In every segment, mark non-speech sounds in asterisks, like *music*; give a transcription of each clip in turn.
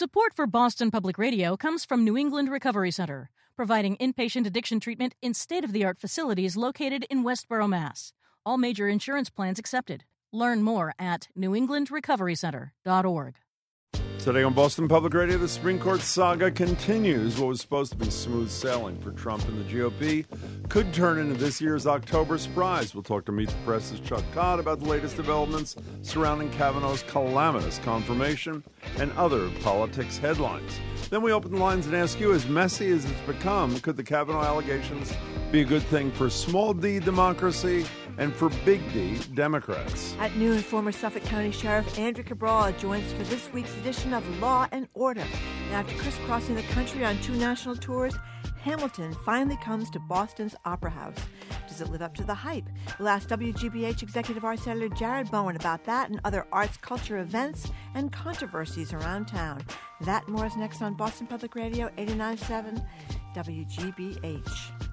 Support for Boston Public Radio comes from New England Recovery Center, providing inpatient addiction treatment in state of the art facilities located in Westborough, Mass. All major insurance plans accepted. Learn more at newenglandrecoverycenter.org. Today on Boston Public Radio, the Supreme Court saga continues. What was supposed to be smooth sailing for Trump and the GOP could turn into this year's October surprise. We'll talk to Meet the Press's Chuck Todd about the latest developments surrounding Kavanaugh's calamitous confirmation and other politics headlines. Then we open the lines and ask you, as messy as it's become, could the Kavanaugh allegations be a good thing for small d democracy and for big D Democrats? At noon, former Suffolk County Sheriff Andrea Cabral joins for this week's edition of Law and Order. And after crisscrossing the country on two national tours, Hamilton finally comes to Boston's Opera House. Does it live up to the hype? We'll ask WGBH Executive Arts Editor Jared Bowen about that and other arts culture events and controversies around town. That more is next on Boston Public Radio 89.7 WGBH.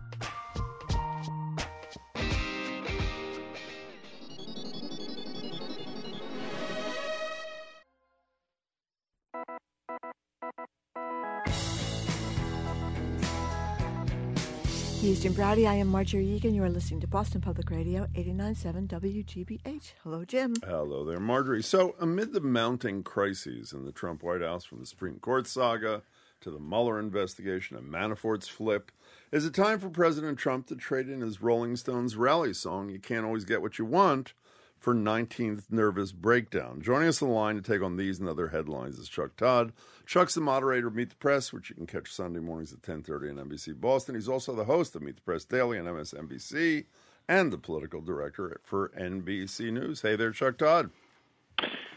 Jim Braude. I am Margery Eagan. You are listening to Boston Public Radio 89.7 WGBH. Hello, Jim. Hello there, Margery. So, amid the mounting crises in the Trump White House from the Supreme Court saga to the Mueller investigation and Manafort's flip, is it time for President Trump to trade in his Rolling Stones rally song, You Can't Always Get What You Want, for 19th Nervous Breakdown. Joining us on the line to take on these and other headlines is Chuck Todd. Chuck's the moderator of Meet the Press, which you can catch Sunday mornings at 10.30 on NBC Boston. He's also the host of Meet the Press Daily on MSNBC and the political director for NBC News. Hey there, Chuck Todd.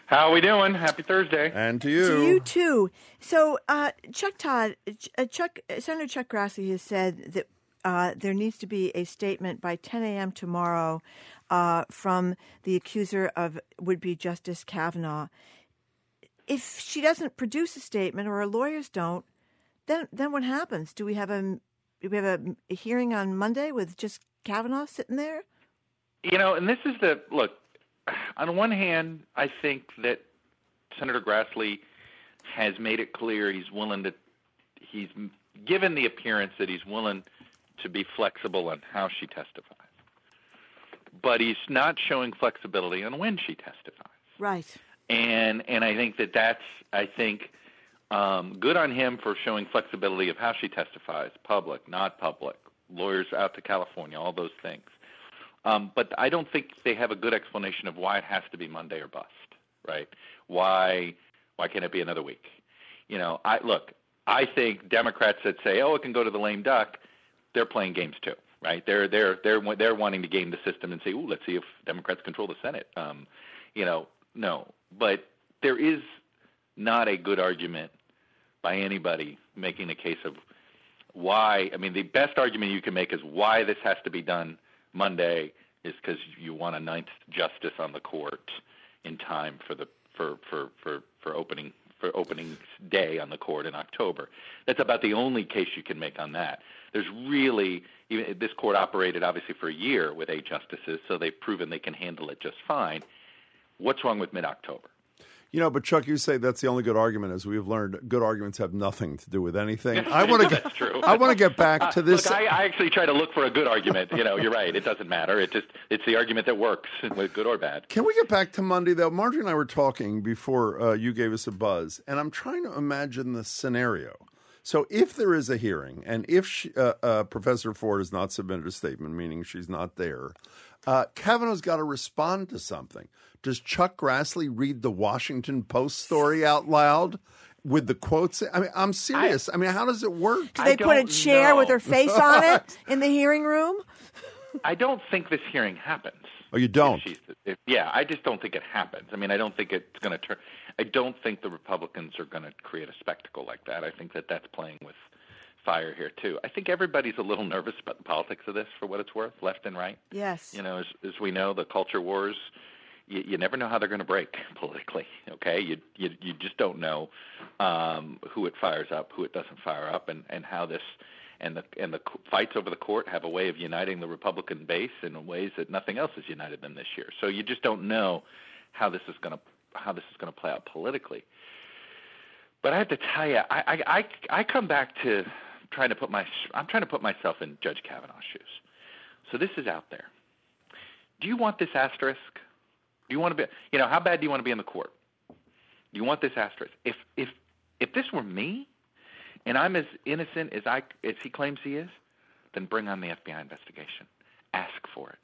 How are we doing? Happy Thursday. And to you. To you too. So, uh, Chuck Todd, uh, Chuck, Senator Chuck Grassley has said that uh, there needs to be a statement by 10 a.m. tomorrow uh, from the accuser of would-be Justice Kavanaugh. If she doesn't produce a statement, or her lawyers don't, then then what happens? Do we have a do we have a, a hearing on Monday with just Kavanaugh sitting there? You know, and this is the look. On one hand, I think that Senator Grassley has made it clear he's willing to. He's given the appearance that he's willing to be flexible on how she testifies but he's not showing flexibility on when she testifies. Right. And and I think that that's I think um, good on him for showing flexibility of how she testifies, public, not public, lawyers out to California, all those things. Um, but I don't think they have a good explanation of why it has to be Monday or bust, right? Why why can't it be another week? You know, I look. I think Democrats that say, "Oh, it can go to the lame duck," they're playing games too right? They're they're they're they're wanting to game the system and say, "Ooh, let's see if Democrats control the Senate." Um, you know, no, but there is not a good argument by anybody making a case of why. I mean, the best argument you can make is why this has to be done Monday is because you want a ninth justice on the court in time for the for for for for opening for opening day on the court in October. That's about the only case you can make on that. There's really even this court operated obviously for a year with eight justices, so they've proven they can handle it just fine. What's wrong with mid-October? You know, but Chuck, you say that's the only good argument. As we've learned, good arguments have nothing to do with anything. *laughs* I want to *laughs* get. true. I want to get back to this. look, I, I, actually try to look for a good argument. You know, you're right. It doesn't matter. It just it's the argument that works, *laughs* good or bad. Can we get back to Monday though? Margery and I were talking before uh, you gave us a buzz, and I'm trying to imagine the scenario. So, if there is a hearing, and if she, uh, uh, Professor Ford has not submitted a statement, meaning she's not there, uh, Kavanaugh's got to respond to something. Does Chuck Grassley read the Washington Post story out loud? with the quotes. I mean, I'm serious. I, I mean, how does it work? Do they put a chair know. with her face *laughs* on it in the hearing room? I don't think this hearing happens. Oh, you don't? If if, yeah, I just don't think it happens. I mean, I don't think it's going to turn. I don't think the Republicans are going to create a spectacle like that. I think that that's playing with fire here too. I think everybody's a little nervous about the politics of this, for what it's worth, left and right. Yes. You know, as, as we know, the culture wars. You, you never know how they're going to break *laughs* politically. Okay, you you you just don't know um, who it fires up, who it doesn't fire up, and and how this and the and the fights over the court have a way of uniting the Republican base in ways that nothing else has united them this year. So you just don't know how this is going to how this is going to play out politically. But I have to tell you, I, I I I come back to trying to put my I'm trying to put myself in Judge Kavanaugh's shoes. So this is out there. Do you want this asterisk? Do you want to be you know, how bad do you want to be in the court? Do you want this asterisk? If if if this were me and I'm as innocent as I as he claims he is, then bring on the FBI investigation. Ask for it.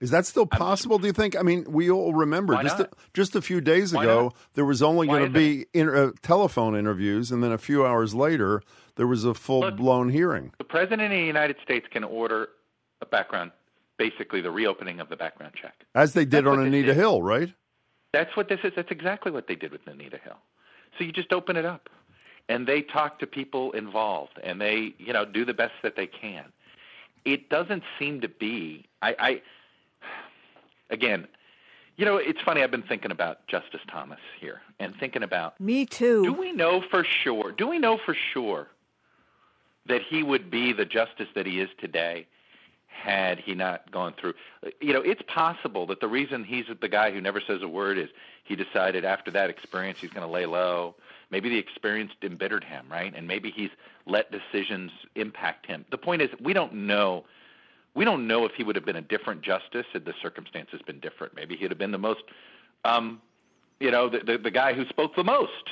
Is that still possible? do you think? I mean, we all remember just a, just a few days Why ago not? there was only going to be inter, uh, telephone interviews, and then a few hours later there was a full blown hearing. The president of the United States can order a background, basically the reopening of the background check. As they did That's on Anita. Hill, right? That's what this is. That's exactly what they did with Anita Hill. So you just open it up, and they talk to people involved, and they, you know, do the best that they can. It doesn't seem to be. I, I again, you know, it's funny. I've been thinking about Justice Thomas here, and thinking about Me too. do we know for sure? Do we know for sure that he would be the justice that he is today had he not gone through? You know, it's possible that the reason he's the guy who never says a word is he decided after that experience he's going to lay low. Maybe the experience embittered him, right? And maybe he's let decisions impact him. The point is, we don't know. We don't know if he would have been a different justice had the circumstances been different. Maybe he'd have been the most um, you know, the, the the guy who spoke the most.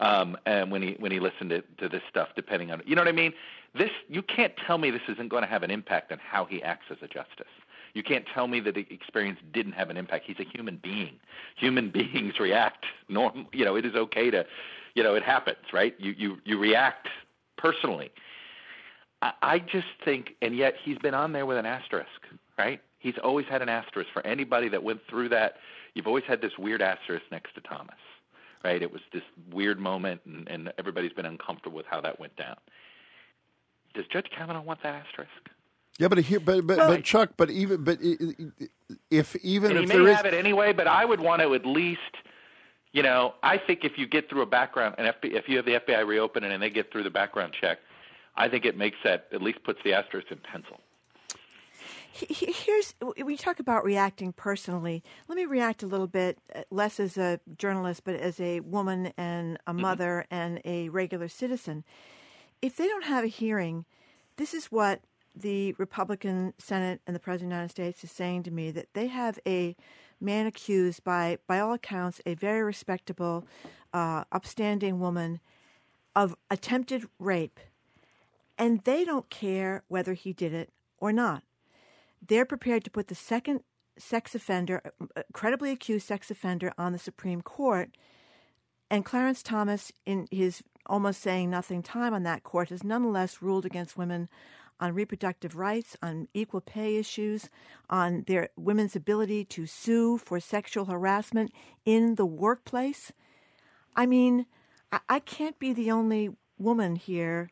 Um, and when he when he listened to, to this stuff, depending on you know what I mean. This you can't tell me this isn't going to have an impact on how he acts as a justice. You can't tell me that the experience didn't have an impact. He's a human being. Human *laughs* beings react. Norm, you know, it is okay to, you know, it happens, right? You you you react personally. I, I just think, and yet he's been on there with an asterisk, right? He's always had an asterisk for anybody that went through that. You've always had this weird asterisk next to Thomas, right? It was this weird moment, and, and everybody's been uncomfortable with how that went down. Does Judge Kavanaugh want that asterisk? Yeah, but here, but but, Right. but Chuck, but even but i- i- if even and he if may there is have it anyway, but I would want to at least, you know, I think if you get through a background, and FBI, if you have the FBI reopen it and they get through the background check, I think it makes that at least puts the asterisk in pencil. He- he- Here's when you talk about reacting personally. Let me react a little bit, uh, less as a journalist, but as a woman and a mother and a regular citizen. If they don't have a hearing, this is what the Republican Senate and the President of the United States is saying to me that they have a man accused by, by all accounts, a very respectable, uh, upstanding woman of attempted rape, and they don't care whether he did it or not they're prepared to put the second sex offender, credibly accused sex offender, on the Supreme Court. And Clarence Thomas, in his almost saying nothing time on that court, has nonetheless ruled against women on reproductive rights, on equal pay issues, on their women's ability to sue for sexual harassment in the workplace. I mean, I can't be the only woman here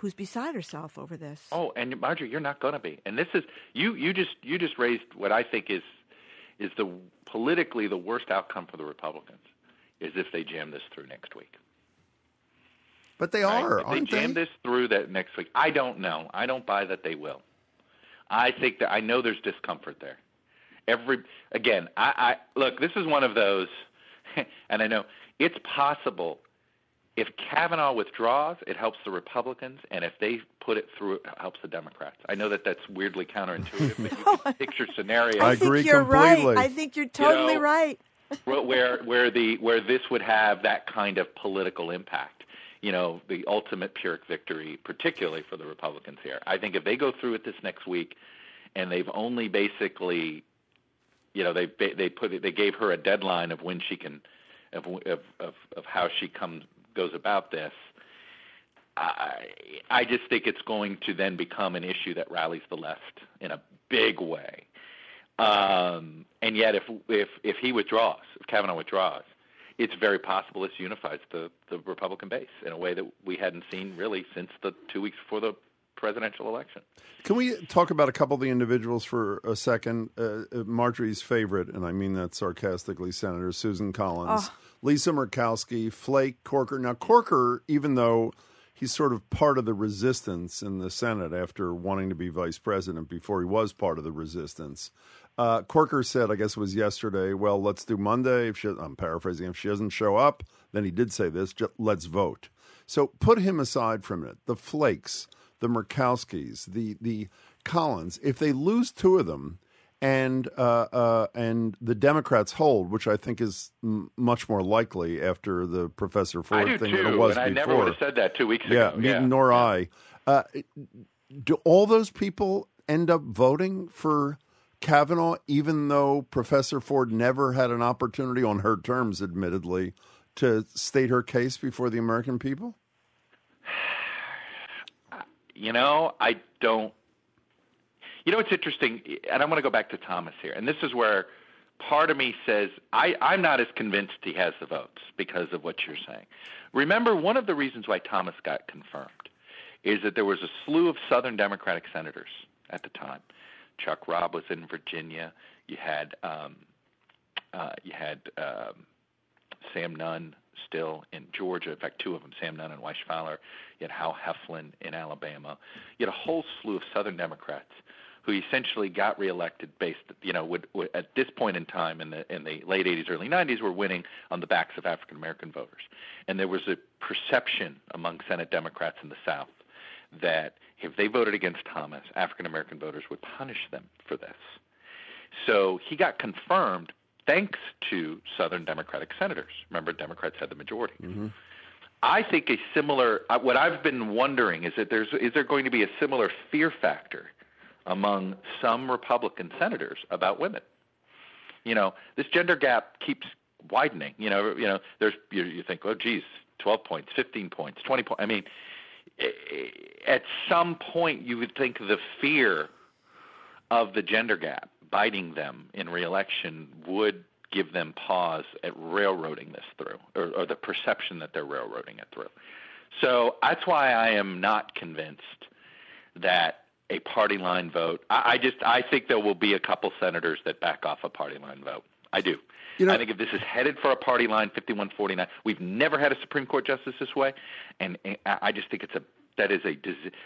who's beside herself over this. Oh, and Margery, you're not going to be. And this is you. You just you just raised what I think is is the politically the worst outcome for the Republicans is if they jam this through next week. but they right? are, If aren't they jam they? this through that next week. I don't know. I don't buy that they will. I think that I know there's discomfort there. Every again, I, I look. This is one of those, *laughs* and I know it's possible. If Kavanaugh withdraws, it helps the Republicans, and if they put it through, it helps the Democrats. I know that that's weirdly counterintuitive, but you can *laughs* picture scenarios I I think agree you're completely. right. I think you're totally know, right. where where *laughs* where the where this would have that kind of political impact. You know, the ultimate Pyrrhic victory, particularly for the Republicans here. I think if they go through it this next week, and they've only basically, you know, they they put it, they gave her a deadline of when she can, of of of, of how she comes goes about this. I I just think it's going to then become an issue that rallies the left in a big way. Um, and yet, if if if he withdraws, if Kavanaugh withdraws, it's very possible this unifies the the Republican base in a way that we hadn't seen really since the two weeks before the presidential election. Can we talk about a couple of the individuals for a second? Uh, uh, Margery's favorite, and I mean that sarcastically, Senator Susan Collins, Lisa Murkowski, Flake, Corker. Now, Corker, even though he's sort of part of the resistance in the Senate after wanting to be vice president before he was part of the resistance, uh, Corker said, I guess it was yesterday, well, let's do Monday. If she, I'm paraphrasing, if she doesn't show up, then he did say this, just, let's vote. So put him aside for a minute. The Flakes, the Murkowskis, the the Collins, if they lose two of them, and uh, uh, and the Democrats hold, which I think is m- much more likely after the Professor Ford thing too, than it was and before. I never would have said that two weeks yeah, ago. me- Yeah, nor. I. Uh, do all those people end up voting for Kavanaugh, even though Professor Ford never had an opportunity on her terms, admittedly, to state her case before the American people? You know, I don't. You know, it's interesting, and I'm going to go back to Thomas here, and this is where part of me says I, I'm not as convinced he has the votes because of what you're saying. Remember, one of the reasons why Thomas got confirmed is that there was a slew of Southern Democratic senators at the time. Chuck Robb was in Virginia. You had um, uh, you had um, Sam Nunn still in Georgia. In fact, two of them, Sam Nunn and Wyche Fowler. You had Hal Heflin in Alabama. You had a whole slew of Southern Democrats who essentially got reelected based, you know, would, would, at this point in time in the in the late 80s, early 90s, were winning on the backs of African American voters. And there was a perception among Senate Democrats in the South that if they voted against Thomas, African American voters would punish them for this. So he got confirmed thanks to Southern Democratic senators. Remember, Democrats had the majority. Mm-hmm. I think a similar. uh, What I've been wondering is that there's is there going to be a similar fear factor among some Republican senators about women? You know, this gender gap keeps widening. You know, you know, there's you, you think, oh, geez, 12 points, 15 points, 20 points. I mean, eh, at some point you would think the fear of the gender gap biting them in reelection would give them pause at railroading this through, or, or the perception that they're railroading it through. So that's why I am not convinced that a party line vote. I, I just I think there will be a couple senators that back off a party line vote. I do. You know- I think if this is headed for a party line, 51-49, we've never had a Supreme Court justice this way, and, and I I just think it's a that is a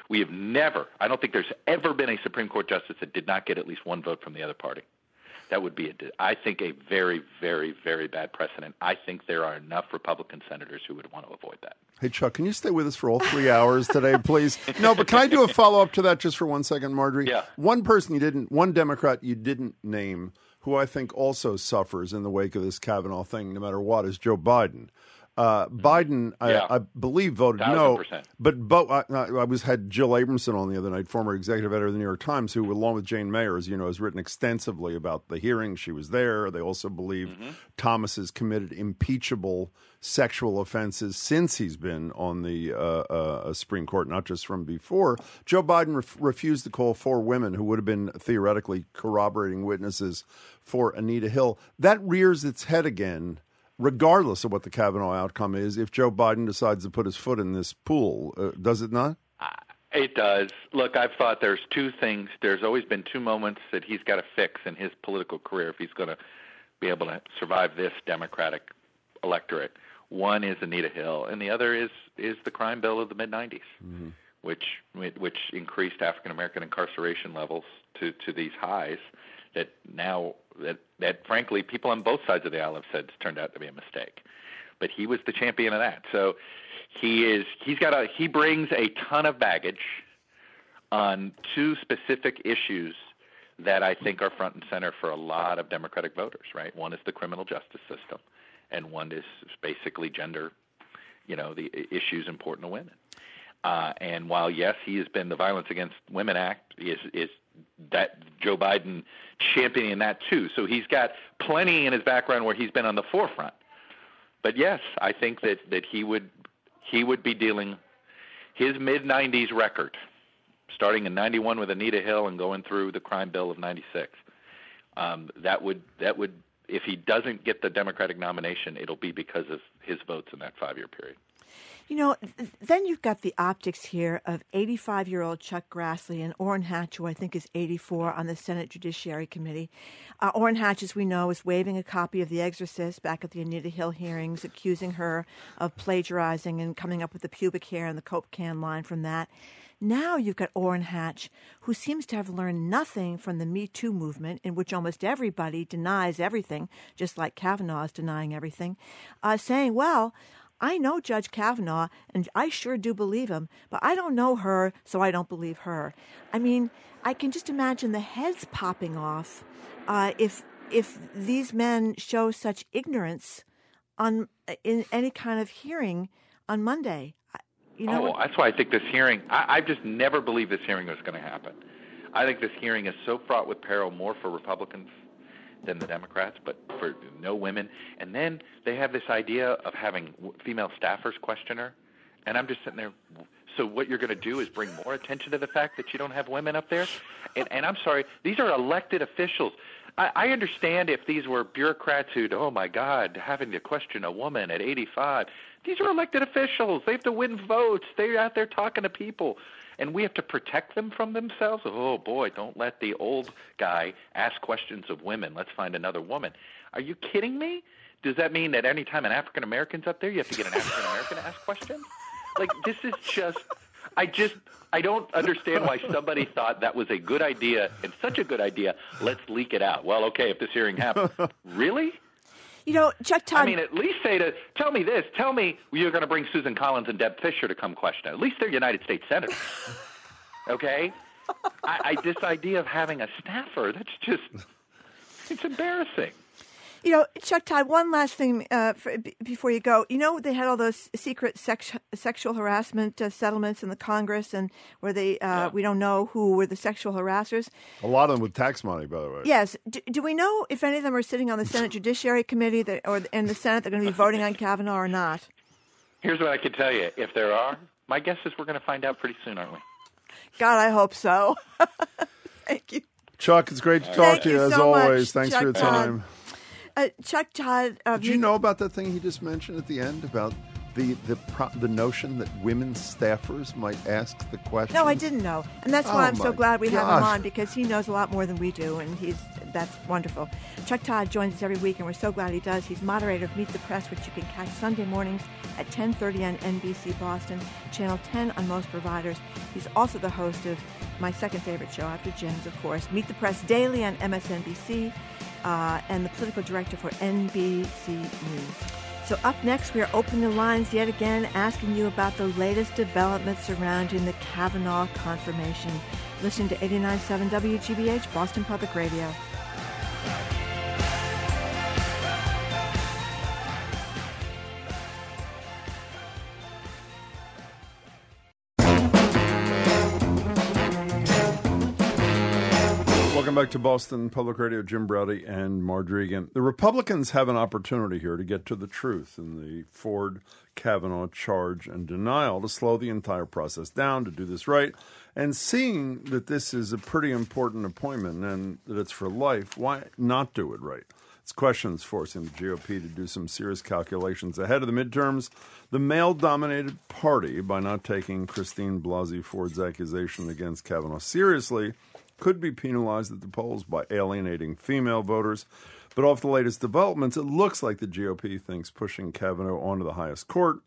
we have never. I don't think there's ever been a Supreme Court justice that did not get at least one vote from the other party. That would be a, I think, a very, very, very bad precedent. I think there are enough Republican senators who would want to avoid that. Hey, Chuck, can you stay with us for all three hours today, please? *laughs* No, but can I do a follow up to that just for one second, Margery? Yeah. One person you didn't, one Democrat you didn't name, who I think also suffers in the wake of this Kavanaugh thing, no matter what, is Joe Biden. Uh, Biden, Yeah. I, I believe, voted no. percent. But Bo, I, I was had Jill Abramson on the other night, former executive editor of the New York Times, who, along with Jane Mayer, as you know, has written extensively about the hearing. She was there. They also believe Mm-hmm. Thomas has committed impeachable sexual offenses since he's been on the uh, uh, Supreme Court, not just from before. Joe Biden ref- refused to call four women who would have been theoretically corroborating witnesses for Anita Hill. That rears its head again regardless of what the Kavanaugh outcome is, if Joe Biden decides to put his foot in this pool, uh, does it not? It does. Look, I've thought there's two things. There's always been two moments that he's got to fix in his political career if he's going to be able to survive this Democratic electorate. One is Anita Hill, and the other is is the crime bill of the mid '90s, which which increased African American incarceration levels to to these highs that now that that frankly people on both sides of the aisle have said turned out to be a mistake. But he was the champion of that. So he is he's got a he brings a ton of baggage on two specific issues that I think are front and center for a lot of Democratic voters, right? One is the criminal justice system and one is basically gender, you know, the issues important to women. Uh, and while yes, he has been the Violence Against Women Act is is that Joe Biden championing that too. So he's got plenty in his background where he's been on the forefront. But yes, I think that that he would he would be dealing his mid 90s record, starting in 91 with Anita Hill and going through the crime bill of 96. Um, that would that would if he doesn't get the Democratic nomination, it'll be because of his votes in that five year period. You know, th- then you've got the optics here of 85 year old Chuck Grassley and Orrin Hatch, who I think is 84 on the Senate Judiciary Committee. Uh, Orrin Hatch, as we know, is waving a copy of The Exorcist back at the Anita Hill hearings, accusing her of plagiarizing and coming up with the pubic hair and the Coke can line from that. Now you've got Orrin Hatch, who seems to have learned nothing from the Me Too movement, in which almost everybody denies everything, just like Kavanaugh is denying everything, uh, saying, well, I know Judge Kavanaugh, and I sure do believe him, but I don't know her, so I don't believe her. I mean, I can just imagine the heads popping off uh, if if these men show such ignorance on in any kind of hearing on Monday. You know, oh, that's why I think this hearing. I, I just never believed this hearing was going to happen. I think this hearing is so fraught with peril, more for Republicans than the Democrats, but for no women. And then they have this idea of having female staffers question her, and I'm just sitting there. So what you're going to do is bring more attention to the fact that you don't have women up there? And, and I'm sorry, these are elected officials. I, I understand if these were bureaucrats who'd, oh my God, having to question a woman at 85. These are elected officials. They have to win votes. They're out there talking to people and we have to protect them from themselves. Oh boy, don't let the old guy ask questions of women. Let's find another woman. Are you kidding me? Does that mean that any time an African American's up there, you have to get an African American to ask questions? Like this is just I just I don't understand why somebody thought that was a good idea and such a good idea. Let's leak it out. Well, okay, if this hearing happens, really? You know, Chuck Todd. I mean, at least say to tell me this. Tell me you're going to bring Susan Collins and Deb Fischer to come question. At least they're United States senators. *laughs* okay. I, I this idea of having a staffer that's just it's embarrassing. You know, Chuck Todd, one last thing uh, for, b- before you go. You know, they had all those secret sex- sexual harassment uh, settlements in the Congress, and where they uh, yeah. we don't know who were the sexual harassers. A lot of them with tax money, by the way. Yes. Do, do we know if any of them are sitting on the Senate *laughs* Judiciary Committee that, or in the Senate they're going to be voting on Kavanaugh or not? Here's what I can tell you: if there are, my guess is we're going to find out pretty soon, aren't we? God, I hope so. *laughs* Thank you. Chuck, it's great to talk Thank to you, you as so always. Much, Thanks Chuck for your time. Uh, Chuck Todd. Uh, Did you know about that thing he just mentioned at the end about the the pro- the notion that women staffers might ask the question? No, I didn't know, and that's why oh I'm so glad we gosh. have him on because he knows a lot more than we do, and he's that's wonderful. Chuck Todd joins us every week, and we're so glad he does. He's moderator of Meet the Press, which you can catch Sunday mornings at 10:30 on NBC Boston, Channel 10 on most providers. He's also the host of my second favorite show after Jim's, of course, Meet the Press Daily on MSNBC uh, and the political director for NBC News. So, up next, we are opening the lines yet again, asking you about the latest developments surrounding the Kavanaugh confirmation. Listen to 89.7 WGBH, Boston Public Radio. Welcome back to Boston Public Radio. Jim Braude and Margery Eagan. The Republicans have an opportunity here to get to the truth in the Ford Kavanaugh charge and denial to slow the entire process down, to do this right. And seeing that this is a pretty important appointment and that it's for life, why not do it right? It's questions forcing the GOP to do some serious calculations ahead of the midterms. The male dominated party, by not taking Christine Blasey Ford's accusation against Kavanaugh seriously, could be penalized at the polls by alienating female voters. But off the latest developments, it looks like the GOP thinks pushing Kavanaugh onto the highest court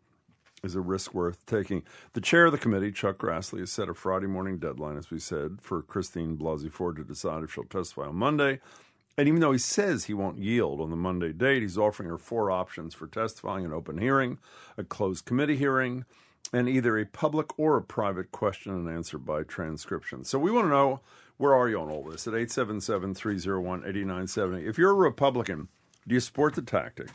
is a risk worth taking. The chair of the committee, Chuck Grassley, has set a Friday morning deadline, as we said, for Christine Blasey Ford to decide if she'll testify on Monday. And even though he says he won't yield on the Monday date, he's offering her four options for testifying an open hearing, a closed committee hearing, and either a public or a private question and answer by transcription. So we want to know where are you on all this? At 877 301 8970. If you're a Republican, do you support the tactic?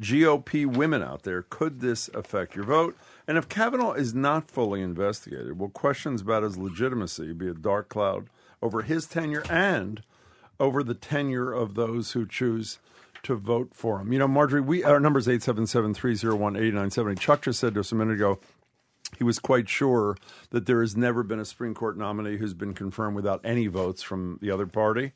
GOP women out there, could this affect your vote? And if Kavanaugh is not fully investigated, will questions about his legitimacy be a dark cloud over his tenure and over the tenure of those who choose to vote for him? You know, Margery, we our number is 877 301 8970. Chuck just said to us a minute ago, he was quite sure that there has never been a Supreme Court nominee who's been confirmed without any votes from the other party.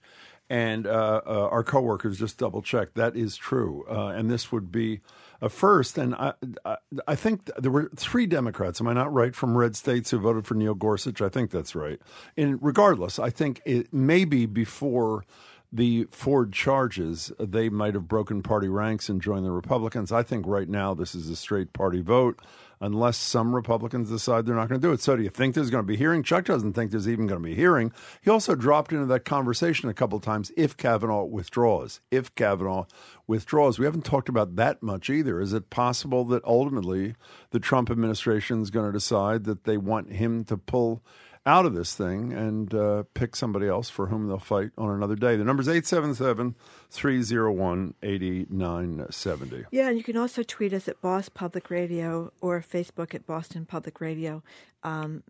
And uh, uh, our coworkers just double checked that is true, uh, and this would be a first. And I, I, I, think there were three Democrats. Am I not right from red states who voted for Neil Gorsuch? I think that's right. And regardless, I think it may be before the Ford charges, they might have broken party ranks and joined the Republicans. I think right now this is a straight party vote. Unless some Republicans decide they're not going to do it. So, do you think there's going to be hearing? Chuck doesn't think there's even going to be hearing. He also dropped into that conversation a couple times if Kavanaugh withdraws. If Kavanaugh withdraws, we haven't talked about that much either. Is it possible that ultimately the Trump administration is going to decide that they want him to pull? Out of this thing and uh, pick somebody else for whom they'll fight on another day. The number is 877 301 8970. Yeah, and you can also tweet us at Boss Public Radio or Facebook at Boston Public Radio. Um,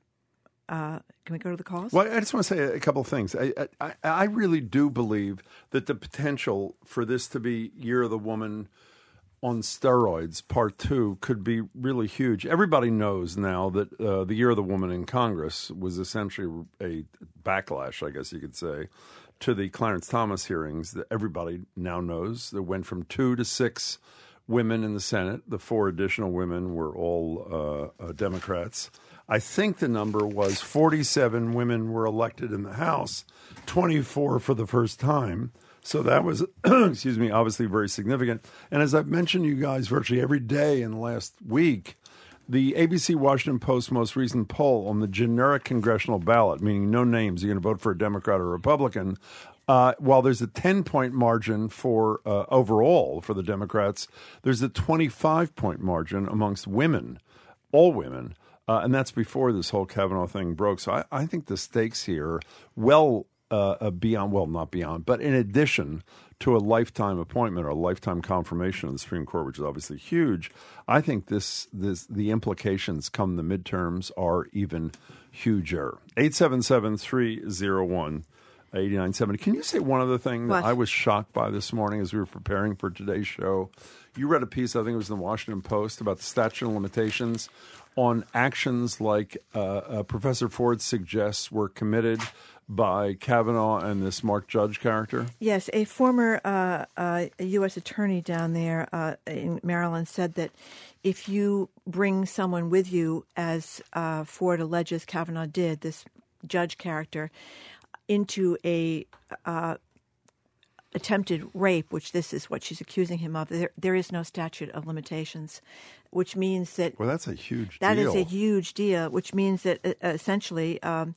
uh, can we go to the calls? Well, I just want to say a couple of things. I, I, I really do believe that the potential for this to be Year of the Woman on steroids part two could be really huge. Everybody knows now that uh, the Year of the Woman in Congress was essentially a backlash, I guess you could say, to the Clarence Thomas hearings that everybody now knows. That went from two to six women in the Senate. The four additional women were all uh, uh, Democrats. I think the number was 47 women were elected in the House, 24 for the first time. So that was, *clears throat* excuse me, obviously very significant. And as I've mentioned to you guys virtually every day in the last week, the ABC Washington Post most recent poll on the generic congressional ballot, meaning no names, you're going to vote for a Democrat or Republican. Uh, while there's a 10 point margin for uh, overall for the Democrats, there's a 25 point margin amongst women, all women. Uh, and that's before this whole Kavanaugh thing broke. So I, I think the stakes here well uh, beyond, well, not beyond, but in addition to a lifetime appointment or a lifetime confirmation of the Supreme Court, which is obviously huge, I think this, this the implications come the midterms are even huger. 877 301 8970. Can you say one other thing what? that I was shocked by this morning as we were preparing for today's show? You read a piece, I think it was in the Washington Post, about the statute of limitations on actions like uh, uh, Professor Ford suggests were committed by Kavanaugh and this Mark Judge character? Yes, a former uh, uh, U.S. attorney down there uh, in Maryland said that if you bring someone with you, as uh, Ford alleges Kavanaugh did, this judge character, into a uh, attempted rape, which this is what she's accusing him of, there, there is no statute of limitations, which means that well, that's a huge that deal. is a huge deal, which means that uh, essentially. Um,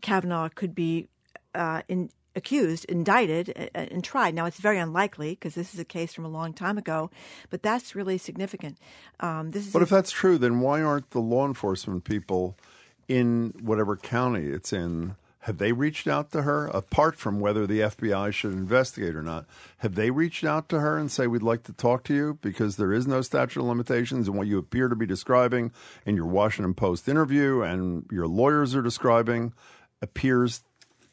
Kavanaugh could be uh, in, accused, indicted, uh, and tried. Now, it's very unlikely because this is a case from a long time ago, but that's really significant. Um, this is but a, if that's true, then why aren't the law enforcement people in whatever county it's in? Have they reached out to her, apart from whether the FBI should investigate or not? Have they reached out to her and say, We'd like to talk to you because there is no statute of limitations and what you appear to be describing in your Washington Post interview and your lawyers are describing appears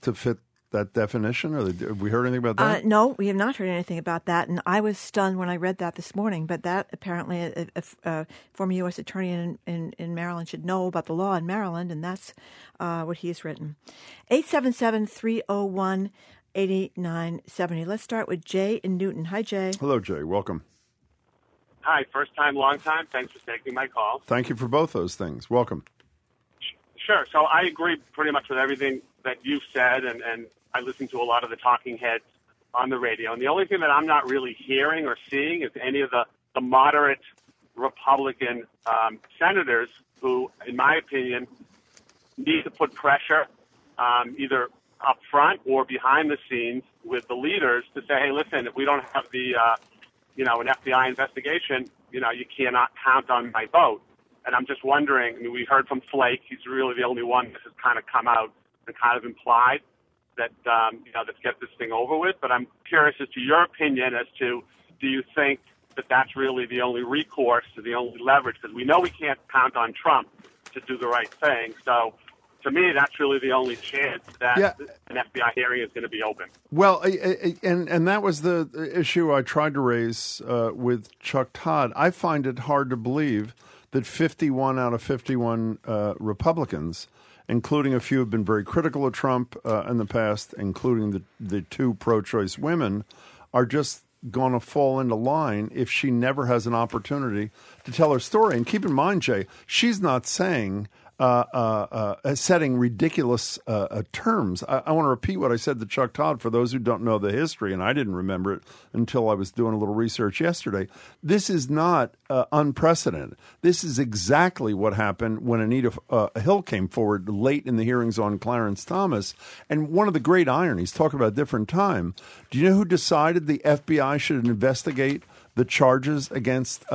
to fit that definition? Or have we heard anything about that? Uh, no, we have not heard anything about that. And I was stunned when I read that this morning. But that apparently a, a, a former U.S. attorney in, in, in, Maryland should know about the law in Maryland, and that's uh, what he's written. 877 301 8970. Let's start with Jay in Newton. Hi, Jay. Hello, Jay. Welcome. Hi, first time, long time. Thanks for taking my call. Thank you for both those things. Welcome. Sure. So I agree pretty much with everything that you've said, and, and I listen to a lot of the talking heads on the radio. And the only thing that I'm not really hearing or seeing is any of the, the moderate Republican um, senators who, in my opinion, need to put pressure um, either up front or behind the scenes with the leaders to say, hey, listen, if we don't have the, uh, you know, an FBI investigation, you know, you cannot count on my vote. And I'm just wondering, I mean, we heard from Flake. He's really the only one that has kind of come out and kind of implied that, um, you know, let's get this thing over with. But I'm curious as to your opinion as to do you think that that's really the only recourse, the only leverage? Because we know we can't count on Trump to do the right thing. So to me, that's really the only chance that Yeah. an FBI hearing is going to be open. Well, and and that was the issue I tried to raise uh, with Chuck Todd. I find it hard to believe that 51 out of 51 uh, Republicans, including a few, have been very critical of Trump uh, in the past, including the the two pro-choice women, are just going to fall into line if she never has an opportunity to tell her story. And keep in mind, Jay, she's not saying setting ridiculous uh, uh, terms. I, I want to repeat what I said to Chuck Todd for those who don't know the history, and I didn't remember it until I was doing a little research yesterday. This is not uh, unprecedented. This is exactly what happened when Anita Hill came forward late in the hearings on Clarence Thomas. And one of the great ironies, talk about a different time. Do you know who decided the FBI should investigate the charges against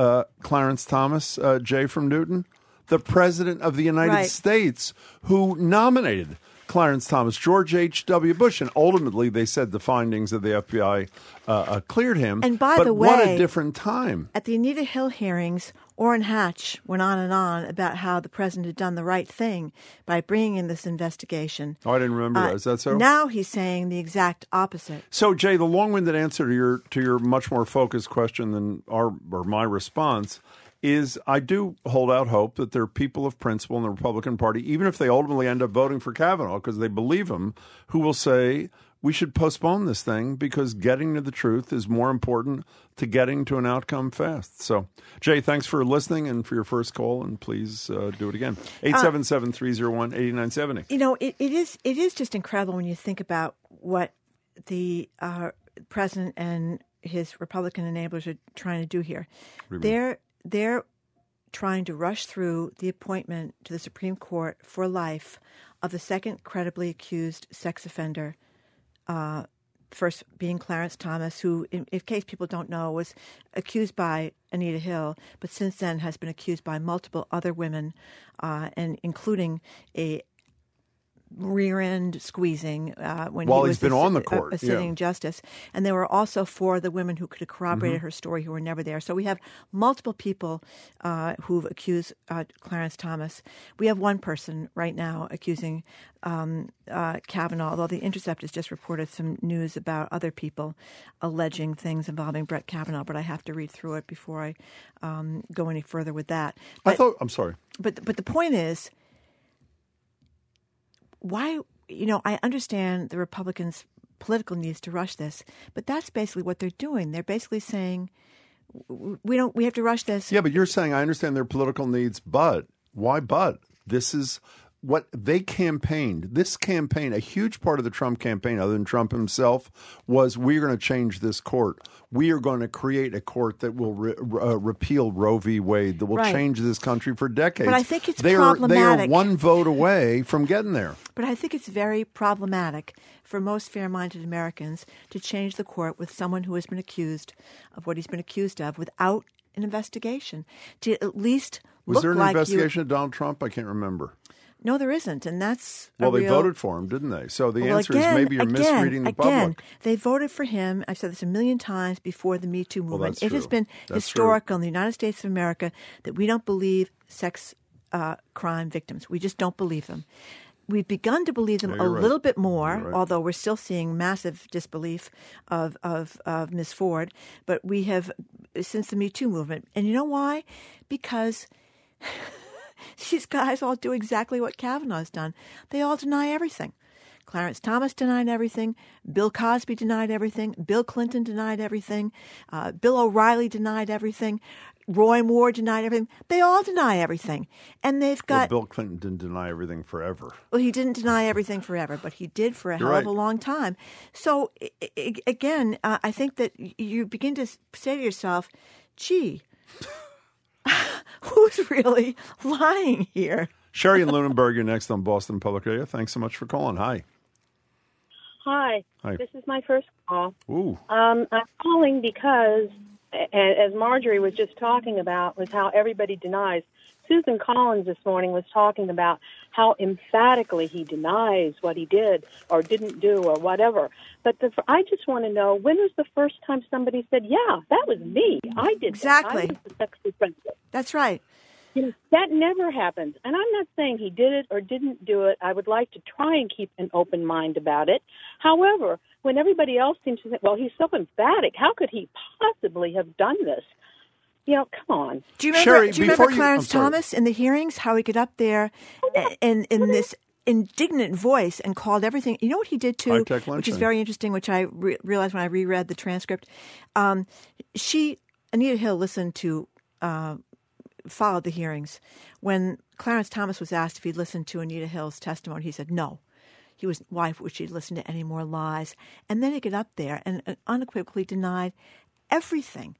Clarence Thomas, Jay from Newton? The President of the United right. States who nominated Clarence Thomas, George H.W. Bush. And ultimately, they said the findings of the FBI uh, uh, cleared him. And by but the way, what a different time. At the Anita Hill hearings, Orrin Hatch went on and on about how the president had done the right thing by bringing in this investigation. Oh, I didn't remember uh, that. Is that so? Now he's saying the exact opposite. So, Jay, the long-winded answer to your to your much more focused question than our or my response is I do hold out hope that there are people of principle in the Republican Party, even if they ultimately end up voting for Kavanaugh because they believe him, who will say we should postpone this thing because getting to the truth is more important to getting to an outcome fast. So, Jay, thanks for listening and for your first call, and please uh, do it again. 877 301 8970. You know, it, it, is, it is just incredible when you think about what the uh, president and his Republican enablers are trying to do here. They're they're trying to rush through the appointment to the Supreme Court for life of the second credibly accused sex offender, uh, first being Clarence Thomas, who, in, in, case people don't know, was accused by Anita Hill, but since then has been accused by multiple other women, uh, and including a rear end squeezing uh, when While he was been a, on the court, a, a sitting yeah. justice. And there were also four of the women who could have corroborated mm-hmm. her story who were never there. So we have multiple people uh, who've accused uh, Clarence Thomas. We have one person right now accusing um, uh, Kavanaugh, although The Intercept has just reported some news about other people alleging things involving Brett Kavanaugh, but I have to read through it before I um, go any further with that. But, I thought, I'm sorry. But, but the point is, why, you know, I understand the Republicans' political needs to rush this, but that's basically what they're doing. They're basically saying, we don't, we have to rush this. Yeah, but you're saying I understand their political needs, but why but? This is what they campaigned, this campaign, a huge part of the Trump campaign, other than Trump himself, was we're going to change this court. We are going to create a court that will re- uh, repeal Roe v. Wade, that will right. change this country for decades. But I think it's they problematic. Are, they are one vote away from getting there. But I think it's very problematic for most fair minded Americans to change the court with someone who has been accused of what he's been accused of without an investigation. To at least was there an like investigation you, of Donald Trump? I can't remember. No, there isn't, and that's well. they voted for him, didn't they? So the well, answer again, is maybe you're again, misreading the again, public. They voted for him. I've said this a million times before the Me Too movement. Well, it has been that's historical true. in the United States of America that we don't believe sex uh, crime victims. We just don't believe them. We've begun to believe them Yeah, a right. little bit more, right. although we're still seeing massive disbelief of, of, of Ms. Ford. But we have, since the Me Too movement. And you know why? Because *laughs* *laughs* these guys all do exactly what Kavanaugh's done. They all deny everything. Clarence Thomas denied everything. Bill Cosby denied everything. Bill Clinton denied everything. Uh, Bill O'Reilly denied everything. Roy Moore denied everything. They all deny everything. And they've Well, got. Bill Clinton didn't deny everything forever. Well, he didn't deny everything forever, but he did for a You're hell of a long time. So, I- I- again, uh, I think that you begin to say to yourself, gee, who's really lying here? Sherry and Lunenburg, you're next on Boston Public Radio. Thanks so much for calling. Hi. Hi. Hi. This is my first call. Ooh. Um, I'm calling because, a- as Margery was just talking about, was how everybody denies. Susan Collins this morning was talking about how emphatically he denies what he did or didn't do or whatever. But the, I just want to know when was the first time somebody said, "Yeah, that was me. I did that. Exactly. I sex offender." That's right. You know, that never happens. And I'm not saying he did it or didn't do it. I would like to try and keep an open mind about it. However, when everybody else seems to think, well, he's so emphatic, how could he possibly have done this? You know, come on. Do you remember? Sherry, do you remember Clarence I'm. Thomas in the hearings? How he got up there and in this indignant voice and called everything. You know what he did too, which is very interesting. Which I re- realized when I reread the transcript. Um, she Anita Hill listened to. Uh, followed the hearings. When Clarence Thomas was asked if he'd listened to Anita Hill's testimony, he said no. He was why would she listen to any more lies? And then he got up there and unequivocally denied everything.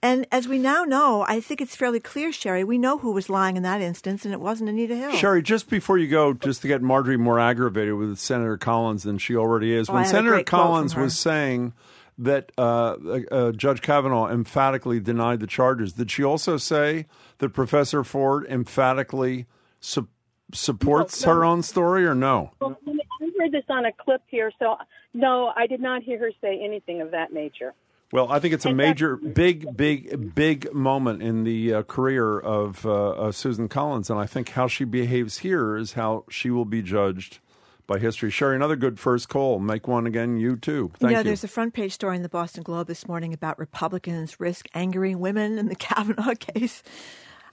And as we now know, I think it's fairly clear, Sherry, we know who was lying in that instance, and it wasn't Anita Hill. Sherry, just before you go, just to get Margery more aggravated with Senator Collins than she already is, Oh, when I had a Senator Collins was saying that uh, uh, Judge Kavanaugh emphatically denied the charges, did she also say that Professor Ford emphatically su- supports No, no. her own story, or no? Well, I heard this on a clip here, so no, I did not hear her say anything of that nature. Well, I think it's a major, big, big, big moment in the uh, career of uh, uh, Susan Collins, and I think how she behaves here is how she will be judged by history. Sherry, another good first call. Make one again, you too. Thank you know, you. there's a front page story in the Boston Globe this morning about Republicans risk angering women in the *laughs* Kavanaugh case.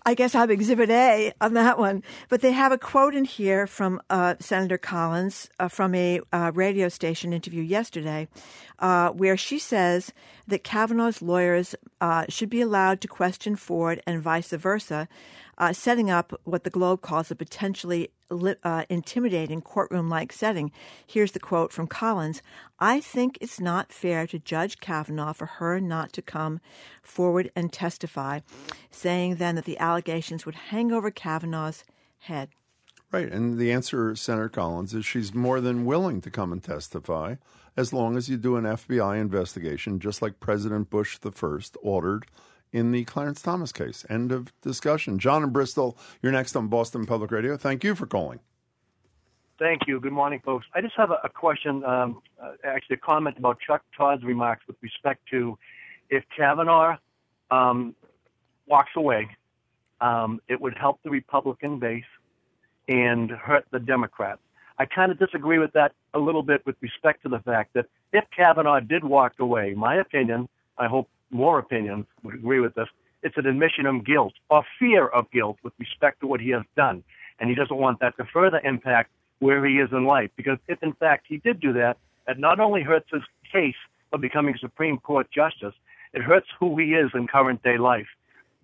I guess I'm Exhibit A on that one. But they have a quote in here from uh, Senator Collins uh, from a uh, radio station interview yesterday, uh, where she says that Kavanaugh's lawyers uh, should be allowed to question Ford and vice versa, uh, setting up what the Globe calls a potentially uh, intimidating courtroom like setting. Here's the quote from Collins I think it's not fair to Judge Kavanaugh for her not to come forward and testify, saying then that the allegations would hang over Kavanaugh's head. Right. And the answer, Senator Collins, is she's more than willing to come and testify as long as you do an FBI investigation, just like President Bush the first ordered in the Clarence Thomas case. End of discussion. John in Bristol, you're next on Boston Public Radio. Thank you for calling. Thank you. Good morning, folks. I just have a, a question, um, uh, actually a comment about Chuck Todd's remarks with respect to if Kavanaugh um, walks away, um, it would help the Republican base and hurt the Democrats. I kind of disagree with that a little bit with respect to the fact that if Kavanaugh did walk away, my opinion, I hope more opinions would agree with this, it's an admission of guilt or fear of guilt with respect to what he has done. And he doesn't want that to further impact where he is in life. Because if in fact he did do that, it not only hurts his case of becoming Supreme Court justice, it hurts who he is in current day life.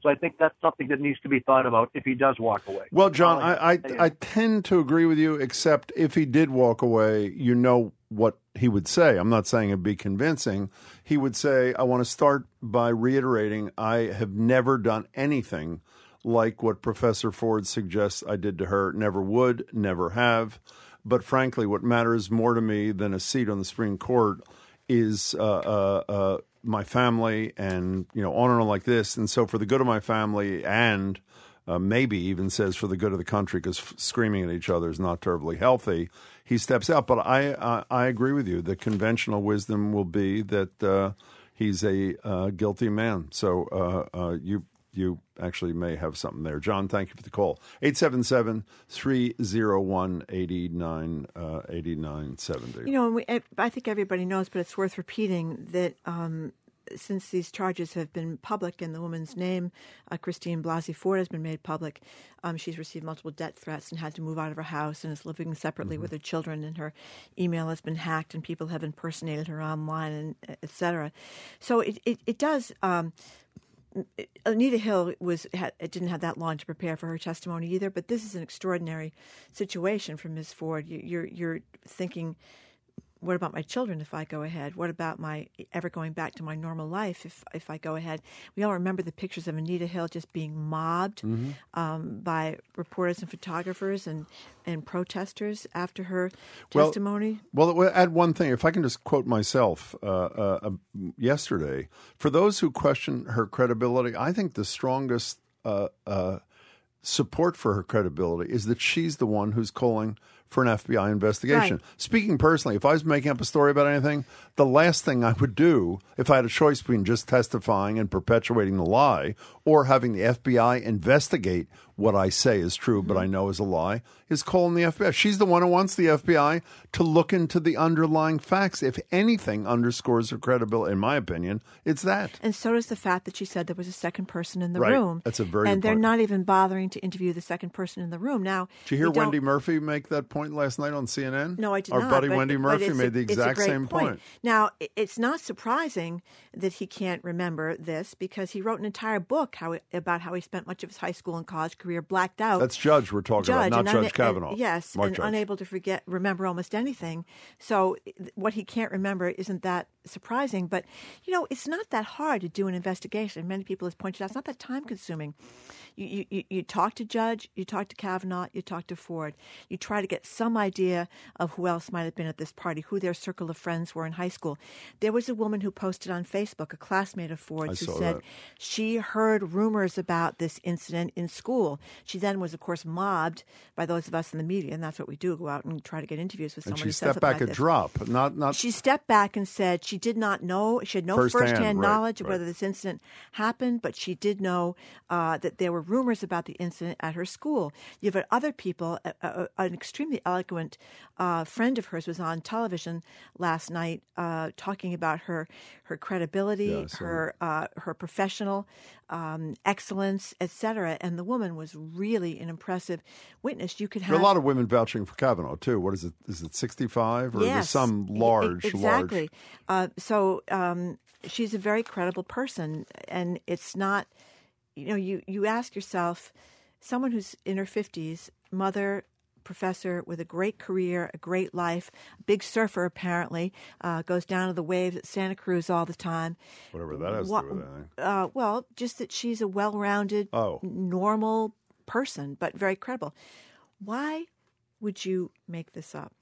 So I think that's something that needs to be thought about if he does walk away. Well, John, I, I. I tend to agree with you, except if he did walk away, you know what he would say. I'm not saying it'd be convincing. He would say, I want to start by reiterating I have never done anything like what Professor Ford suggests I did to her. Never would, never have. But frankly, what matters more to me than a seat on the Supreme Court is uh, uh, uh, my family and, you know, on and on like this. And so, for the good of my family and uh, maybe even says for the good of the country because f- screaming at each other is not terribly healthy. He steps out, but I I, I agree with you. The conventional wisdom will be that uh, he's a uh, guilty man. So uh, uh, you you actually may have something there. John, thank you for the call. 877-301-8970. uh, 8970. You know, and we, I- I think everybody knows, but it's worth repeating that um, since these charges have been public in the woman's name, uh, Christine Blasey Ford has been made public. Um, she's received multiple death threats and had to move out of her house and is living separately with her children. And her email has been hacked, and people have impersonated her online, and et cetera. So it it, it does. Um, Uh, Anita Hill was didn't have that long to prepare for her testimony either. But this is an extraordinary situation for Ms. Ford. You, you're you're thinking, what about my children if I go ahead? What about my ever going back to my normal life if if I go ahead? We all remember the pictures of Anita Hill just being mobbed um, by reporters and photographers and and protesters after her Well, testimony. Well, we'll add one thing. If I can just quote myself uh, uh, uh, yesterday, for those who question her credibility, I think the strongest uh, uh, support for her credibility is that she's the one who's calling for an FBI investigation. Right. Speaking personally, if I was making up a story about anything, the last thing I would do if I had a choice between just testifying and perpetuating the lie or having the FBI investigate what I say is true, but mm-hmm. I know is a lie, is calling the FBI. She's the one who wants the FBI to look into the underlying facts. If anything underscores her credibility, in my opinion, it's that. And so does the fact that she said there was a second person in the Right. room. That's a very and they're point. not even bothering to interview the second person in the room. Now, Did you hear we Wendy Murphy make that point? point last night on CNN? No, I did Our not. buddy but- Wendy but Murphy it's a- made the exact same point. Now, it's not surprising that he can't remember this because he wrote an entire book how about how he spent much of his high school and college career blacked out. That's Judge we're talking Judge, about, not Judge una- and- Kavanaugh. yes, Mark and Judge. unable to forget, remember almost anything. So, what he can't remember isn't that surprising. But you know, it's not that hard to do an investigation. Many people have pointed out it's not that time consuming. You, you, you, talk to Judge, you talk to Kavanaugh, you talk to Ford. You try to get some idea of who else might have been at this party, who their circle of friends were in high school. There was a woman who posted on Facebook, a classmate of Ford's, I who said that. she heard rumors about this incident in school. She then was, of course, mobbed by those of us in the media, and that's what we do: go out and try to get interviews with and she who stepped back like a this. drop, not not. She stepped back and said she did not know, she had no Firsthand, firsthand, right, knowledge of right. whether this incident happened, but she did know uh, that there were rumors about the incident at her school. You've had other people, uh, uh, an extremely eloquent uh, friend of hers was on television last night uh, talking about her her credibility, Yeah, her uh, her professional um, excellence, etc. And the woman was really an impressive witness. You could there have are a lot of women vouching for Kavanaugh too. What is it? Is it sixty-five or there's yes, some large, exactly. large? Uh, so um, she's a very credible person, and it's not. You know, you you ask yourself, someone who's in her fifties, mother. Professor with a great career, a great life, big surfer apparently, uh, goes down to the waves at Santa Cruz all the time. Whatever that has What- to do with anything. Uh, well, just that she's a well-rounded, Oh. normal person, but very credible. Why would you make this up?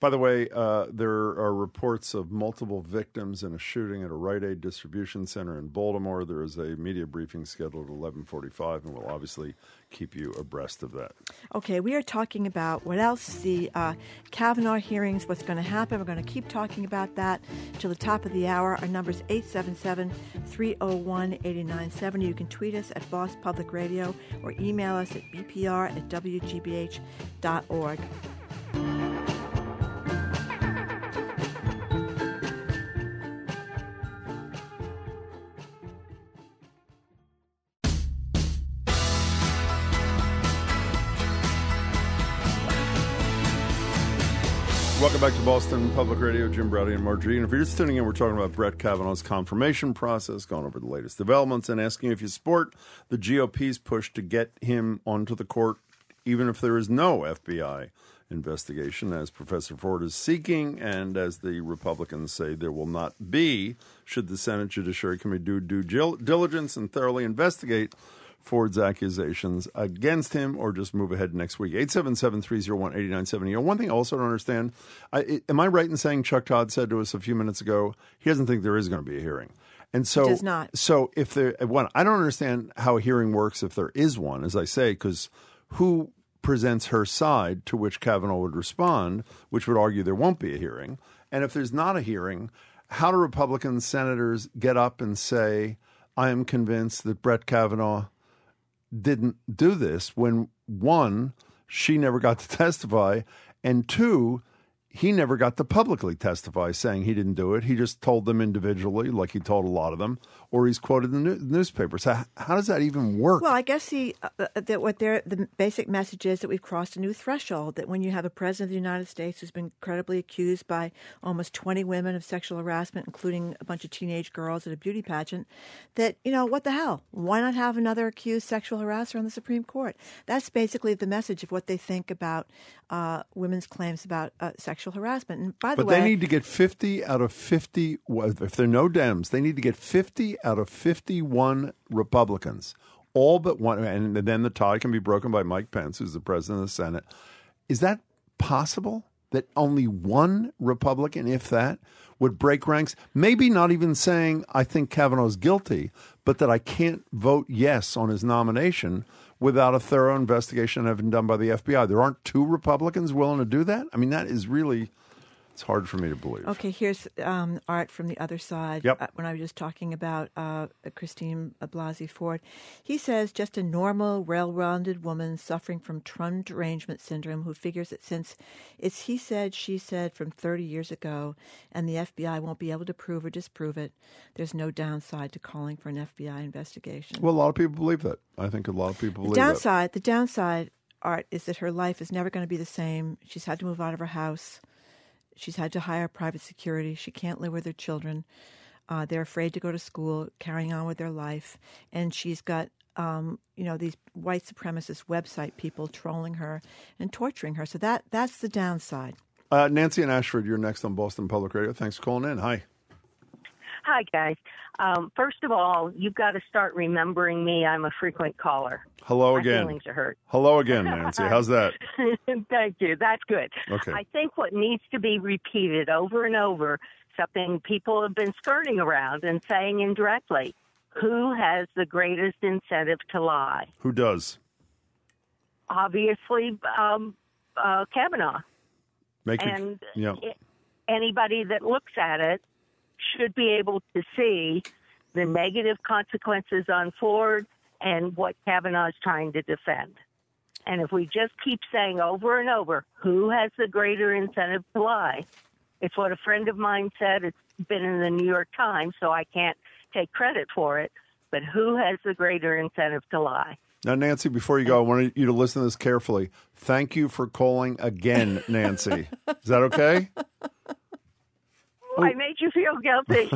By the way, uh, there are reports of multiple victims in a shooting at a Rite Aid distribution center in Baltimore. There is a media briefing scheduled at eleven forty-five, and we'll obviously keep you abreast of that. Okay, we are talking about what else the uh, Kavanaugh hearings, what's going to happen. We're going to keep talking about that till the top of the hour. Our number is 877 301 8970. You can tweet us at Boss Public Radio or email us at bpr at wgbh.org. back to Boston Public Radio. Jim Braude and Margery. And if you're just tuning in, we're talking about Brett Kavanaugh's confirmation process, going over the latest developments, and asking if you support the GOP's push to get him onto the court, even if there is no FBI investigation, as Professor Ford is seeking, and as the Republicans say there will not be, should the Senate Judiciary Committee do due diligence and thoroughly investigate Ford's accusations against him or just move ahead next week. 877-301-8970. You know, one thing I also don't understand, I, am I right in saying Chuck Todd said to us a few minutes ago, he doesn't think there is going to be a hearing. And so, does not. so if there, one, I don't understand how a hearing works if there is one, as I say, because who presents her side to which Kavanaugh would respond, which would argue there won't be a hearing. And if there's not a hearing, how do Republican senators get up and say, I am convinced that Brett Kavanaugh didn't do this when one, she never got to *laughs* testify, and two, he never got to publicly testify saying he didn't do it. He just told them individually, like he told a lot of them, or he's quoted in the new- newspapers. How, does that even work? Well, I guess the uh, uh, that what their the basic message is that we've crossed a new threshold. That when you have a president of the United States who's been credibly accused by almost twenty women of sexual harassment, including a bunch of teenage girls at a beauty pageant, that you know what the hell? Why not have another accused sexual harasser on the Supreme Court? That's basically the message of what they think about uh, women's claims about uh, sexual harassment. And by the But way, but they need to get 50 out of 50. If they're no Dems, they need to get 50 out of 51 Republicans. All but one. And then the tie can be broken by Mike Pence, who's the president of the Senate. Is that possible? That only one Republican, if that, would break ranks? Maybe not even saying, I think Kavanaugh's guilty, but that I can't vote yes on his nomination without a thorough investigation having done by the FBI. There aren't two Republicans willing to do that? I mean, that is really. It's hard for me to believe. Okay, here's um, art from the other side. Yep. Uh, when I was just talking about uh, Christine Blasey Ford, he says just a normal, well-rounded woman suffering from Trump derangement syndrome who figures that since it's he said, she said from 30 years ago, and the FBI won't be able to prove or disprove it, there's no downside to calling for an FBI investigation. Well, a lot of people believe that. I think a lot of people the believe that. downside, the downside Art, is that her life is never going to be the same. She's had to move out of her house. She's had to hire private security. She can't live with her children. Uh, they're afraid to go to school, carrying on with their life, and she's got um, you know these white supremacist website people trolling her and torturing her. So that that's the downside. Uh, Nancy and Ashford, you're next on Boston Public Radio. Thanks for calling in. Hi. Hi, guys. Um, first of all, you've got to start remembering me. I'm a frequent caller. Hello My again. feelings are hurt. Hello again, Nancy. How's that? *laughs* Thank you. That's good. Okay. I think what needs to be repeated over and over, something people have been skirting around and saying indirectly, who has the greatest incentive to lie? Who does? Obviously, um, uh, Kavanaugh. Make your- and yeah. anybody that looks at it should be able to see the negative consequences on Ford and what Kavanaugh is trying to defend. And if we just keep saying over and over, who has the greater incentive to lie? It's what a friend of mine said. It's been in the New York Times, so I can't take credit for it. But who has the greater incentive to lie? Now, Nancy, before you go, I want you to listen to this carefully. Thank you for calling again, Nancy. Is that okay? *laughs* Oh, I made you feel guilty.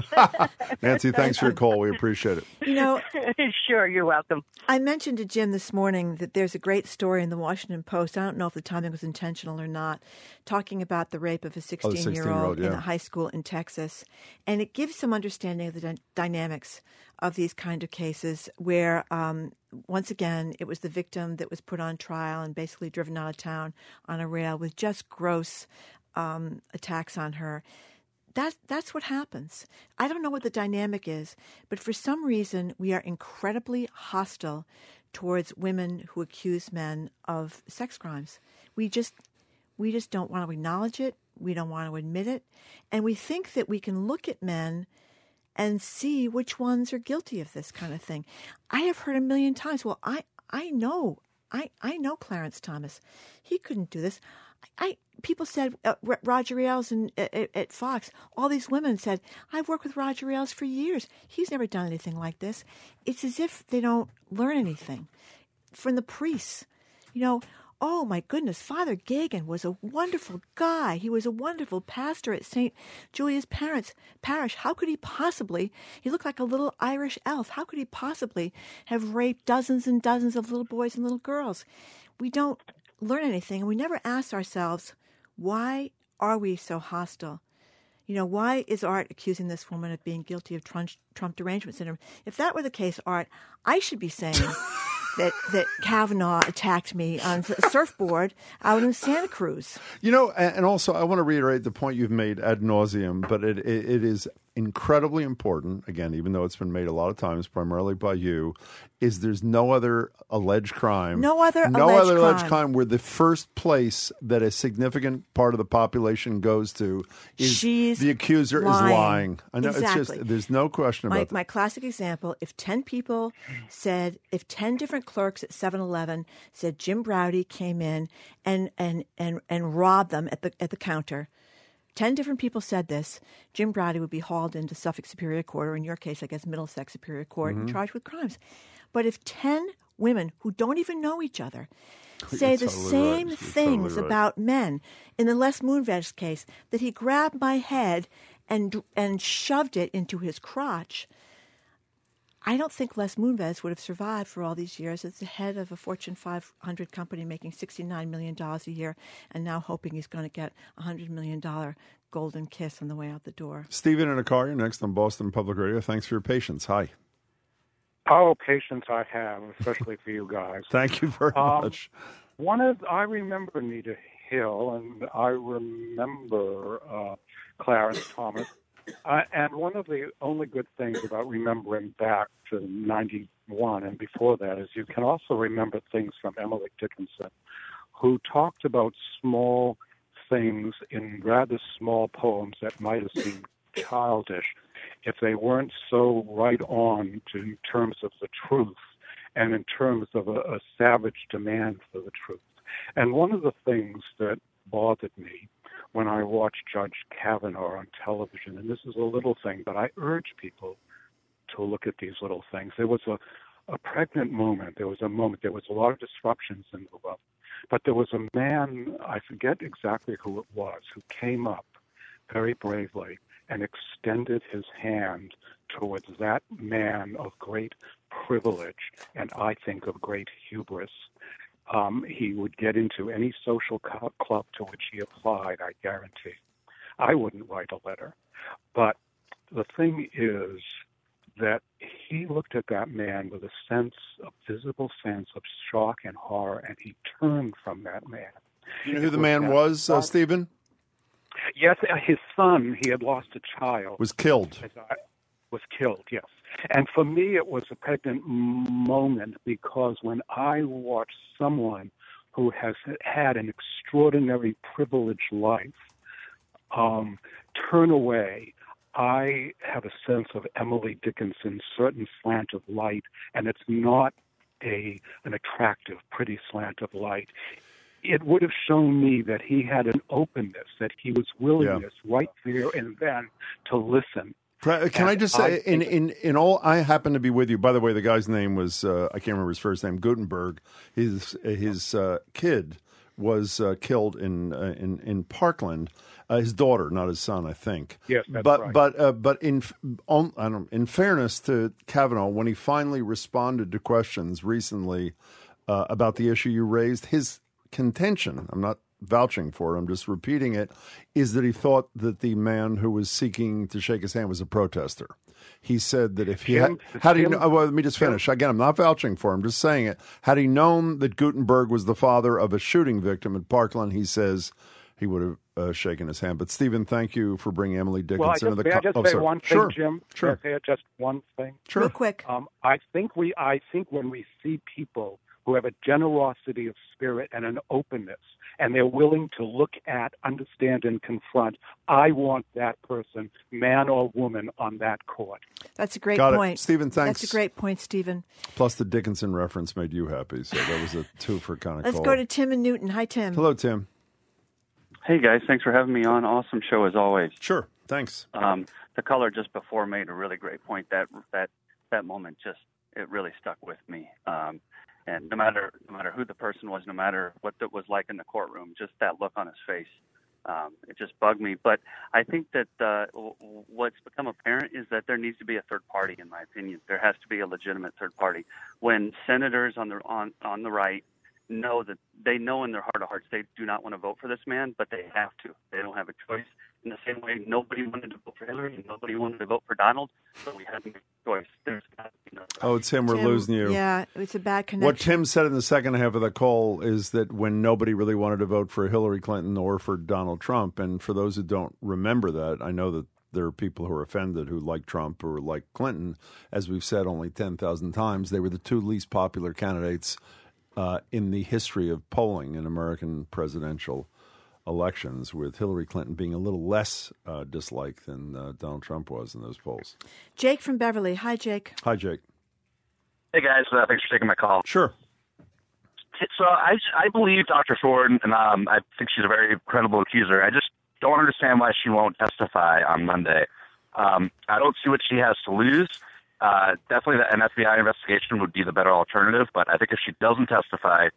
*laughs* Nancy, thanks for your call. We appreciate it. You know, *laughs* sure, you're welcome. I mentioned to Jim this morning that there's a great story in the Washington Post. I don't know if the timing was intentional or not, talking about the rape of a 16 year 16-year-old, old in a high school in Texas. And it gives some understanding of the dy- dynamics of these kind of cases where, um, once again, it was the victim that was put on trial and basically driven out of town on a rail with just gross um, attacks on her. That, that's what happens. I don't know what the dynamic is, but for some reason, we are incredibly hostile towards women who accuse men of sex crimes. We just we just don't want to acknowledge it. We don't want to admit it. And we think that we can look at men and see which ones are guilty of this kind of thing. I have heard a million times, well, I, I know, I, I know Clarence Thomas. He couldn't do this. I, people said uh, Roger Ailes and uh, at, Fox. All these women said, "I've worked with Roger Ailes for years. He's never done anything like this." It's as if they don't learn anything from the priests. You know, oh my goodness, Father Geoghan was a wonderful guy. He was a wonderful pastor at St. Julia's Parents Parish. How could he possibly? He looked like a little Irish elf. How could he possibly have raped dozens and dozens of little boys and little girls? We don't learn anything, and we never ask ourselves, why are we so hostile? You know, why is Art accusing this woman of being guilty of Trump, Trump derangement syndrome? If that were the case, Art, I should be saying *laughs* that that Kavanaugh attacked me on a surfboard out in Santa Cruz. You know, and also I want to reiterate the point you've made ad nauseum, but it, it, it is incredibly important. Again, even though it's been made a lot of times, primarily by you, is there's no other alleged crime, No other no alleged other alleged crime. crime where the first place that a significant part of the population goes to is She's the accuser lying. is lying. I know it's just there's no question My, about that. my classic example if 10 people said, if 10 different clerks at 7 Eleven said Jim Braude came in and, and, and, and robbed them at the, at the counter, 10 different people said this, Jim Braude would be hauled into Suffolk Superior Court, or in your case, I guess, Middlesex Superior Court, Mm-hmm. and charged with crimes. But if 10 women who don't even know each other *laughs* say You're the totally same You're things totally right. about men, in the Les Moonves case, that he grabbed my head and, and shoved it into his crotch, I don't think Les Moonves would have survived for all these years as the head of a Fortune 500 company making $69 million a year and now hoping he's going to get a $100 million golden kiss on the way out the door. Stephen in a car, you're next on Boston Public Radio. Thanks for your patience. Hi. Oh, patience I have, especially for you guys. *laughs* Thank you very Um, much. One of I remember Anita Hill, and I remember uh, Clarence Thomas. Uh, and one of the only good things about remembering back to '91 and before that is you can also remember things from Emily Dickinson, who talked about small things in rather small poems that might have seemed childish if they weren't so right on to, in terms of the truth and in terms of a, a savage demand for the truth. And one of the things that bothered me when I watched Judge Kavanaugh on television, and this is a little thing, but I urge people to look at these little things. There was a, a pregnant moment. There was a moment. There was a lot of disruptions in the world. But there was a man, I forget exactly who it was, who came up very bravely and extended his hand towards that man of great privilege and I think of great hubris. Um, he would get into any social club to which he applied, I guarantee. I wouldn't write a letter. But the thing is that he looked at that man with a sense, a visible sense of shock and horror, and he turned from that man. You know who the man was, uh, Stephen? Yes, uh, his son. He had lost a child. Was killed. Was killed. Yes. And for me, it was a pregnant moment because when I watch someone who has had an extraordinary privileged life um, turn away, I have a sense of Emily Dickinson's certain slant of light, and it's not a an attractive, pretty slant of light. It would have shown me that he had an openness, that he was willingness yeah. right there and then to listen can I just say, I in, in, in all, I happen to be with you. By the way, the guy's name was, uh, I can't remember his first name, Guttenberg. His, his uh, kid was uh, killed in, uh, in, in Parkland. Uh, his daughter, not his son, I think. Yes, that's but right. but uh, but in on, I don't, in fairness to Kavanaugh, when he finally responded to questions recently about the issue you raised, his contention, I'm not vouching for, I'm just repeating it, is that he thought that the man who was seeking to shake his hand was a protester. He said that if he had, had he, know, well, let me just finish. Again, I'm not vouching for him, just saying it. Had he known that Guttenberg was the father of a shooting victim at Parkland, he says he would have uh, shaken his hand. But Stephen, thank you for bringing Emily Dickinson well, to the. May I just oh, say sorry. one thing, sure. Jim? Sure. May I say just one thing? Sure. Real quick. Um, I think we. I think when we see people who have a generosity of spirit and an openness, and they're willing to look at, understand, and confront. I want that person, man or woman, on that court. That's a great Got point. It. Stephen, thanks. That's a great point, Stephen. Plus, the Dickinson reference made you happy, so that was a two for kind of Let's call. go to Tim and Newton. Hi, Tim. Hello, Tim. Hey, guys. Thanks for having me on. Awesome show as always. Sure. Thanks. Um, the caller just before made a really great point. That that that moment just it really stuck with me. Um, and no matter no matter who the person was, no matter what it was like in the courtroom, just that look on his face, um, it just bugged me. But I think that uh, what's become apparent is that there needs to be a third party. In my opinion, there has to be a legitimate third party. When senators on the on on the right know that they know in their heart of hearts they do not want to vote for this man, but they have to. They don't have a choice. In the same way, nobody wanted to vote for Hillary and nobody wanted to vote for Donald, so we had to make a choice. There's got to be no. Oh, Tim, we're Tim, losing you. Yeah, it's a bad connection. What Tim said in the second half of the call is that when nobody really wanted to vote for Hillary Clinton or for Donald Trump, and for those who don't remember that, I know that there are people who are offended who like Trump or like Clinton. As we've said only 10,000 times, they were the two least popular candidates uh, in the history of polling in American presidential elections, with Hillary Clinton being a little less uh, disliked than uh, Donald Trump was in those polls. Jake from Beverly. Hi, Jake. Hi, Jake. Hey, guys. Uh, thanks for taking my call. Sure. So I, I believe Dr. Ford, and um, I think she's a very credible accuser. I just don't understand why she won't testify on Monday. Um, I don't see what she has to lose. Uh, definitely, an FBI investigation would be the better alternative. But I think if she doesn't testify,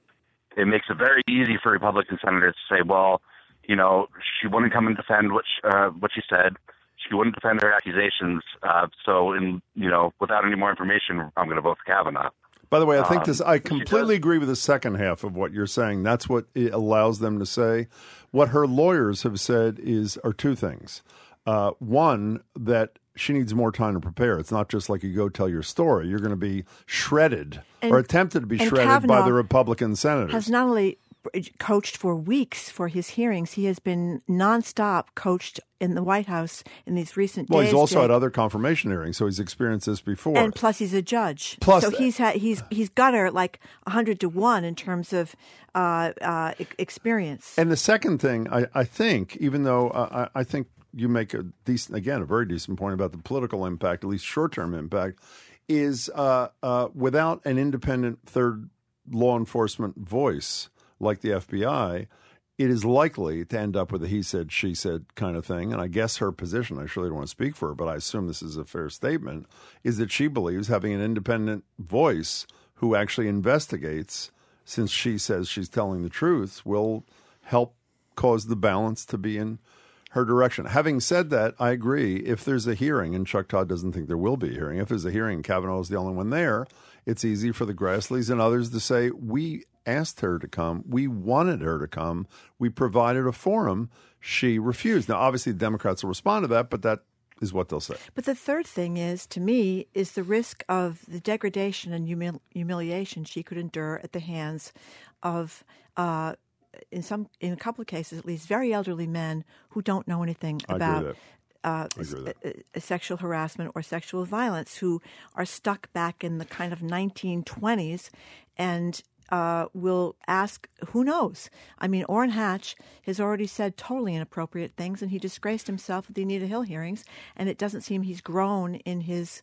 it makes it very easy for Republican senators to say, "Well, you know, she wouldn't come and defend what she, uh, what she said. She wouldn't defend her accusations. Uh, so, in you know, without any more information, I'm going to vote for Kavanaugh." By the way, I think Um, this. I completely agree with the second half of what you're saying. That's what it allows them to say. What her lawyers have said is are two things. Uh, one that she needs more time to prepare. It's not just like you go tell your story. You're going to be shredded And- or attempted to be and shredded by the Republican senators. Has not only coached for weeks for his hearings, he has been nonstop coached in the White House in these recent well, days. he's also Jake. had other confirmation hearings, so he's experienced this before. and plus he's a judge. Plus- so he's had he's he's got her like hundred to one in terms of uh, uh, experience. And the second thing, I, I think, even though uh, I, I think you make a decent, again, a very decent point about the political impact, at least short term impact, is uh, uh, without an independent third law enforcement voice like the FBI, it is likely to end up with a he said, she said kind of thing. And I guess her position, I surely don't want to speak for her, but I assume this is a fair statement, is that she believes having an independent voice who actually investigates since she says she's telling the truth, will help cause the balance to be in her direction. Having said that, I agree. If there's a hearing, and Chuck Todd doesn't think there will be a hearing, if there's a hearing, Kavanaugh is the only one there, it's easy for the Grassleys and others to say, We asked her to come. We wanted her to come. We provided a forum. She refused. Now, obviously, the Democrats will respond to that, but that is what they'll say. But the third thing is, to me, is the risk of the degradation and humil- humiliation she could endure at the hands of. Uh, in some, in a couple of cases, at least, very elderly men who don't know anything about uh, I agree with s- uh, uh, sexual harassment or sexual violence, who are stuck back in the kind of 1920s and uh, will ask, who knows? I mean, Orrin Hatch has already said totally inappropriate things, and he disgraced himself at the Anita Hill hearings, and it doesn't seem he's grown in his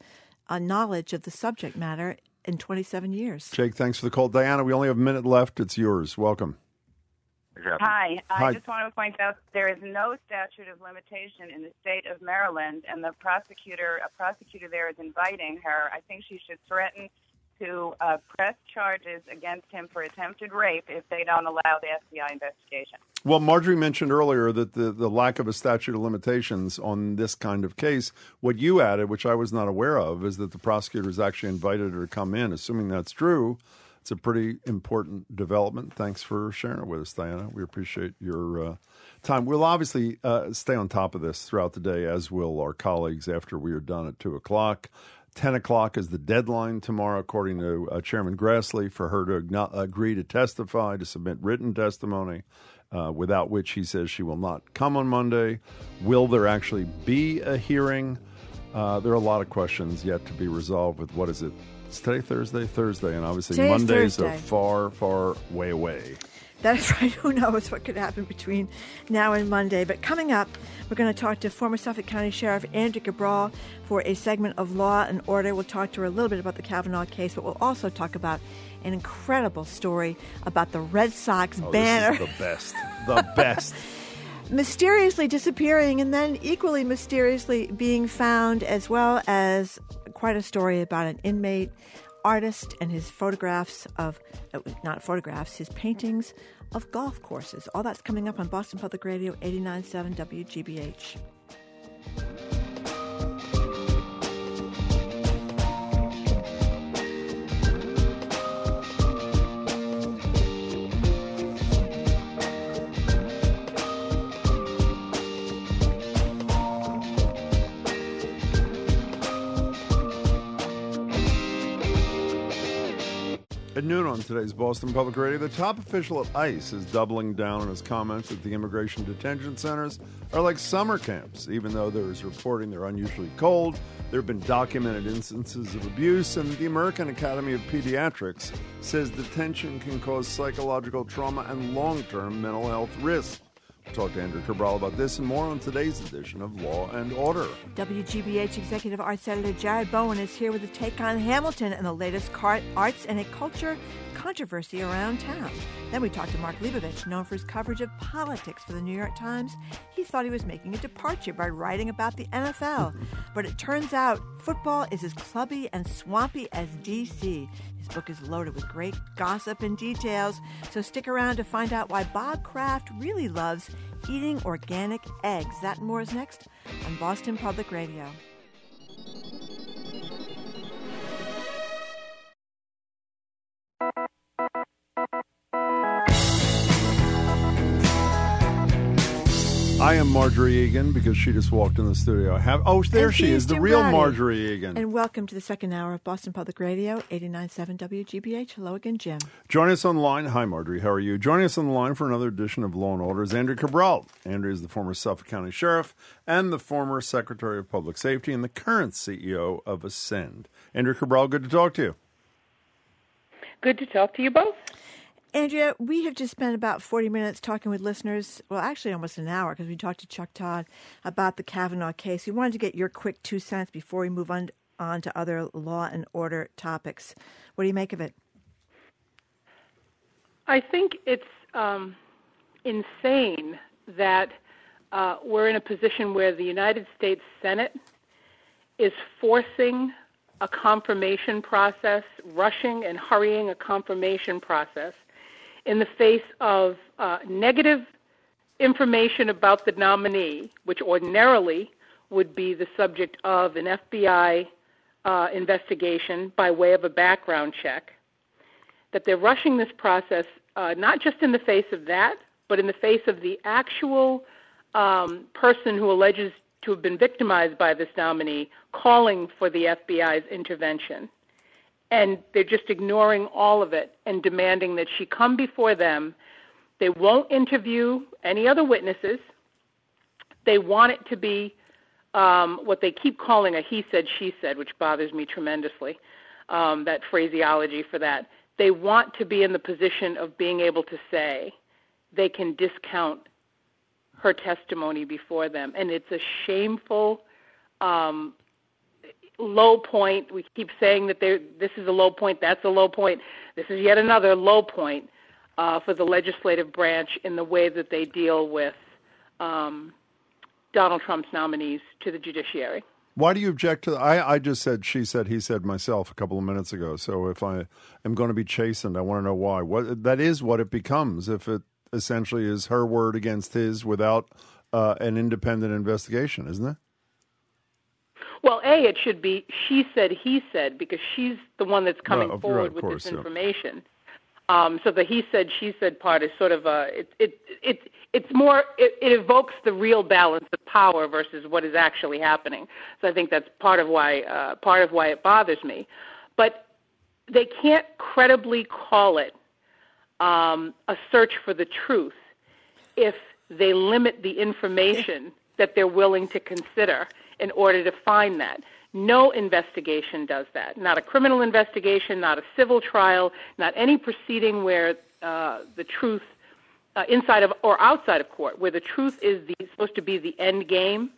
uh, knowledge of the subject matter in 27 years. Jake, thanks for the call. Diana, we only have a minute left. It's yours. Welcome. Hi. I just want to point out there is no statute of limitation in the state of Maryland, and the prosecutor, a prosecutor there, is inviting her. I think she should threaten to uh, press charges against him for attempted rape if they don't allow the FBI investigation. Well, Margery mentioned earlier that the, the lack of a statute of limitations on this kind of case. What you added, which I was not aware of, is that the prosecutors actually invited her to come in. Assuming that's true, it's a pretty important development. Thanks for sharing it with us, Diana. We appreciate your uh, time. We'll obviously uh, stay on top of this throughout the day, as will our colleagues after we are done at 2 o'clock. 10 o'clock is the deadline tomorrow, according to uh, Chairman Grassley, for her to agree to testify, to submit written testimony, uh, without which he says she will not come on Monday. Will there actually be a hearing? Uh, there are a lot of questions yet to be resolved with what is it? It's today Thursday? Thursday, and obviously Today's Mondays are far, far way away. That's *laughs* right. Who knows what could happen between now and Monday? But coming up, we're going to talk to former Suffolk County Sheriff Andrea Cabral for a segment of Law and Order. We'll talk to her a little bit about the Kavanaugh case, but we'll also talk about an incredible story about the Red Sox Oh, banner This is the best. The best. *laughs* mysteriously disappearing and then equally mysteriously being found, as well as quite a story about an inmate artist and his photographs of, uh, not photographs, his paintings of golf courses. All that's coming up on Boston Public Radio 89.7 WGBH. Noon on today's Boston Public Radio, the top official at ICE is doubling down on his comments that the immigration detention centers are like summer camps. Even though there is reporting they're unusually cold, there have been documented instances of abuse, and the American Academy of Pediatrics says detention can cause psychological trauma and long term mental health risks. Talk to Andrea Cabral about this and more on today's edition of Law and Order. WGBH Executive Arts Editor Jared Bowen is here with a take on Hamilton and the latest arts and a culture controversy around town. Then we talked to Mark Leibovich, known for his coverage of politics for the New York Times. He thought he was making a departure by writing about the NFL, *laughs* but it turns out football is as clubby and swampy as DC. His book is loaded with great gossip and details, so stick around to find out why Bob Kraft really loves eating organic eggs. That and more is next on Boston Public Radio. I am Margery Eagan because she just walked in the studio. I have oh, there And she is, the real Margery Eagan. And welcome to the second hour of Boston Public Radio, 89.7 WGBH. Hello again, Jim. Join us on the line. Hi, Margery. How are you? Joining us on the line for another edition of Law and Order is Andrea Cabral. Andrea is the former Suffolk County Sheriff and the former Secretary of Public Safety and the current CEO of Ascend. Andrea Cabral, good to talk to you. Good to talk to you both. Andrea, we have just spent about 40 minutes talking with listeners, well, actually almost an hour because we talked to Chuck Todd about the Kavanaugh case. We wanted to get your quick two cents before we move on, on to other law and order topics. What do you make of it? I think it's um, insane that uh, we're in a position where the United States Senate is forcing a confirmation process, rushing and hurrying a confirmation process in the face of uh, negative information about the nominee, which ordinarily would be the subject of an FBI uh, investigation by way of a background check, that they're rushing this process uh, not just in the face of that, but in the face of the actual um, person who alleges to have been victimized by this nominee calling for the FBI's intervention. And they're just ignoring all of it and demanding that she come before them. They won't interview any other witnesses. They want it to be um, what they keep calling a he said, she said, which bothers me tremendously, um, that phraseology for that. They want to be in the position of being able to say they can discount her testimony before them. And it's a shameful um, low point. We keep saying that this is a low point, that's a low point. This is yet another low point uh, for the legislative branch in the way that they deal with um, Donald Trump's nominees to the judiciary. Why do you object to? I I just said she said he said myself a couple of minutes ago. So if I am going to be chastened, I want to know why. What that is what it becomes if it essentially is her word against his without uh, an independent investigation, isn't it? Well, a it should be she said he said because she's the one that's coming no, forward right, with course, this yeah. information. Um, so the he said she said part is sort of a it it it it's more it, it evokes the real balance of power versus what is actually happening. So I think that's part of why uh, part of why it bothers me. But they can't credibly call it um, a search for the truth if they limit the information *laughs* that they're willing to consider in order to find that. No investigation does that. Not a criminal investigation, not a civil trial, not any proceeding where uh, the truth, uh, inside of or outside of court, where the truth is the, supposed to be the end game,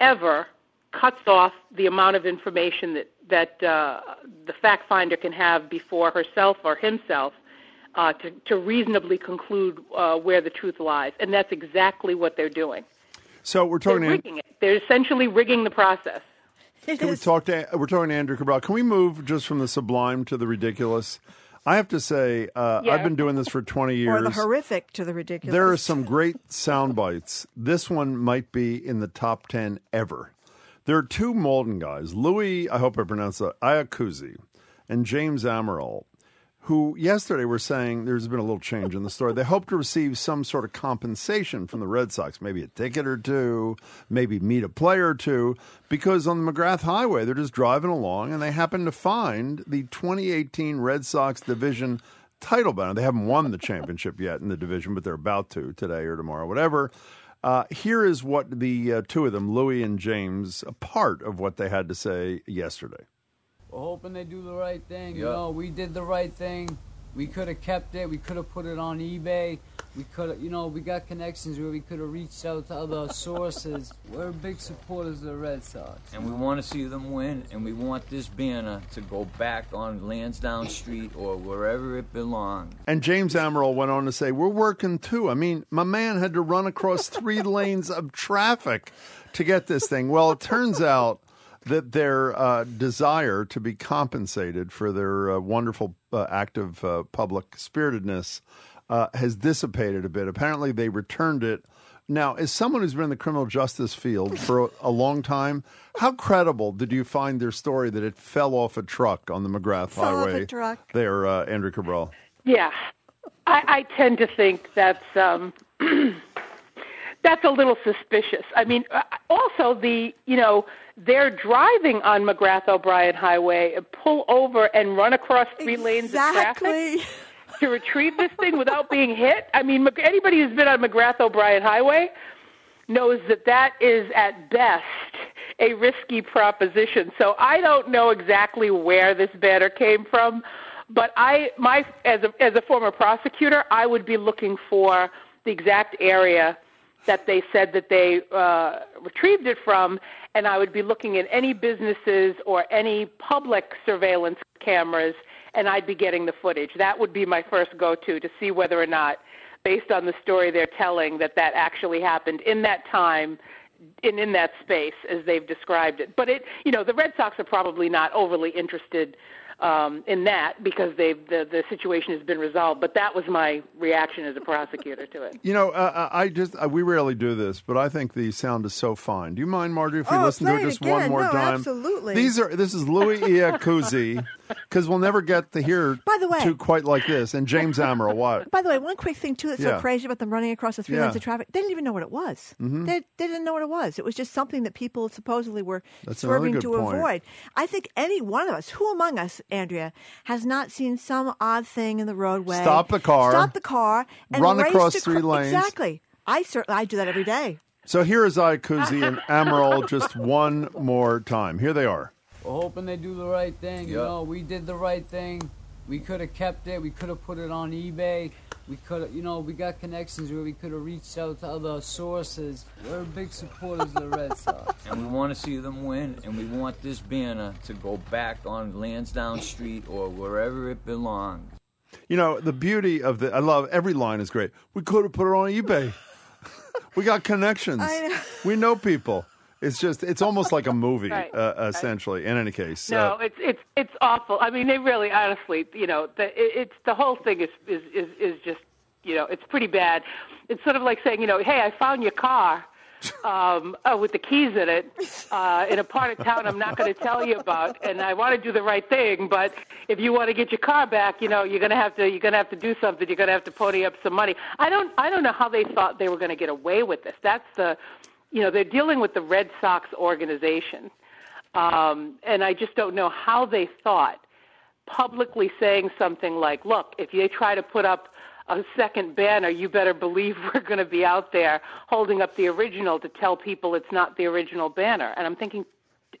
ever cuts off the amount of information that that uh, the fact finder can have before herself or himself uh, to, to reasonably conclude uh, where the truth lies, and that's exactly what they're doing. So we're talking. They're rigging it. They're essentially rigging the process. *laughs* Can we talk to? We're talking to Andrea Cabral. Can we move just from the sublime to the ridiculous? I have to say, uh, Yeah. I've been doing this for 20 years. Or the horrific to the ridiculous. There are some great sound bites. This one might be in the top 10 ever. There are two Malden guys, Louis, I hope I pronounced that, Iacuzzi, and James Amaral, who yesterday were saying there's been a little change in the story. They hope to receive some sort of compensation from the Red Sox, maybe a ticket or two, maybe meet a player or two, because on the McGrath Highway, they're just driving along and they happen to find the 2018 Red Sox division title banner. They haven't won the championship yet in the division, but they're about to today or tomorrow, whatever. Uh, here is what the uh, two of them, Louis and James, a part of what they had to say yesterday. We're hoping they do the right thing. You know, we did the right thing. We could have kept it. We could have put it on eBay. We could have, you know, we got connections where we could have reached out to other *laughs* sources. We're big supporters of the Red Sox. And we want to see them win, and we want this banner to go back on Lansdowne Street or wherever it belongs. And James Amaral went on to say, We're working too. I mean, my man had to run across three lanes of traffic to get this thing. Well, it turns out that their uh, desire to be compensated for their uh, wonderful uh, act of uh, public spiritedness uh, has dissipated a bit. Apparently, they returned it. Now, as someone who's been in the criminal justice field for a, a long time, how credible did you find their story that it fell off a truck on the McGrath Fell off a Highway? truck. There, uh, Andrea Cabral. Yeah, I, I tend to think that's um, *clears throat* that's a little suspicious. I mean, uh, also the you know they're driving on McGrath O'Brien Highway and pull over and run across three lanes of traffic to retrieve this thing without being hit. I mean, anybody who's been on McGrath O'Brien Highway knows that that is at best a risky proposition. So I don't know exactly where this banner came from, but I my as a as a former prosecutor, I would be looking for the exact area that they said that they uh, retrieved it from, and I would be looking at any businesses or any public surveillance cameras, and I'd be getting the footage. That would be my first go-to to see whether or not, based on the story they're telling, that that actually happened in that time. In, in that space as they've described it, but it you know the Red Sox are probably not overly interested um, in that because they the the situation has been resolved. But that was my reaction as a prosecutor to it. You know, uh, I just uh, we rarely do this, but I think the sound is so fine. Do you mind, Margery, if we Oh, listen to it it just again. one more No, time? absolutely. These are this is Louis *laughs* Iacuzzi because we'll never get to hear By the way- two quite like this. And James Amaral, what? By the way, one quick thing too that's Yeah. so crazy about them running across the three lanes of traffic. They didn't even know what it was. Mhm. They, they didn't know what it was. It was just something that people supposedly were That's swerving to point. avoid. I think any one of us, who among us, Andrea, has not seen some odd thing in the roadway? Stop the car. Stop the car. And Run race across to three cro- lanes. Exactly. I certainly I do that every day. So here is Iacuzzi and *laughs* Amaral just one more time. Here they are. We're hoping they do the right thing. You know, we did the right thing. We could have kept it. We could have put it on eBay. We could have, you know, we got connections where we could have reached out to other sources. We're big supporters of the Red Sox. And we want to see them win, and we want this banner to go back on Lansdowne Street or wherever it belongs. You know, the beauty of the I love every line is great. We could have put it on eBay. *laughs* we got connections. I know. We know people. It's just it's almost like a movie, *laughs* Right, uh, essentially. In any case, No, uh, it's it's it's awful. I mean, they really, honestly, you know, the, it, it's the whole thing is is is is just, you know, it's pretty bad. It's sort of like saying, you know, hey, I found your car *laughs* um, uh, with the keys in it uh, in a part of town I'm not going to tell you about, and I want to do the right thing, but if you want to get your car back, you know, you're going to have to you're going to have to do something. You're going to have to pony up some money. I don't I don't know how they thought they were going to get away with this. That's the, you know, they're dealing with the Red Sox organization. Um, and I just don't know how they thought publicly saying something like, look, if they try to put up a second banner, you better believe *laughs* we're going to be out there holding up the original to tell people it's not the original banner. And I'm thinking,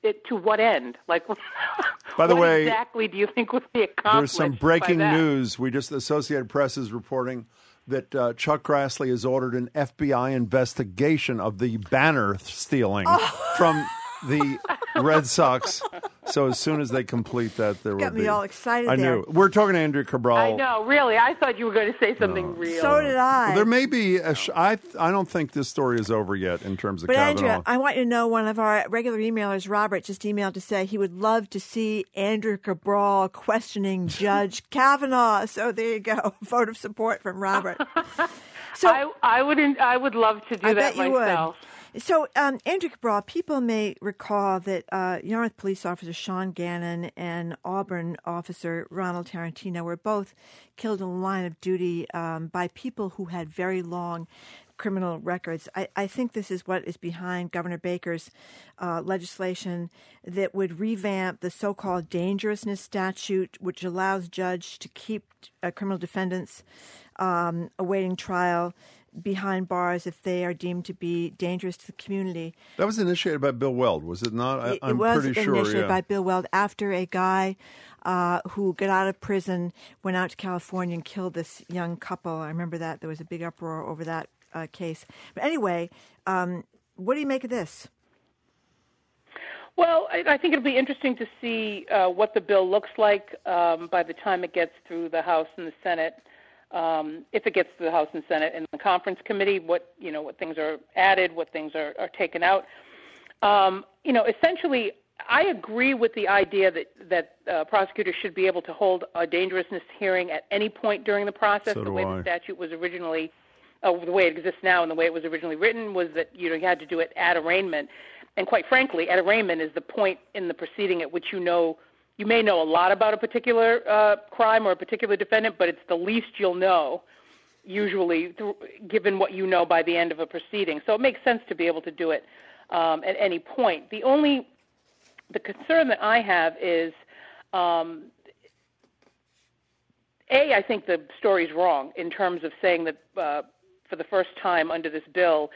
it, to what end? Like, *laughs* By the what way, exactly do you think would be accomplished? There's some breaking news. We just the Associated Press is reporting that uh, Chuck Grassley has ordered an FBI investigation of the banner stealing Oh. from the Red Sox. So as soon as they complete that, there Got will me be. all excited I there. knew. We're talking to Andrea Cabral. I know, really. I thought you were going to say something real. So did I. Well, there may be. A sh- I I don't think this story is over yet in terms of But Kavanaugh. Andrea, I want you to know one of our regular emailers, Robert, just emailed to say he would love to see Andrea Cabral questioning *laughs* Judge Kavanaugh. So there you go, *laughs* vote of support from Robert. *laughs* So I, I would I would love to do I that bet you myself. would. So, um, Andrea Cabral, people may recall that uh, Yarmouth police officer Sean Gannon and Auburn officer Ronald Tarantino were both killed in the line of duty um, by people who had very long criminal records. I, I think this is what is behind Governor Baker's uh, legislation that would revamp the so-called dangerousness statute, which allows judge to keep uh, criminal defendants um, awaiting trial behind bars if they are deemed to be dangerous to the community. that was initiated by Bill Weld, was it not? I, It- I'm it was initiated yeah. by Bill Weld after a guy uh, who got out of prison went out to California and killed this young couple. I remember that there was a big uproar over that uh, case. But anyway, um, what do you make of this? Well, I, I think it'll be interesting to see uh, what the bill looks like um, by the time it gets through the House and the Senate. Um, if it gets to the House and Senate and the conference committee, what you know, what things are added, what things are, are taken out. Um, you know, essentially, I agree with the idea that that uh, prosecutors should be able to hold a dangerousness hearing at any point during the process. So the way I. the statute was originally, uh, the way it exists now, and the way it was originally written was that you know you had to do it at arraignment. And quite frankly, at arraignment is the point in the proceeding at which you know you may know a lot about a particular uh, crime or a particular defendant, but it's the least you'll know usually, given what you know by the end of a proceeding. So it makes sense to be able to do it um, at any point. The only the concern that I have is, um, a, I think the story's wrong in terms of saying that uh, for the first time under this bill,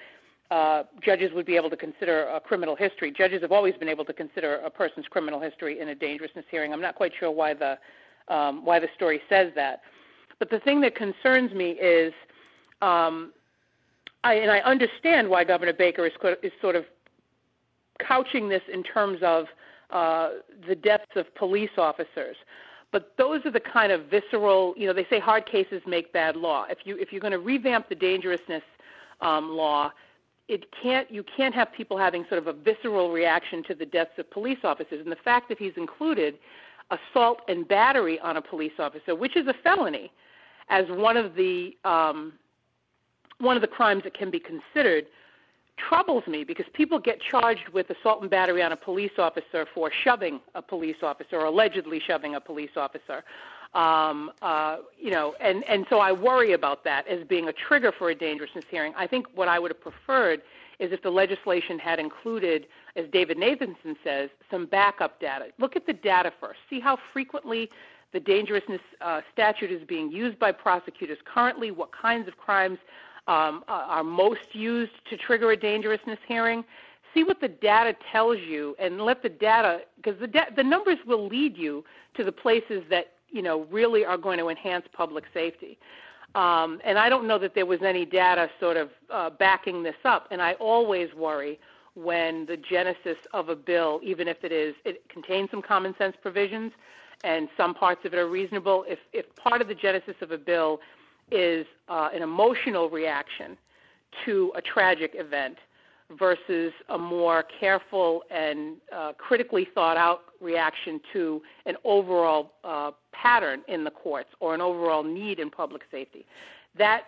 uh, judges would be able to consider a criminal history. Judges have always been able to consider a person's criminal history in a dangerousness hearing. I'm not quite sure why the um, why the story says that. But the thing that concerns me is, um, I, and I understand why Governor Baker is, is sort of couching this in terms of uh, the deaths of police officers. But those are the kind of visceral, you know, they say hard cases make bad law. If you if you're going to revamp the dangerousness um, law, it can't you can't have people having sort of a visceral reaction to the deaths of police officers. And the fact that he's included assault and battery on a police officer, which is a felony, as one of the um, one of the crimes that can be considered troubles me because people get charged with assault and battery on a police officer for shoving a police officer or allegedly shoving a police officer. Um, uh, you know, and, and so I worry about that as being a trigger for a dangerousness hearing. I think what I would have preferred is if the legislation had included, as David Nathanson says, some backup data. Look at the data first. See how frequently the dangerousness uh, statute is being used by prosecutors currently, what kinds of crimes um, are most used to trigger a dangerousness hearing. See what the data tells you, and let the data, because the da- the numbers will lead you to the places that you know really are going to enhance public safety. Um, and I don't know that there was any data sort of uh, backing this up. And I always worry when the genesis of a bill, even if it is, it contains some common sense provisions, and some parts of it are reasonable. If if part of the genesis of a bill is uh, an emotional reaction to a tragic event versus a more careful and uh, critically thought out reaction to an overall uh, pattern in the courts or an overall need in public safety. That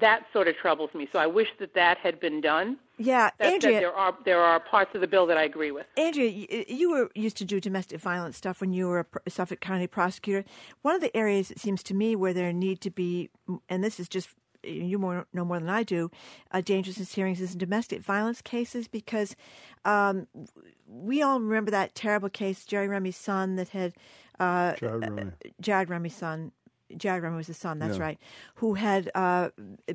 that sort of troubles me. So I wish that that had been done. Yeah, that Andrea, there are there are parts of the bill that I agree with. Andrea, you, you were used to do domestic violence stuff when you were a Suffolk County prosecutor. One of the areas it seems to me where there need to be, and this is just you more know more than I do, uh, dangerousness hearings is in domestic violence cases because um, we all remember that terrible case, Jerry Remy's son, that had uh, Jared Remy. Jared Remy's son. Jared Remy was his son, that's Yeah. right, who had uh,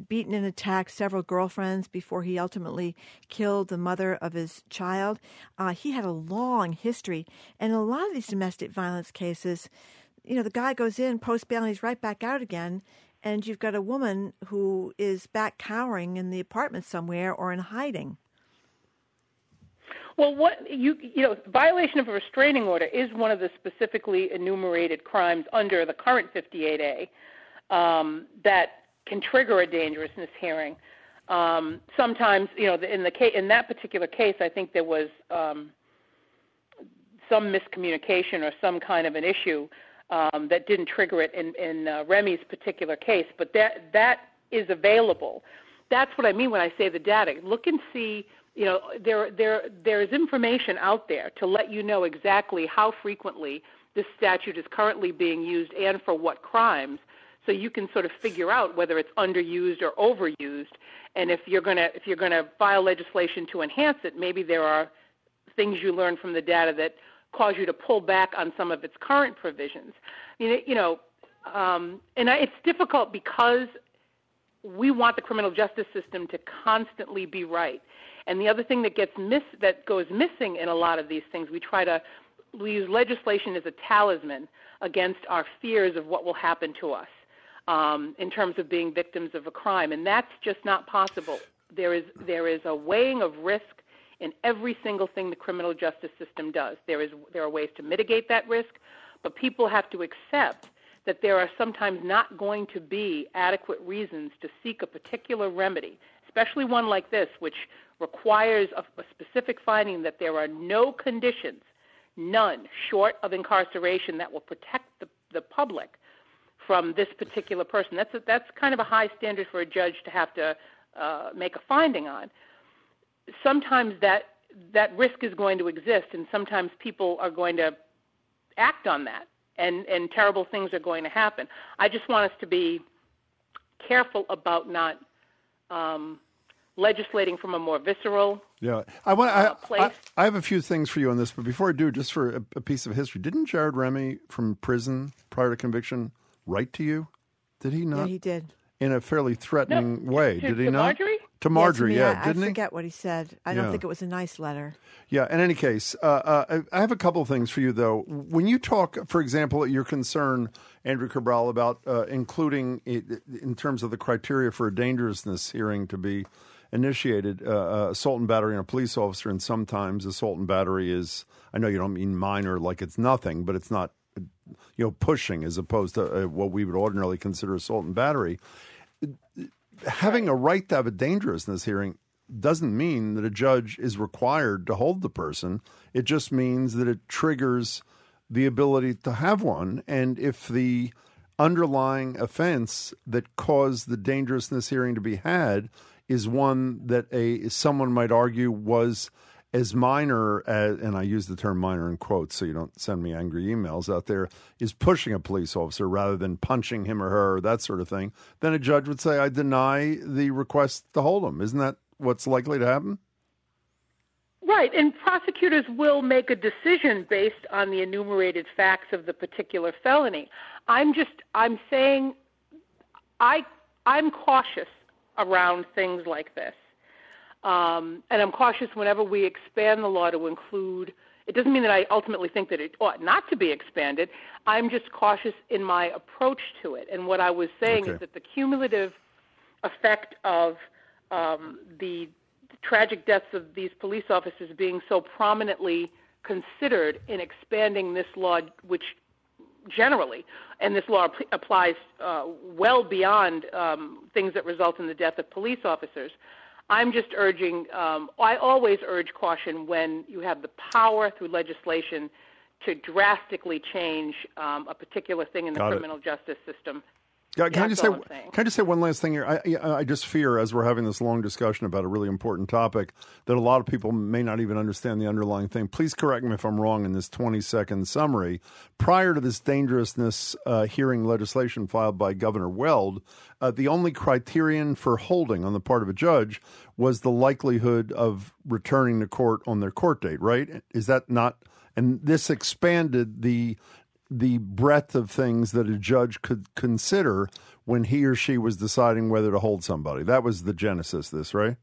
beaten and attacked several girlfriends before he ultimately killed the mother of his child. Uh, he had a long history. And in a lot of these domestic violence cases, you know, the guy goes in, post bail, and he's right back out again. And you've got a woman who is back cowering in the apartment somewhere or in hiding. Well, what you you know, violation of a restraining order is one of the specifically enumerated crimes under the current 58A um, that can trigger a dangerousness hearing. Um, sometimes, you know, in the case, in that particular case, I think there was um, some miscommunication or some kind of an issue um, that didn't trigger it in, in uh, Remy's particular case. But that that is available. That's what I mean when I say the data. Look and see. You know, there there there is information out there to let you know exactly how frequently this statute is currently being used and for what crimes. So you can sort of figure out whether it's underused or overused. And if you're gonna if you're gonna file legislation to enhance it, maybe there are things you learn from the data that cause you to pull back on some of its current provisions. You know, um, and I, it's difficult because we want the criminal justice system to constantly be right. And the other thing that gets miss that goes missing in a lot of these things, we try to we use legislation as a talisman against our fears of what will happen to us um, in terms of being victims of a crime, and that's just not possible. There is there is a weighing of risk in every single thing the criminal justice system does. There is there are ways to mitigate that risk, but people have to accept that there are sometimes not going to be adequate reasons to seek a particular remedy, especially one like this, which requires a, a specific finding that there are no conditions, none, short of incarceration that will protect the, the public from this particular person. That's a, that's kind of a high standard for a judge to have to uh, make a finding on. Sometimes that that risk is going to exist, and sometimes people are going to act on that, and and terrible things are going to happen. I just want us to be careful about not um, legislating from a more visceral Yeah, I want. I, uh, place. I, I have a few things for you on this, but before I do, just for a, a piece of history, didn't Jared Remy from prison prior to conviction write to you? Did he not? Yeah, he did. In a fairly threatening way, to- did he to not? Margery? To Yeah, Margery, me, yeah, I, didn't I he? forget what he said. I don't think it was a nice letter. Yeah. In any case, uh, uh, I have a couple of things for you, though. When you talk, for example, your concern, Andrea Cabral, about uh, including it, in terms of the criteria for a dangerousness hearing to be initiated, uh, uh, assault and battery on a police officer, and sometimes assault and battery is. I know you don't mean minor, like it's nothing, but it's not, you know, pushing as opposed to uh, what we would ordinarily consider assault and battery having a right to have a dangerousness hearing doesn't mean that a judge is required to hold the person. It just means that it triggers the ability to have one. And if the underlying offense that caused the dangerousness hearing to be had is one that a someone might argue was as minor as, and I use the term minor in quotes so you don't send me angry emails out there, is pushing a police officer rather than punching him or her, or that sort of thing, then a judge would say, I deny the request to hold him. Isn't that what's likely to happen? Right, and prosecutors will make a decision based on the enumerated facts of the particular felony. I'm just I'm saying I I'm cautious around things like this. Um, and I'm cautious whenever we expand the law to include. It doesn't mean that I ultimately think that it ought not to be expanded. I'm just cautious in my approach to it. And what I was saying Okay. is that the cumulative effect of um, the tragic deaths of these police officers being so prominently considered in expanding this law, which generally, and this law applies uh, well beyond um, things that result in the death of police officers. I'm just urging, um, I always urge caution when you have the power through legislation to drastically change um, a particular thing in the Got it. criminal justice system. Can, can I just say? all I'm saying. Can I just say one last thing here? I, I I just fear, as we're having this long discussion about a really important topic, that a lot of people may not even understand the underlying thing. Please correct me if I'm wrong in this 20 second summary. Prior to this dangerousness uh, hearing legislation filed by Governor Weld, uh, the only criterion for holding on the part of a judge was the likelihood of returning to court on their court date. Right? Is that not? And this expanded the the breadth of things that a judge could consider when he or she was deciding whether to hold somebody. That was the genesis of this, right?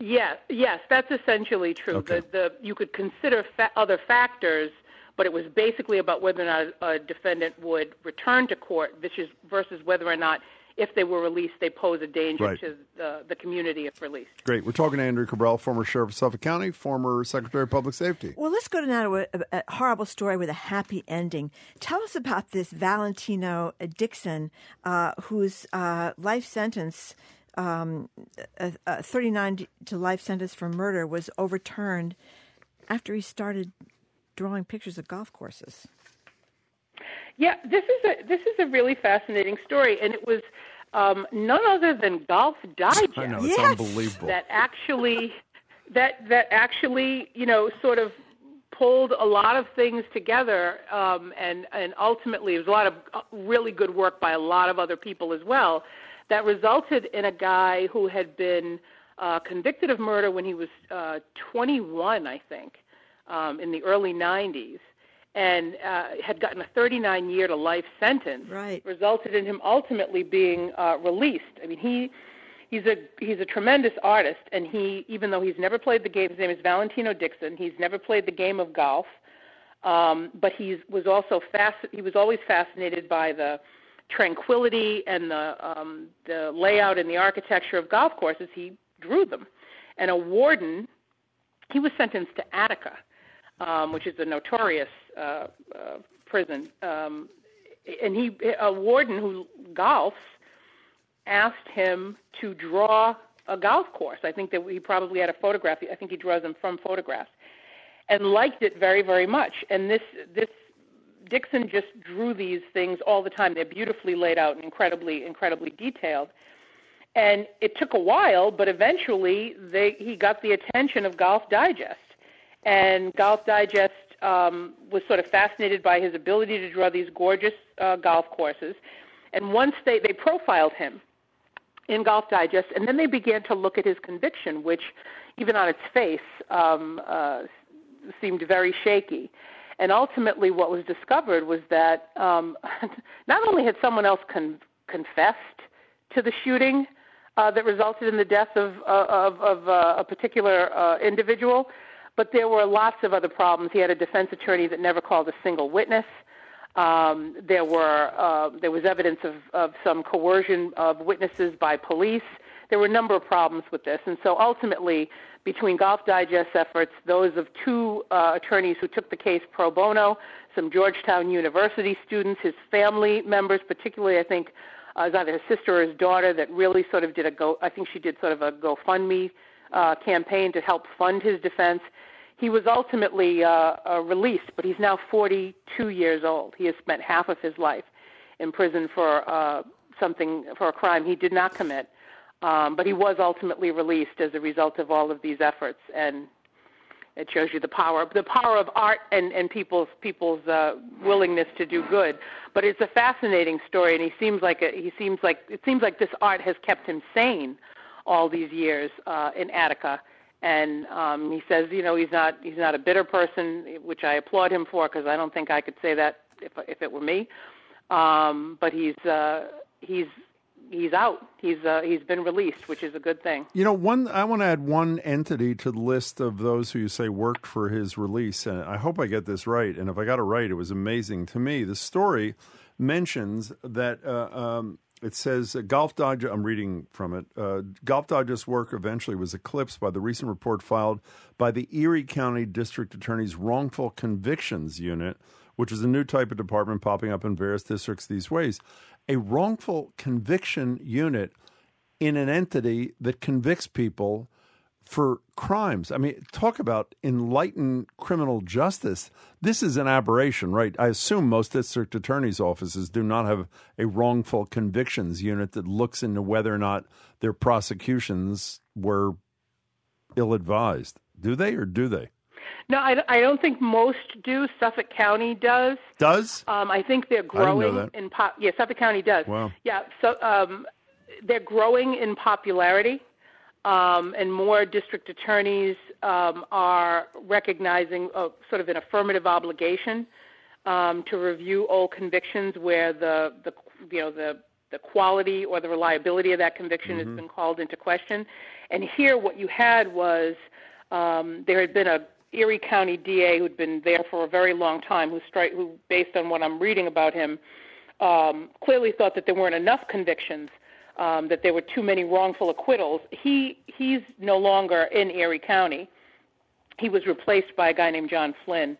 Yes, yes, that's essentially true. Okay. The, the you could consider fa- other factors, but it was basically about whether or not a defendant would return to court, is versus whether or not, if they were released, they pose a danger Right. to the, the community if released. Great. We're talking to Andrea Cabral, former sheriff of Suffolk County, former secretary of public safety. Well, let's go to now a, a horrible story with a happy ending. Tell us about this Valentino Dixon, uh, whose uh, life sentence, um, a, a 39 to life sentence for murder, was overturned after he started drawing pictures of golf courses. Yeah, this is a this is a really fascinating story, and it was um, none other than Golf Digest. I know, it's Yes. unbelievable. That actually, that that actually, you know, sort of pulled a lot of things together, um, and and ultimately, it was a lot of uh, really good work by a lot of other people as well, that resulted in a guy who had been uh, convicted of murder when he was uh, 21, I think, um, in the early 90s and uh, had gotten a 39 year to life sentence, right. resulted in him ultimately being uh, released. I mean, he he's a he's a tremendous artist, and he even though he's never played the game, his name is Valentino Dixon. He's never played the game of golf, um, but he was also fasc- He was always fascinated by the tranquility and the um, the layout and the architecture of golf courses. He drew them, and a warden. He was sentenced to Attica, um, which is a notorious uh, uh, prison. Um, and he, a warden who golfs, asked him to draw a golf course. I think that he probably had a photograph. I think he draws them from photographs, and liked it very, very much. And this, this Dixon just drew these things all the time. They're beautifully laid out and incredibly, incredibly detailed. And it took a while, but eventually they, he got the attention of Golf Digest. And Golf Digest um, was sort of fascinated by his ability to draw these gorgeous uh, golf courses. And once they, they profiled him in Golf Digest, and then they began to look at his conviction, which, even on its face, um, uh, seemed very shaky. And ultimately, what was discovered was that um, *laughs* not only had someone else con- confessed to the shooting uh, that resulted in the death of, uh, of, of uh, a particular uh, individual, but there were lots of other problems. He had a defense attorney that never called a single witness. Um, there were uh, there was evidence of, of some coercion of witnesses by police. There were a number of problems with this, and so ultimately, between Golf Digest's efforts, those of two uh, attorneys who took the case pro bono, some Georgetown University students, his family members, particularly I think uh, it was either his sister or his daughter that really sort of did a go. I think she did sort of a GoFundMe uh, campaign to help fund his defense. he was ultimately uh, uh, released, but he's now 42 years old. He has spent half of his life in prison for uh, something for a crime he did not commit. Um, but he was ultimately released as a result of all of these efforts, and it shows you the power the power of art and and people's people's uh, willingness to do good. But it's a fascinating story, and he seems like a, he seems like it seems like this art has kept him sane all these years uh, in Attica. And um, he says, you know, he's not he's not a bitter person, which I applaud him for because I don't think I could say that if if it were me. Um, but he's uh, he's he's out. He's uh, he's been released, which is a good thing. You know, one I want to add one entity to the list of those who you say worked for his release, and I hope I get this right. And if I got it right, it was amazing to me. The story mentions that uh, um, it says uh, Golf Digest. I'm reading from it. Uh, Golf Digest's work eventually was eclipsed by the recent report filed by the Erie County District Attorney's Wrongful Convictions Unit, which is a new type of department popping up in various districts these ways a wrongful conviction unit in an entity that convicts people for crimes. I mean, talk about enlightened criminal justice. This is an aberration, right? I assume most district attorneys' offices do not have a wrongful convictions unit that looks into whether or not their prosecutions were ill advised. Do they or do they? No, I, I don't think most do. Suffolk County does. Does? Um, I think they're growing in pop. Yeah, Suffolk County does. Wow. Yeah, so um, they're growing in popularity, um, and more district attorneys um, are recognizing a, sort of an affirmative obligation um, to review old convictions where the the you know the the quality or the reliability of that conviction Mm-hmm. has been called into question. And here, what you had was um, there had been a Erie County DA who'd been there for a very long time, who, stri- who based on what I'm reading about him, um, clearly thought that there weren't enough convictions, um, that there were too many wrongful acquittals. He he's no longer in Erie County. He was replaced by a guy named John Flynn,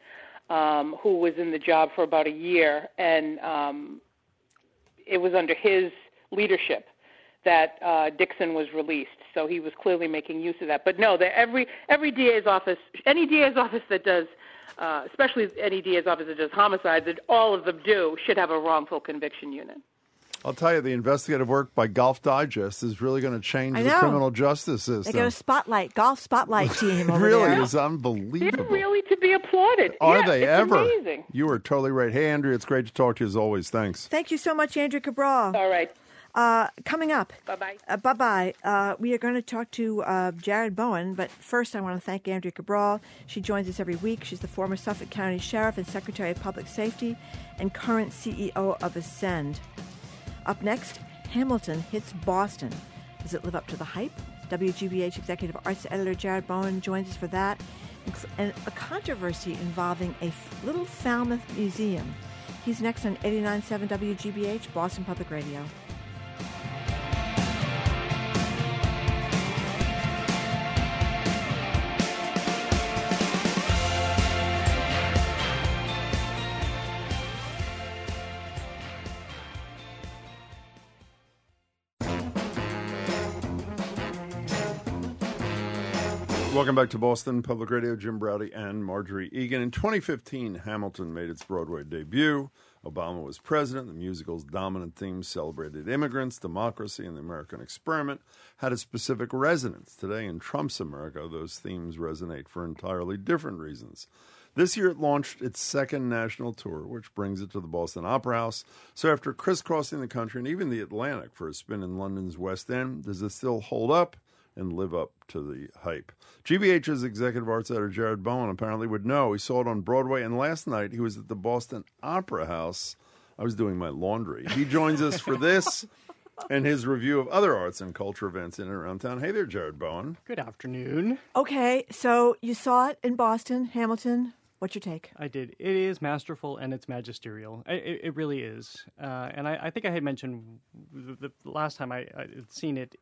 um, who was in the job for about a year, and um, it was under his leadership that uh, Dixon was released. So he was clearly making use of that. But no, that every every DA's office, any DA's *laughs* office that does, uh, especially any DA's office that does homicides, that all of them do, should have a wrongful conviction unit. I'll tell you, the investigative work by Golf Digest is really going to change the criminal justice system. They system. got a spotlight, golf spotlight *laughs* team It over really there. is unbelievable. They're really to be applauded. Are Yeah, they it's ever? Amazing. You are totally right. Hey, Andrea, it's great to talk to you as always. Thanks. Thank you so much, Andrea Cabral. All right. Uh, coming up. Bye bye. Uh, bye bye. Uh, we are going to talk to uh, Jared Bowen, but first I want to thank Andrea Cabral. She joins us every week. She's the former Suffolk County Sheriff and Secretary of Public Safety and current CEO of Ascend. Up next, Hamilton hits Boston. Does it live up to the hype? WGBH Executive Arts Editor Jared Bowen joins us for that. And a controversy involving a little Falmouth museum. He's next on 89.7 WGBH, Boston Public Radio. Welcome back to Boston Public Radio. Jim Braude and Margery Eagan. In 2015, Hamilton made its Broadway debut. Obama was president. The musical's dominant themes celebrated immigrants, democracy, and the American experiment had a specific resonance. Today, in Trump's America, those themes resonate for entirely different reasons. This year, it launched its second national tour, which brings it to the Boston Opera House. So, after crisscrossing the country and even the Atlantic for a spin in London's West End, does it still hold up and live up to the hype? GBH's executive arts editor Jared Bowen apparently would know. He saw it on Broadway, and last night he was at the Boston Opera House. I was doing my laundry. He joins us for this *laughs* and his review of other arts and culture events in and around town. Hey there, Jared Bowen. Good afternoon. Okay, so you saw it in Boston, Hamilton. What's your take? I did. It is masterful and it's magisterial. I- It, it really is. Uh, and I, I think I had mentioned the, the last time I, I had seen it.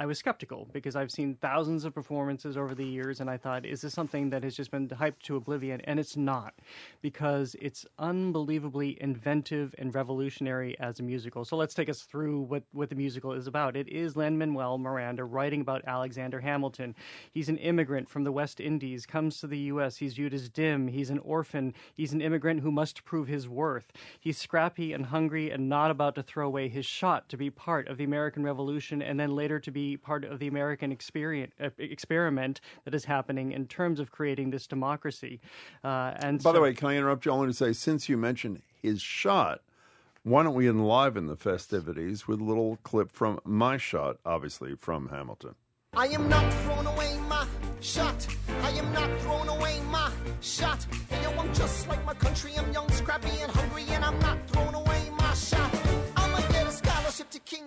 I was skeptical because I've seen thousands of performances over the years, and I thought, is this something that has just been hyped to oblivion? And it's not, because it's unbelievably inventive and revolutionary as a musical. So let's take us through what, what the musical is about. It is Lin Manuel Miranda writing about Alexander Hamilton. He's an immigrant from the West Indies, comes to the U.S., he's viewed as dim, he's an orphan, he's an immigrant who must prove his worth. He's scrappy and hungry and not about to throw away his shot to be part of the American Revolution and then later to be part of the American experience, uh, experiment that is happening in terms of creating this democracy. Uh, and By so, the way, can I interrupt you? I want to say, since you mentioned his shot, why don't we enliven the festivities with a little clip from my shot, obviously from Hamilton. I am not throwing away my shot. I am not throwing away my shot. And yo, I'm just like my country. I'm young, scrappy, and hungry,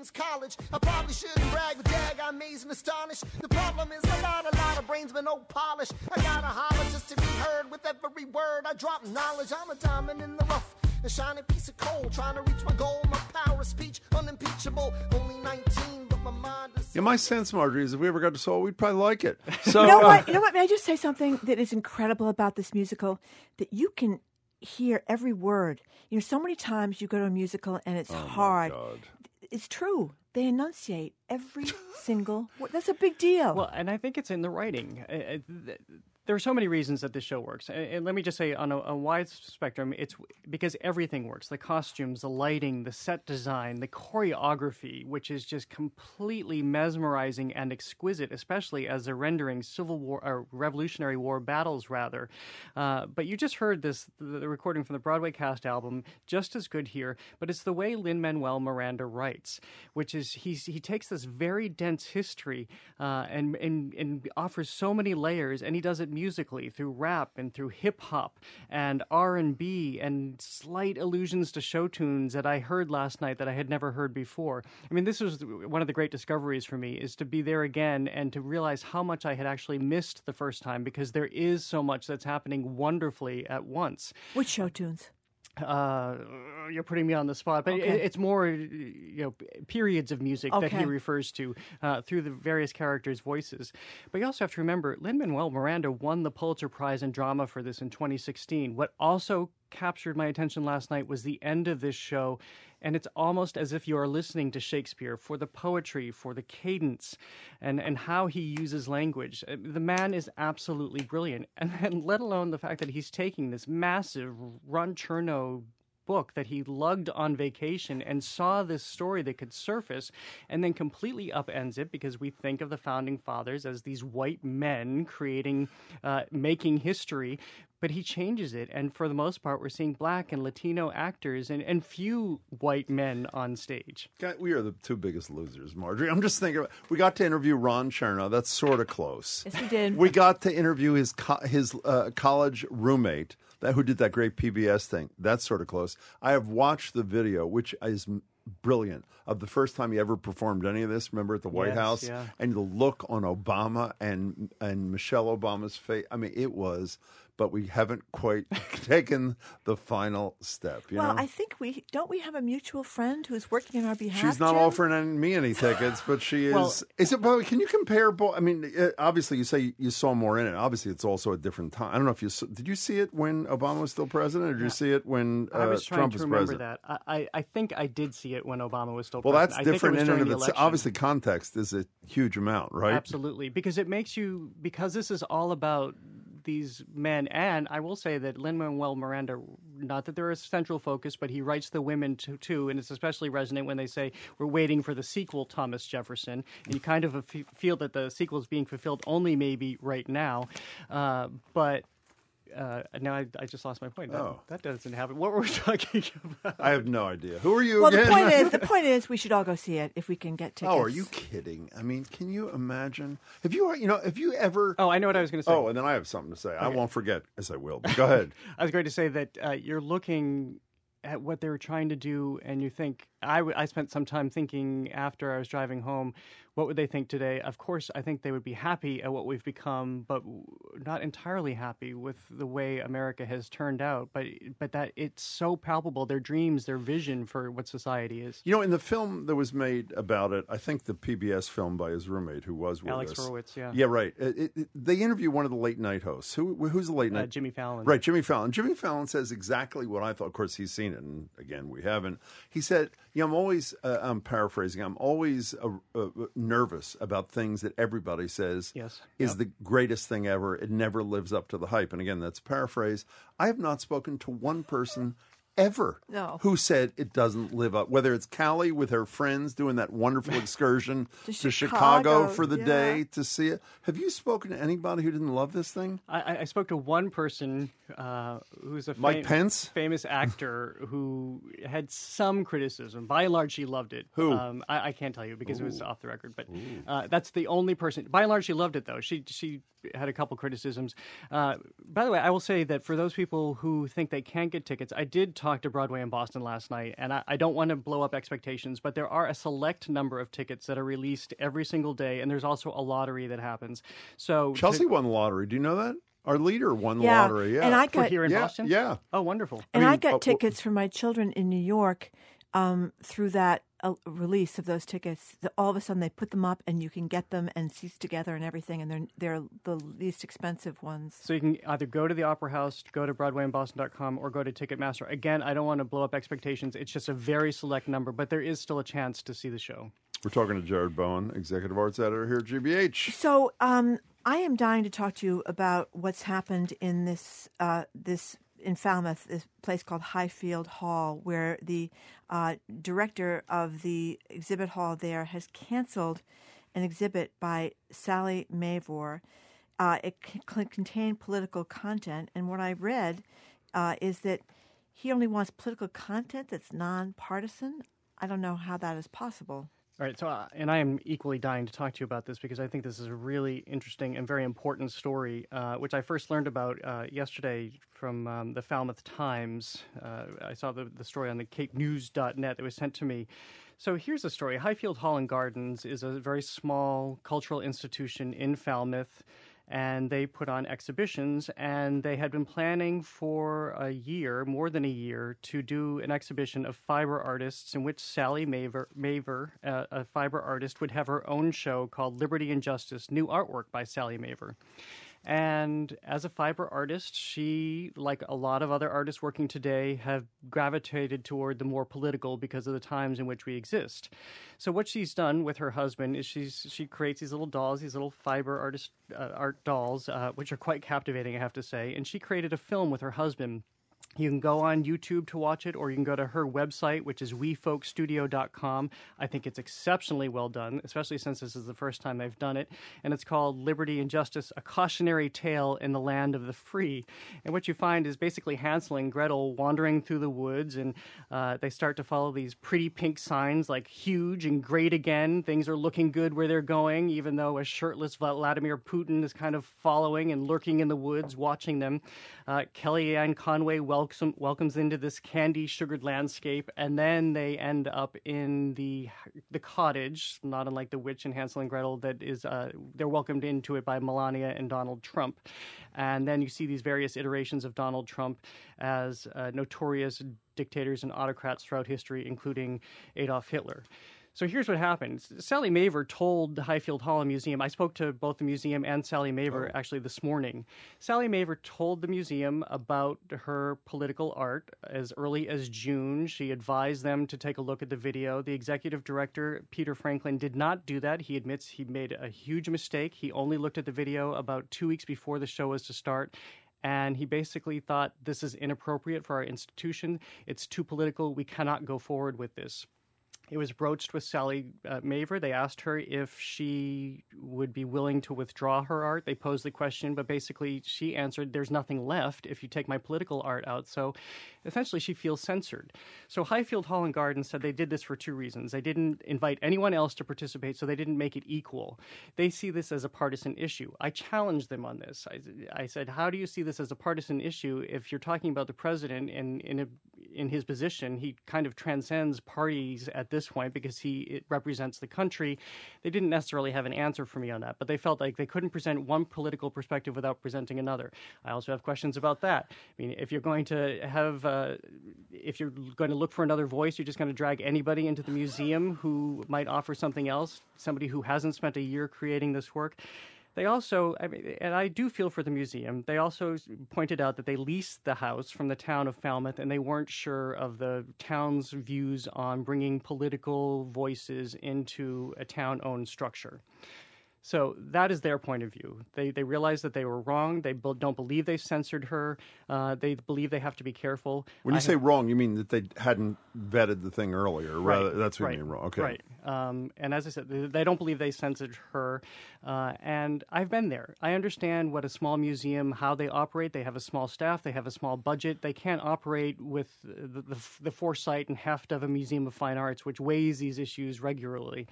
King's College. I probably shouldn't brag, but dag, I'm amazed and astonished. The problem is a lot, a lot of brains, but no polish. I gotta holler just to be heard with every word. I drop knowledge. I'm a diamond in the rough. A shining piece of coal, trying to reach my goal. My power of speech, unimpeachable. Only 19, but my mind is. Yeah, my sense, Margery, is if we ever got to Seoul, we'd probably like it. *laughs* So, you know uh, what? You know what? May I just say something that is incredible about this musical? That you can hear every word. You know, so many times you go to a musical and it's Oh, hard. It's true. They enunciate every *laughs* single word. That's a big deal. Well, and I think it's in the writing. Th- There are so many reasons that this show works. And- And let me just say, on a, a wide spectrum, it's because everything works the costumes, the lighting, the set design, the choreography, which is just completely mesmerizing and exquisite, especially as they're rendering Civil War or Revolutionary War battles, rather. Uh, but you just heard this, the, the recording from the Broadway cast album, just as good here, but it's the way Lin Manuel Miranda writes, which is he's, he takes this very dense history uh, and, and, and offers so many layers, and he does it musically through rap and through hip hop and R and B and slight allusions to show tunes that I heard last night that I had never heard before. I mean, this was one of the great discoveries for me is to be there again and to realize how much I had actually missed the first time because there is so much that's happening wonderfully at once. Which show tunes? Uh, you're putting me on the spot, but Okay. it, it's more, you know, periods of music that he refers to uh, through the various characters' voices. But you also have to remember, Lin Manuel Miranda won the Pulitzer Prize in Drama for this in 2016. What also captured my attention last night was the end of this show, and it's almost as if you are listening to Shakespeare for the poetry, for the cadence, and, and how he uses language. Uh, The man is absolutely brilliant, *laughs* and, and let alone the fact that he's taking this massive Ron Chernow book that he lugged on vacation and saw this story that could surface and then completely upends it because we think of the founding fathers as these white men creating uh, making history but he changes it and for the most part we're seeing black and latino actors and, and few white men on stage God, we are the two biggest losers, Margery. I'm just thinking. We got to interview Ron Chernow. That's sort of close. Yes, we did. We got to interview his co- his uh, college roommate that who did that great PBS thing. That's sort of close. I have watched the video, which is brilliant, of the first time he ever performed any of this. Remember at the White Yes, House, yeah. and the look on Obama and and Michelle Obama's face. I mean, it was. But we haven't quite *laughs* taken the final step. You well, know, I think we don't. We have a mutual friend who's working on our behalf. She's not Jim? offering any, me any *laughs* tickets, but she is. Well- is it? But can you compare both? I mean, uh, obviously, you say you saw more in it. Obviously, it's also a different time. I don't know if you saw, did. You see it when Obama was still president, or did you see it when uh, I was trying Trump to was remember president? that. I, I, I think I did see it when Obama was still Well, president. that's I think it different was in and of itself. Obviously, context is a huge amount, right? Absolutely, because it makes you because this is all about these men, and I will say that Lin Manuel Miranda, not that they're a central focus, but he writes the women too, too, and it's especially resonant when they say we're waiting for the sequel, Thomas Jefferson, and you kind of feel that the sequel is being fulfilled only maybe right now, uh, but. Uh, now I, I just lost my point. That, Oh. that doesn't happen. What were we *laughs* talking about? I have no idea. Who are you Well, again? the point is, the *laughs* point is, we should all go see it if we can get tickets. Oh, are you kidding? I mean, can you imagine? Have you, you know, have you ever? Oh, I know what I was going to say. Oh, and then I have something to say. I won't forget, as I will. But go ahead. *laughs* I was going to say that uh, you're looking at what they were trying to do, and you think I, w- I spent some time thinking after I was driving home, what would they think today? Of course, I think they would be happy at what we've become, but not entirely happy with the way America has turned out. But but that it's so palpable, their dreams, their vision for what society is. You know, in the film that was made about it, I think the PBS film by his roommate who was with Alex us. Horwitz, yeah. Yeah, right. It, it, they interview one of the late night hosts. Who who's the late Uh, night? Jimmy Fallon. Right, Jimmy Fallon. Jimmy Fallon says exactly what I thought. Of course, he's seen it, and again, we haven't. He said, "Yeah, I'm always. Uh, I'm paraphrasing. I'm always uh, uh, nervous about things that everybody says Yes. is Yep. the greatest thing ever. It never lives up to the hype." And again, that's a paraphrase. I have not spoken to one person ever No. who said it doesn't live up. Whether it's Callie with her friends doing that wonderful *laughs* excursion To to, Chicago, Chicago, for the yeah. day to see it. Have you spoken to anybody who didn't love this thing? I, I- I spoke to one person uh, who's a Mike Pence? famous actor *laughs* who had some criticism. By and large, she loved it. Who? Um, I, I can't tell you because it was off the record. But uh, that's the only person. By and large, she loved it though. She she had a couple criticisms. Uh, by the way, I will say that for those people who think they can't get tickets, I did talk to Broadway in Boston last night, and I, I don't want to blow up expectations, but there are a select number of tickets that are released every single day, and there's also a lottery that happens. So to- Chelsea won the lottery. Do you know that? Our leader won the Yeah, lottery. Yeah, and I got- here in yeah, Boston? Yeah. Oh, wonderful. And I, mean, got uh, tickets for my children in New York um, through that uh, release of those tickets. The, all of a sudden, they put them up, and you can get them and seats together and everything, and they're they're the least expensive ones. So you can either go to the Opera House, go to BroadwayInBoston.com, or go to Ticketmaster. Again, I don't want to blow up expectations. It's just a very select number, but there is still a chance to see the show. We're talking to Jared Bowen, executive arts editor here at GBH. So, um, I am dying to talk to you about what's happened in this uh, this in Falmouth, this place called Highfield Hall, where the uh, director of the exhibit hall there has canceled an exhibit by Sally Mavor. Uh, it c- contained political content, and what I read uh, is that he only wants political content that's nonpartisan. I don't know how that is possible. All right, so uh, and I am equally dying to talk to you about this because I think this is a really interesting and very important story, uh, which I first learned about uh, yesterday from um, the Falmouth Times. Uh, I saw the, the story on the CapeNews.net that was sent to me. So here's the story: Highfield Hall and Gardens is a very small cultural institution in Falmouth. And they put on exhibitions, and they had been planning for a year, more than a year, to do an exhibition of fiber artists in which Sally Mavor, Mavor uh, a fiber artist, would have her own show called Liberty and Justice New Artwork by Sally Mavor. And as a fiber artist, she, like a lot of other artists working today, have gravitated toward the more political because of the times in which we exist. So what she's done with her husband is she's she creates these little dolls, these little fiber artist uh, art dolls, uh, which are quite captivating, I have to say. And she created a film with her husband. You can go on YouTube to watch it, or you can go to her website, which is wefolkstudio.com. I think it's exceptionally well done, especially since this is the first time they've done it. And it's called Liberty and Justice A Cautionary Tale in the Land of the Free. And what you find is basically Hansel and Gretel wandering through the woods, and uh, they start to follow these pretty pink signs like huge and great again. Things are looking good where they're going, even though a shirtless Vladimir Putin is kind of following and lurking in the woods, watching them. Uh, Kellyanne Conway welcomes, welcomes into this candy sugared landscape, and then they end up in the the cottage, not unlike the witch in Hansel and Gretel. That is, uh, they're welcomed into it by Melania and Donald Trump, and then you see these various iterations of Donald Trump as uh, notorious dictators and autocrats throughout history, including Adolf Hitler. So here's what happened. Sally Mavor told the Highfield Hall and Museum. I spoke to both the museum and Sally Mavor oh. actually this morning. Sally Mavor told the museum about her political art as early as June. She advised them to take a look at the video. The executive director, Peter Franklin, did not do that. He admits he made a huge mistake. He only looked at the video about two weeks before the show was to start and he basically thought this is inappropriate for our institution. It's too political. We cannot go forward with this. It was broached with Sally uh, Mavor. They asked her if she would be willing to withdraw her art. They posed the question, but basically she answered, There's nothing left if you take my political art out. So essentially she feels censored. So Highfield Hall and Garden said they did this for two reasons. They didn't invite anyone else to participate, so they didn't make it equal. They see this as a partisan issue. I challenged them on this. I, I said, How do you see this as a partisan issue if you're talking about the president and in, a, in his position, he kind of transcends parties at this point because he represents the country. They didn't necessarily have an answer for me on that, but they felt like they couldn't present one political perspective without presenting another. I also have questions about that. I mean, if you're going to have, uh, if you're going to look for another voice, you're just going to drag anybody into the museum who might offer something else, somebody who hasn't spent a year creating this work. They also, I mean, and I do feel for the museum. They also pointed out that they leased the house from the town of Falmouth, and they weren't sure of the town's views on bringing political voices into a town-owned structure. So that is their point of view. They they realize that they were wrong. They don't believe they censored her. Uh, they believe they have to be careful. When you I say have- wrong, you mean that they hadn't vetted the thing earlier. Right, Rather, that's what right, you mean wrong. Okay. Right. Um, and as I said, they- they don't believe they censored her. Uh, and I've been there. I understand what a small museum, how they operate. They have a small staff. They have a small budget. They can't operate with the, the, the foresight and heft of a museum of fine arts, which weighs these issues regularly.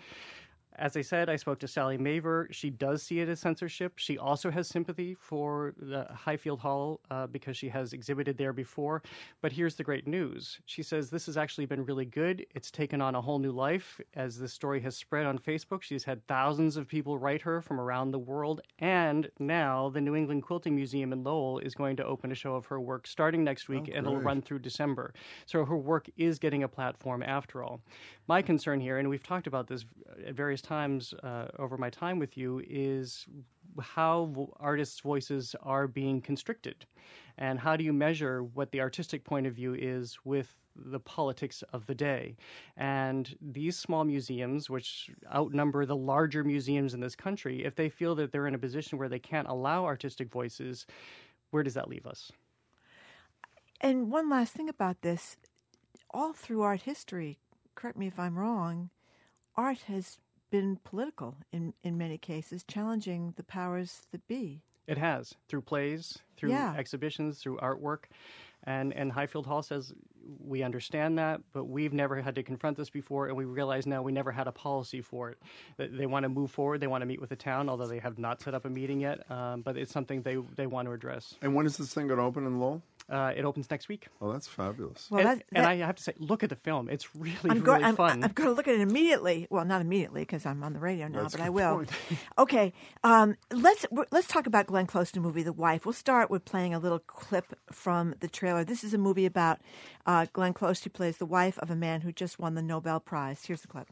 As I said, I spoke to Sally Mavor. She does see it as censorship. She also has sympathy for the Highfield Hall uh, because she has exhibited there before. But here's the great news. She says this has actually been really good. It's taken on a whole new life as this story has spread on Facebook. She's had thousands of people write her from around the world. And now the New England Quilting Museum in Lowell is going to open a show of her work starting next week and it'll run through December. So her work is getting a platform after all. My concern here, and we've talked about this at various times uh, over my time with you, is how artists' voices are being constricted. And how do you measure what the artistic point of view is with the politics of the day? And these small museums, which outnumber the larger museums in this country, if they feel that they're in a position where they can't allow artistic voices, where does that leave us? And one last thing about this all through art history, correct me if I'm wrong, art has been political in, in many cases, challenging the powers that be. It has through plays, through Yeah. exhibitions, through artwork, and and Highfield Hall says we understand that, but we've never had to confront this before, and we realize now we never had a policy for it. They want to move forward, they want to meet with the town, although they have not set up a meeting yet. Um, but it's something they they want to address. And when is this thing going to open in Lowell? Uh, it opens next week. Oh, that's fabulous. Well, and, that- and I have to say, look at the film. It's really I'm, really I'm, fun. I'm going to look at it immediately. Well, not immediately because I'm on the radio now, That's but I will. *laughs* okay, um, let's let's talk about Glenn Close, the movie The Wife. We'll start with playing a little clip from the trailer. This is a movie about uh, Glenn Close, who plays the wife of a man who just won the Nobel Prize. Here's the clip.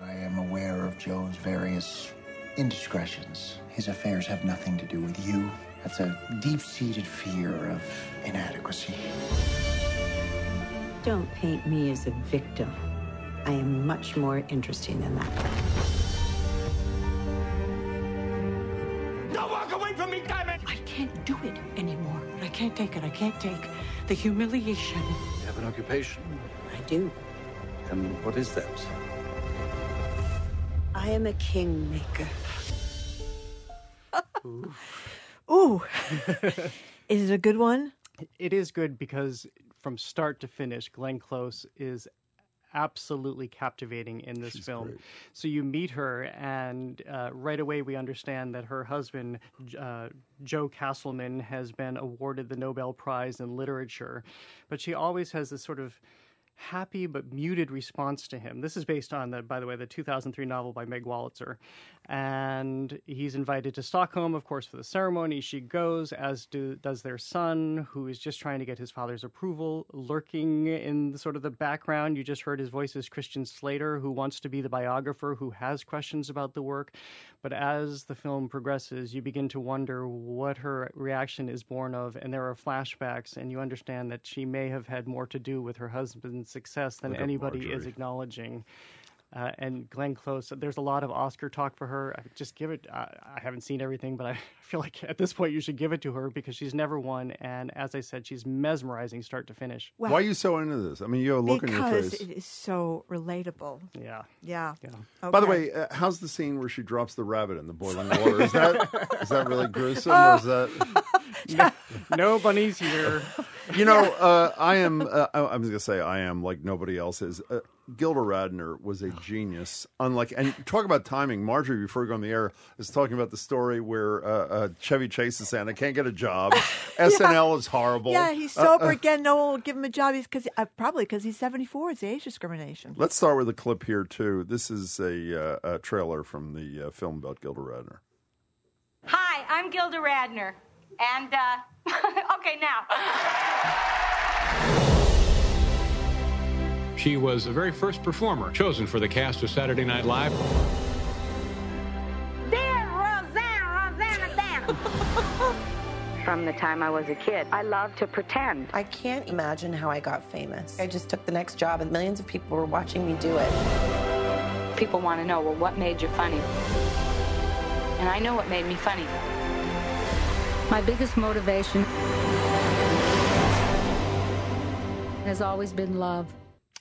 I am aware of Joe's various indiscretions. His affairs have nothing to do with you. That's a deep seated fear of inadequacy. Don't paint me as a victim. I am much more interesting than that. Don't walk away from me, damn it! I can't do it anymore. I can't take it. I can't take the humiliation. You have an occupation. I do. And what is that? I am a kingmaker. Ooh, *laughs* is it a good one? It is good because from start to finish, Glenn Close is absolutely captivating in this film. So you meet her, and uh, right away we understand that her husband, uh, Joe Castleman, has been awarded the Nobel Prize in Literature. But she always has this sort of happy but muted response to him. This is based on the, by the way, the 2003 novel by Meg Wolitzer, and he's invited to Stockholm, of course, for the ceremony. She goes, as do, does their son, who is just trying to get his father's approval. Lurking in the, sort of the background, you just heard his voice is Christian Slater, who wants to be the biographer, who has questions about the work. But as the film progresses, you begin to wonder what her reaction is born of, and there are flashbacks, and you understand that she may have had more to do with her husband's success than anybody is acknowledging. Uh, and Glenn Close, there's a lot of Oscar talk for her. I Just give it. I I haven't seen everything, but *laughs* I feel like at this point you should give it to her because she's never won. And as I said, she's mesmerizing start to finish. Well- Why are you so into this? I mean, you have a look on your face. because it is so relatable. Yeah. Yeah. By the way, uh, how's the scene where she drops the rabbit in the boiling *laughs* water? Is that is that really gruesome, or is that? *laughs* no bunnies here. You know, uh, I am. Uh, I I was gonna say I am like nobody else is. Gilda Radner was a genius. Unlike and talk about timing. Margery, before we go on the air, is talking about the story where uh, uh, Chevy Chase is saying, "I can't get a job." *laughs* SNL is horrible. Yeah, he's Uh, sober uh, again. No one will give him a job. He's because uh, probably because he's seventy four. It's age discrimination. Let's start with a clip here too. This is a, uh, a trailer from the uh, film about Gilda Radner. Hi, I'm Gilda Radner. And, uh, *laughs* okay, now. She was the very first performer chosen for the cast of Saturday Night Live. There, Rosanna, Rosanna, there. *laughs* From the time I was a kid, I loved to pretend. I can't imagine how I got famous. I just took the next job, and millions of people were watching me do it. People want to know, well, what made you funny? And I know what made me funny. My biggest motivation has always been love.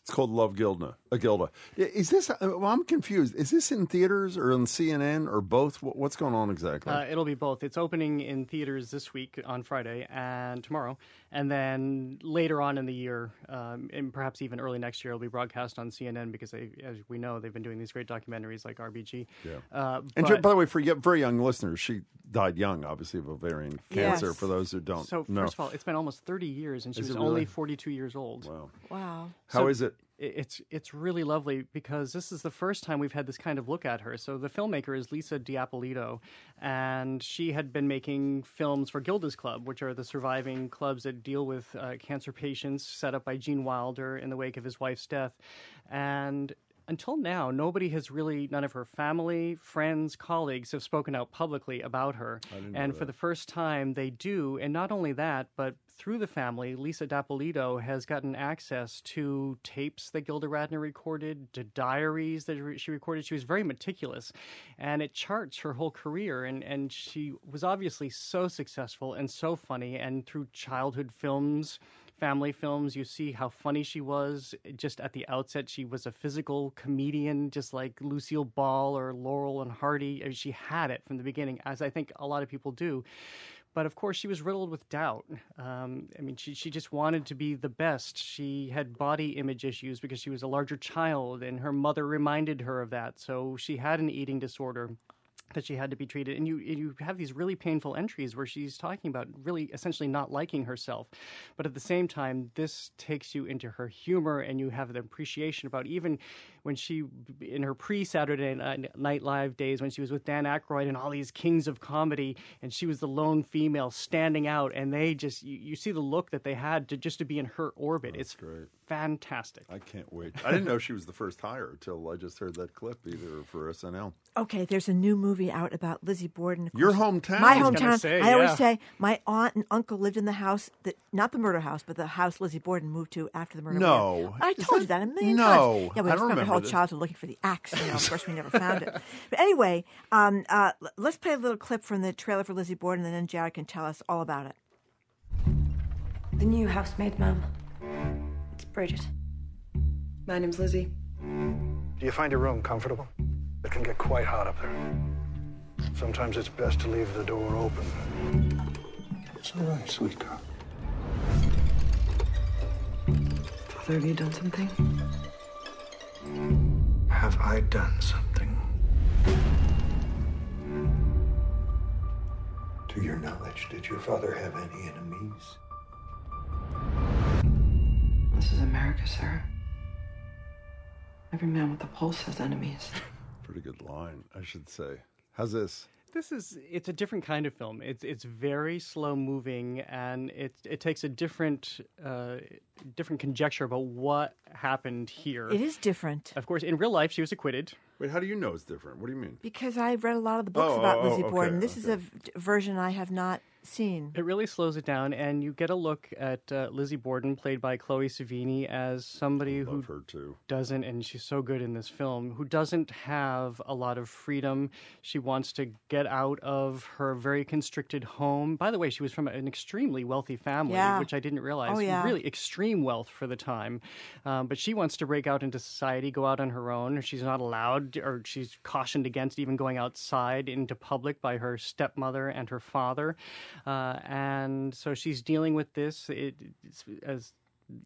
It's called Love Gilda. Uh, Gilda. Is this? Uh, well, I'm confused. Is this in theaters or on CNN or both? What's going on exactly? Uh, it'll be both. It's opening in theaters this week on Friday and tomorrow, and then later on in the year, um, and perhaps even early next year, it'll be broadcast on CNN because, they, as we know, they've been doing these great documentaries like RBG. Yeah. Uh, and but- by the way, for very young listeners, she died young, obviously, of ovarian cancer. Yes. For those who don't so know, first of all, it's been almost 30 years, and she Is was it only 42 years old. Wow. Wow. How is it? It's it's really lovely because this is the first time we've had this kind of look at her. So the filmmaker is Lisa D'Apolito, and she had been making films for Gilda's Club, which are the surviving clubs that deal with uh, cancer patients set up by Gene Wilder in the wake of his wife's death. And until now, nobody has really, none of her family, friends, colleagues have spoken out publicly about her. And for the first time, they do. And not only that, but through the family, Lisa D'Apolito has gotten access to tapes that Gilda Radner recorded, to diaries that she recorded. She was very meticulous, and it charts her whole career. And, and she was obviously so successful and so funny. And through childhood films, family films, you see how funny she was. Just at the outset, she was a physical comedian, just like Lucille Ball or Laurel and Hardy. I mean, she had it from the beginning, as I think a lot of people do. But of course, she was riddled with doubt. Um, I mean, she, she just wanted to be the best. She had body image issues because she was a larger child, and her mother reminded her of that. So she had an eating disorder that she had to be treated. And you you have these really painful entries where she's talking about really essentially not liking herself. But at the same time, this takes you into her humor and you have the appreciation about even when she in her pre-Saturday Night Live days when she was with Dan Aykroyd and all these kings of comedy and she was the lone female standing out and they just you, you see the look that they had to just to be in her orbit. it's great. Fantastic. I can't wait. I didn't know she was the first hire until I just heard that clip either for SNL. Okay, there's a new movie out about Lizzie Borden. Of Your hometown. My I hometown. say, I always yeah. say my aunt and uncle lived in the house that not the murder house, but the house Lizzie Borden moved to after the murder. No. I Is told you that- that a million No. times. Yeah, we I don't spent our remember whole this. childhood looking for the axe. You know, of *laughs* course, we never found it. But anyway, um, uh, let's play a little clip from the trailer for Lizzie Borden, and then Jared can tell us all about it. The new housemaid, ma'am. It's Bridget. My name's Lizzie. Do you find your room comfortable? It can get quite hot up there. Sometimes it's best to leave the door open. It's all right, sweet girl. Father, have you done something? Have I done something? To your knowledge, did your father have any enemies? This is America, sir. Every man with a pulse has enemies. *laughs* Pretty good line, I should say. How's this? This is it's a different kind of film. It's it's very slow moving and it it takes a different uh, different conjecture about what happened here. It is different. Of course, in real life she was acquitted. Wait, how do you know it's different? What do you mean? Because I've read a lot of the books Oh, about oh, Lizzie okay, Borden. This is a v- version I have not seen. It really slows it down, and you get a look at uh, Lizzie Borden, played by Chloe Sevigny, as somebody who her too. doesn't, and she's so good in this film, who doesn't have a lot of freedom. She wants to get out of her very constricted home. By the way, she was from an extremely wealthy family, Yeah. which I didn't realize. Oh, yeah. Really extreme wealth for the time. Um, but she wants to break out into society, go out on her own. She's not allowed, or she's cautioned against even going outside into public by her stepmother and her father. Uh, and so she's dealing with this. It, as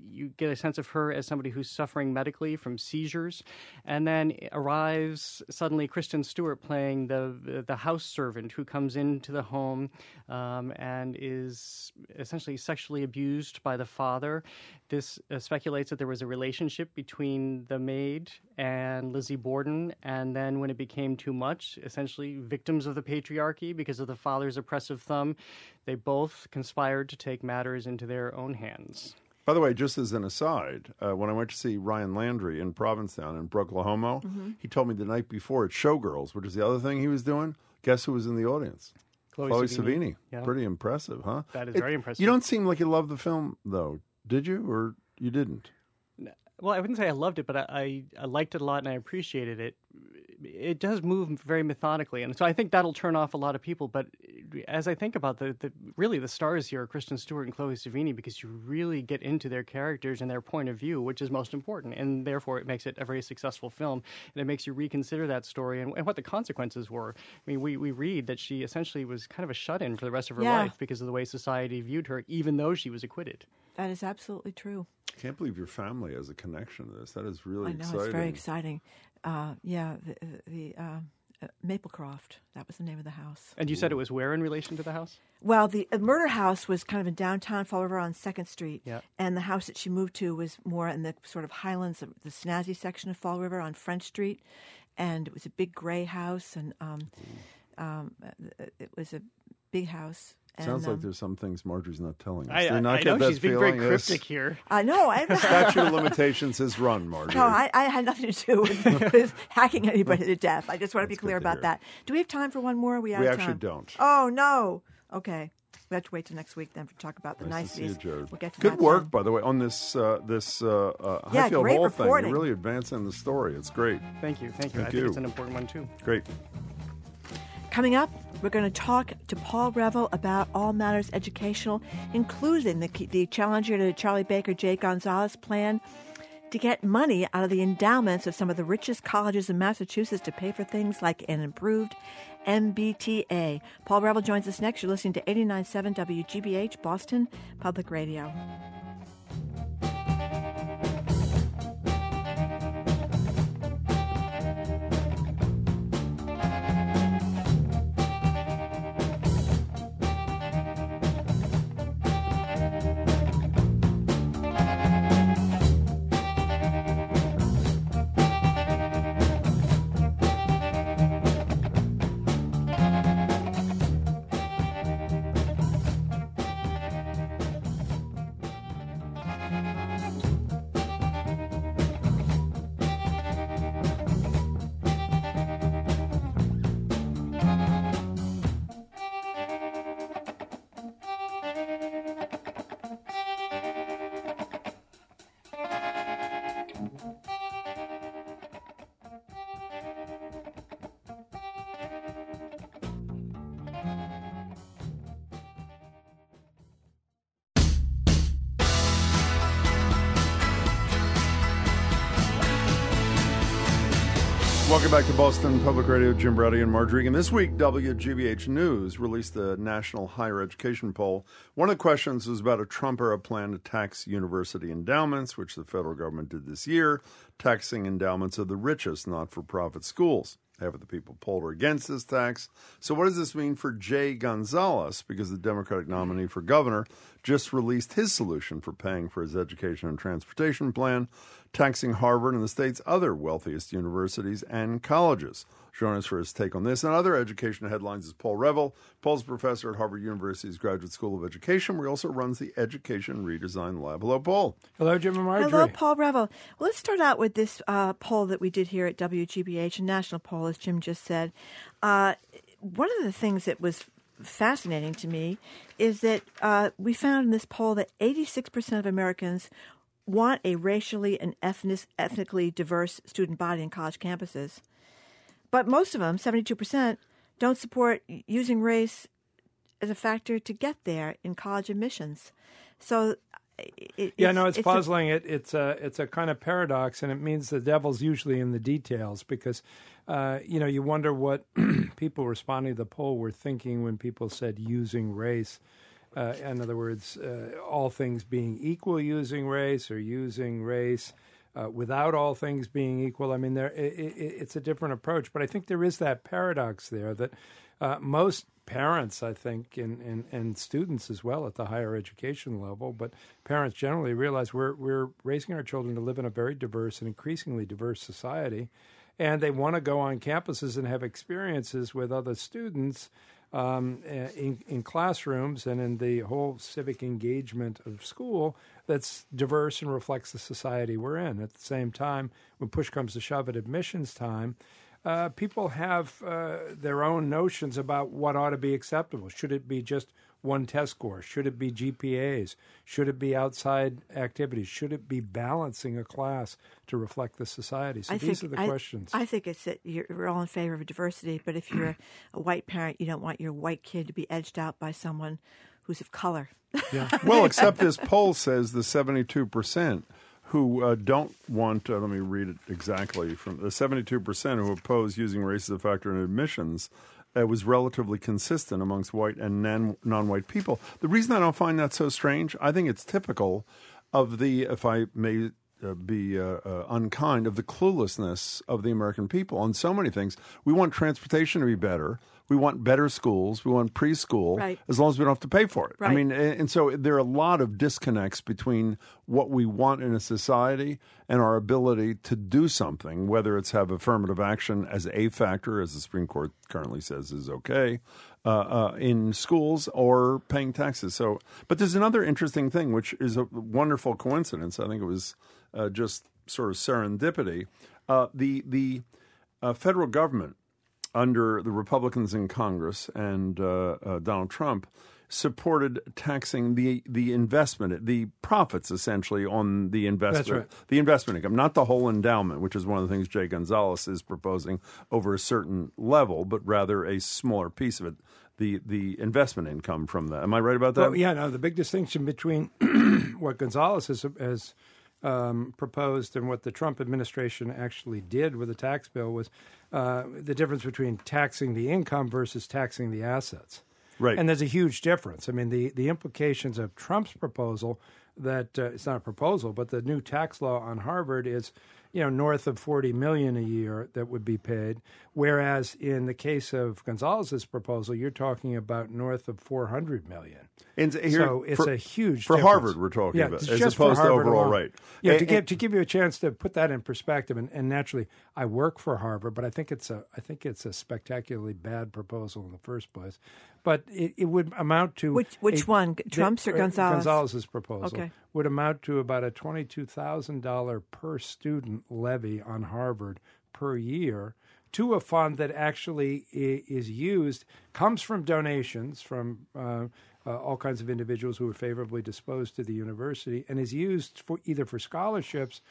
you get a sense of her as somebody who's suffering medically from seizures, and then arrives suddenly Kristen Stewart playing the the house servant who comes into the home um, and is essentially sexually abused by the father. This uh, speculates that there was a relationship between the maid and Lizzie Borden, and then when it became too much, essentially victims of the patriarchy because of the father's oppressive thumb, they both conspired to take matters into their own hands. By the way, just as an aside, uh, when I went to see Ryan Landry in Provincetown in Brooklahoma, Mhm. he told me the night before at Showgirls, which is the other thing he was doing. Guess who was in the audience? Chloe Chloe Sevigny. Savini. Yeah. Pretty impressive, huh? That is It- very impressive. You don't seem like you loved the film, though, did you, or you didn't? Well, I wouldn't say I loved it, but I, I, I liked it a lot and I appreciated it. It does move very methodically, and so I think that'll turn off a lot of people. But as I think about the, the really the stars here are Kristen Stewart and Chloe Sevigny because you really get into their characters and their point of view, which is most important, and therefore it makes it a very successful film, and it makes you reconsider that story and, and what the consequences were. I mean, we, we read that she essentially was kind of a shut-in for the rest of her Yeah. life because of the way society viewed her, even though she was acquitted. That is absolutely true. I can't believe your family has a connection to this. That is really I know exciting. it's very exciting. Uh, yeah, the, the uh, uh, Maplecroft. That was the name of the house. And you said it was where in relation to the house? Well, the uh, murder house was kind of in downtown Fall River on Second Street, Yeah. and the house that she moved to was more in the sort of highlands of the snazzy section of Fall River on French Street, and it was a big gray house, and um, um, uh, it was a big house. And, Sounds like um, there's some things Margery's not telling us. I- I- not I know she's being very feeling? Yes. cryptic here. I know. I Statute of limitations has run, Margery. No, I, I had nothing to do with, *laughs* with hacking anybody to death. I just want to be clear about that. Do we have time for one more? Are we out We actually time? don't. Oh no. Okay, we have to wait till next week then to talk about the Nice to see you, niceties. Jared. We'll get to Good that work, then. by the way, on this uh, this uh, uh, Yeah, Highfield great Hall thing. reporting. You're really advancing the story. It's great. Thank you. Thank you. Thank I you. think it's an important one, too. Great. Coming up, we're going to talk to Paul Reville about all matters educational, including the, the challenger to Charlie Baker Jay Gonzalez plan to get money out of the endowments of some of the richest colleges in Massachusetts to pay for things like an improved MBTA. Paul Reville joins us next. You're listening to 89.7 WGBH, Boston Public Radio. Back to Boston Public Radio. Jim Braude and Margery. And this week, WGBH News released the National Higher Education Poll. One of the questions was about a Trump era plan to tax university endowments, which the federal government did this year, taxing endowments of the richest not for profit schools. Half of the people polled are against this tax. So, what does this mean for Jay Gonzalez? Because the Democratic nominee for governor just released his solution for paying for his education and transportation plan, taxing Harvard and the state's other wealthiest universities and colleges. Joining us for his take on this and other education headlines is Paul Reville. Paul's a professor at Harvard University's Graduate School of Education, where he also runs the Education Redesign Lab. Hello, Paul. Hello, Jim and Margery. Hello, Paul Reville. Well, let's start out with this uh, poll that we did here at WGBH, a national poll, as Jim just said. Uh, one of the things that was fascinating to me is that uh, we found in this poll that 86% of Americans want a racially and ethnic, ethnically diverse student body in college campuses. But most of them, 72%, don't support using race as a factor to get there in college admissions. So, it, yeah, no, it's, a- puzzling. it, it's a it's a kind of paradox, and it means the devil's usually in the details because, uh, you know, you wonder what *clears throat* people responding to the poll were thinking when people said using race. Uh, in other words, uh, all things being equal, using race or using race uh, without all things being equal. I mean, there it, it, it's a different approach, but I think there is that paradox there that uh, most parents, I think, and, and, and students as well at the higher education level, but parents generally realize we're we're raising our children to live in a very diverse and increasingly diverse society, and they want to go on campuses and have experiences with other students um, in, in classrooms and in the whole civic engagement of school that's diverse and reflects the society we're in. At the same time, when push comes to shove at admissions time, uh, people have uh, their own notions about what ought to be acceptable. Should it be just one test score? Should it be GPAs? Should it be outside activities? Should it be balancing a class to reflect the society? So I these think, are the I, questions. I think it's that you're, we're all in favor of diversity, but if you're a, a white parent, you don't want your white kid to be edged out by someone who's of color. Yeah. *laughs* well, except this poll says the 72% who uh, don't want, uh, let me read it exactly from the 72% who oppose using race as a factor in admissions. It was relatively consistent amongst white and non white people. The reason I don't find that so strange, I think it's typical of the, if I may uh, be uh, uh, unkind, of the cluelessness of the American people on so many things. We want transportation to be better. We want better schools. We want preschool, Right. as long as we don't have to pay for it. I mean, and and so there are a lot of disconnects between what we want in a society and our ability to do something, whether it's have affirmative action as a factor, as the Supreme Court currently says is okay, uh, uh, in schools or paying taxes. So, but there's another interesting thing, which is a wonderful coincidence. I think it was uh, just sort of serendipity. Uh, the the uh, federal government under the Republicans in Congress and uh, uh, Donald Trump supported taxing the the investment, the profits essentially on the investment, right. the investment income, not the whole endowment, which is one of the things Jay Gonzalez is proposing over a certain level, but rather a smaller piece of it, the the investment income from that. Am I right about that? Well, yeah, no. The big distinction between *clears throat* what Gonzalez has, has um, proposed and what the Trump administration actually did with the tax bill was uh, the difference between taxing the income versus taxing the assets. Right. And there's a huge difference. I mean, the, the implications of Trump's proposal that uh, it's not a proposal, but the new tax law on Harvard is, you know, north of 40 million a year that would be paid, whereas in the case of Gonzalez's proposal, you're talking about north of 400 million. And here- so it's for- a huge for difference. Harvard we're talking yeah, about, as opposed to overall alone. rate. Yeah, And- to give to give you a chance to put that in perspective, and, and naturally, I work for Harvard, but I think it's a I think it's a spectacularly bad proposal in the first place. But it, it would amount to Which- which a- one, Trump's or uh, Gonzalez? Gonzalez's proposal Okay. would amount to about a twenty two thousand dollar per student levy on Harvard per year to a fund that actually is used comes from donations from uh, uh, all kinds of individuals who are favorably disposed to the university and is used for either for scholarships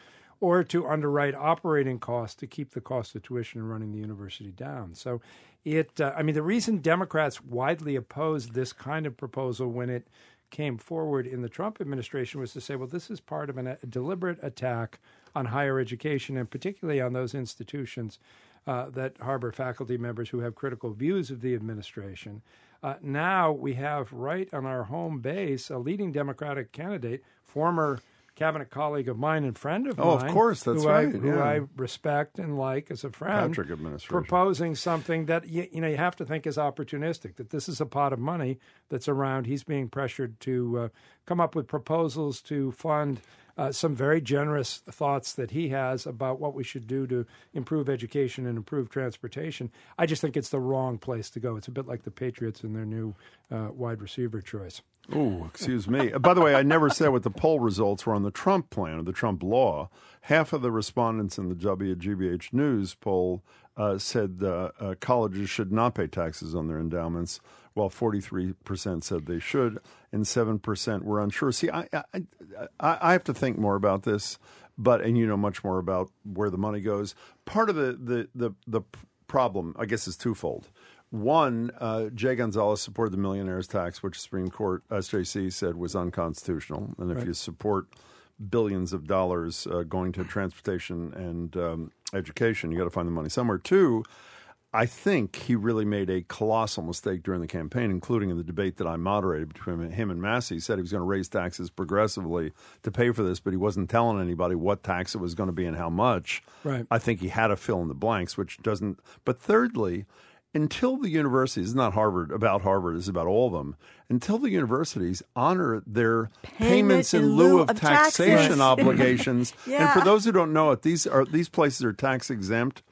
or to underwrite operating costs to keep the cost of tuition and running the university down. So it uh, I mean the reason Democrats widely opposed this kind of proposal when it came forward in the Trump administration was to say, well, this is part of an, a deliberate attack on higher education and particularly on those institutions uh, that harbor faculty members who have critical views of the administration. Uh, now we have right on our home base a leading Democratic candidate, former cabinet colleague of mine and friend of Oh, of course, that's who right, I, who yeah. I respect and like as a friend. Patrick administration. Proposing something that you, you know you have to think is opportunistic. That this is a pot of money that's around. He's being pressured to uh, come up with proposals to fund uh, some very generous thoughts that he has about what we should do to improve education and improve transportation. I just think it's the wrong place to go. It's a bit like the Patriots and their new uh, wide receiver choice. Oh, excuse me. Uh, By the way, I never said what the poll results were on the Trump plan or the Trump law. Half of the respondents in the WGBH News poll uh, said uh, uh, colleges should not pay taxes on their endowments, while 43% said they should, and 7% were unsure. See, I, I, I, I have to think more about this, but and you know much more about where the money goes. Part of the the the, the problem, I guess, is twofold. One, uh, Jay Gonzalez supported the millionaires tax, which Supreme Court SJC said was unconstitutional. And if Right. you support billions of dollars uh, going to transportation and um, education, you got to find the money somewhere. Two, I think he really made a colossal mistake during the campaign, including in the debate that I moderated between him and Massie. He said he was going to raise taxes progressively to pay for this, but he wasn't telling anybody what tax it was going to be and how much. Right. I think he had to fill in the blanks, which doesn't. But thirdly, until the universities, not Harvard about Harvard, it's about all of them. Until the universities honor their payments in, lieu of, taxation taxes. obligations, *laughs* and for those who don't know it, these are these places are tax exempt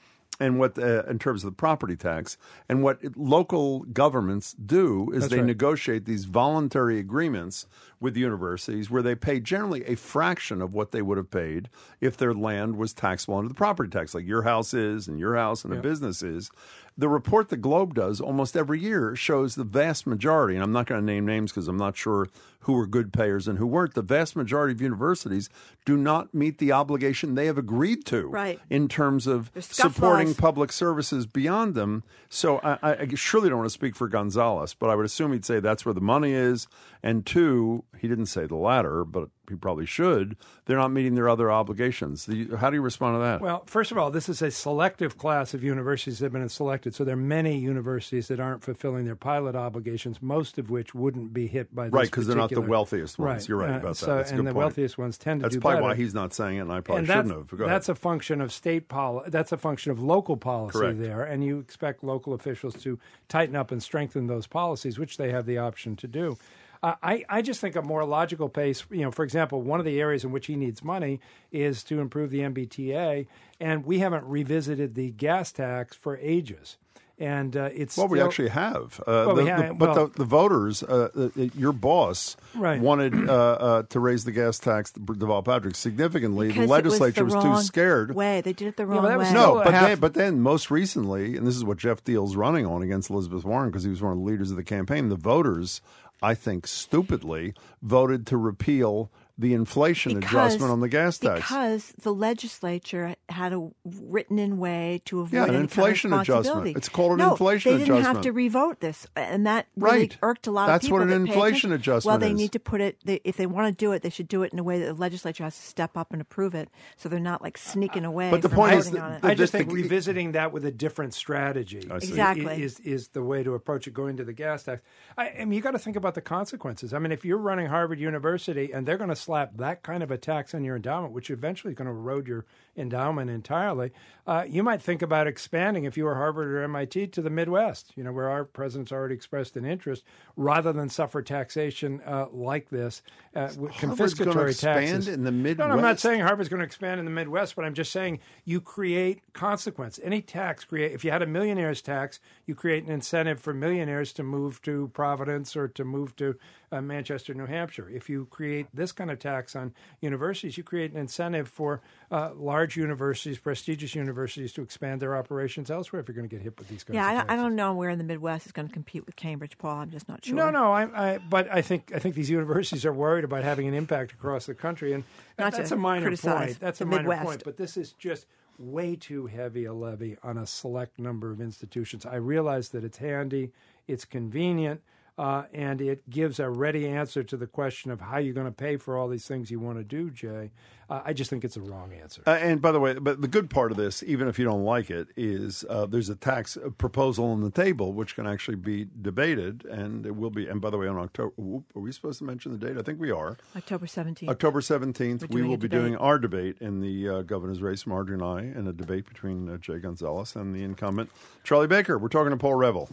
and what uh, in terms of the property tax and what local governments do is That's they right. negotiate these voluntary agreements with universities where they pay generally a fraction of what they would have paid if their land was taxable under the property tax like your house is and your house and a business is the report the globe does almost every year shows the vast majority and i'm not going to name names because i'm not sure who were good payers and who weren't the vast majority of universities do not meet the obligation they have agreed to Right. in terms of supporting public services beyond them. So I, I I surely don't want to speak for Gonzalez, but I would assume he'd say that's where the money is. And two, he didn't say the latter, but he probably should. They're not meeting their other obligations. The, how do you respond to that? Well, first of all, this is a selective class of universities that have been selected. So there are many universities that aren't fulfilling their pilot obligations, most of which wouldn't be hit by this right, because they're not the wealthiest ones. Right. You're right Uh, about so- that. That's and good the point. wealthiest ones tend to That's do probably better. why he's not saying it, and I probably and shouldn't have. Go ahead. that's a function of state policy. That's a function of local policy Correct. there, and you expect local officials to tighten up and strengthen those policies, which they have the option to do. Uh, I, I just think a more logical pace, you know, for example, one of the areas in which he needs money is to improve the MBTA, and we haven't revisited the gas tax for ages. And uh, it's Well, we still- actually have. Uh, Well, the, we have- the- but well- the, the voters, uh, uh, your boss, Right. wanted uh, uh, to raise the gas tax, Deval Patrick, significantly. Because the legislature it was, the too wrong scared. Way they did it the wrong but that was way. No, but half- then, but then most recently, and this is what Geoff Diehl's running on against Elizabeth Warren because he was one of the leaders of the campaign. The voters, I think, stupidly voted to repeal the inflation adjustment on the gas tax. Because the legislature had a written-in way to avoid Yeah, an any inflation kind of adjustment. It's called an no, inflation they didn't adjustment. have to revote this, and that really Right. irked a lot That's of people. That's what an that inflation attention. adjustment Well, they is. need to put it. They, if they want to do it, they should do it in a way that the legislature has to step up and approve it, so they're not like sneaking away. But the from point is voting that- on it. I just the- think the- revisiting that with a different strategy Exactly. is is the way to approach it. Going to the gas tax. I, I mean, you got to think about the consequences. I mean, if you're running Harvard University and they're going to slap that kind of a tax on your endowment, which eventually is going to erode your endowment entirely, uh, you might think about expanding if you were Harvard or MIT to the Midwest. You know, where our president's already expressed an interest, rather than suffer taxation uh, like this, uh, with Harvard's gonna confiscatory expand taxes in the No, no, I'm not saying Harvard's going to expand in the Midwest, but I'm just saying you create consequence. Any tax create. If you had a millionaire's tax, you create an incentive for millionaires to move to Providence or to move to uh, Manchester, New Hampshire. If you create this kind of tax on universities, you create an incentive for uh, large universities, prestigious universities, to expand their operations elsewhere. If you're going to get hit with these kinds yeah, of I, taxes. don't- I don't know where in the Midwest is going to compete with Cambridge, Paul. I'm just not sure. No, no, I, I, but I think I think these universities are worried about having an impact across the country, and that's a minor point. That's a minor point, but this is just way too heavy a levy on a select number of institutions. I realize that it's handy, it's convenient, uh, and it gives a ready answer to the question of how you're going to pay for all these things you want to do, Jay. Uh, I just think it's a wrong answer. Uh, and by the way, but the good part of this, even if you don't like it, is uh, there's a tax proposal on the table which can actually be debated, and it will be. And by the way, on October, whoop, are we supposed to mention the date? I think we are. October 17th. October 17th, We're we doing will be debate. doing our debate in the uh, governor's race, Margery and I, in a debate between uh, Jay Gonzalez and the incumbent, Charlie Baker. We're talking to Paul Reville.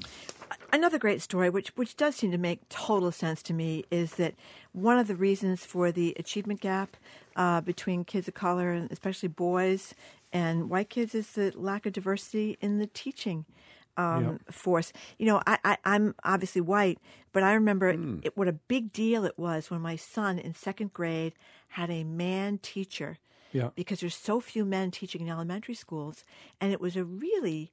Another great story, which which does seem to make total sense to me, is that one of the reasons for the achievement gap uh, between kids of color and especially boys and white kids is the lack of diversity in the teaching um, Yep. force. You know, I, I, I'm obviously white, but I remember Hmm. it, what a big deal it was when my son in second grade had a man teacher Yeah. because there's so few men teaching in elementary schools, and it was a really,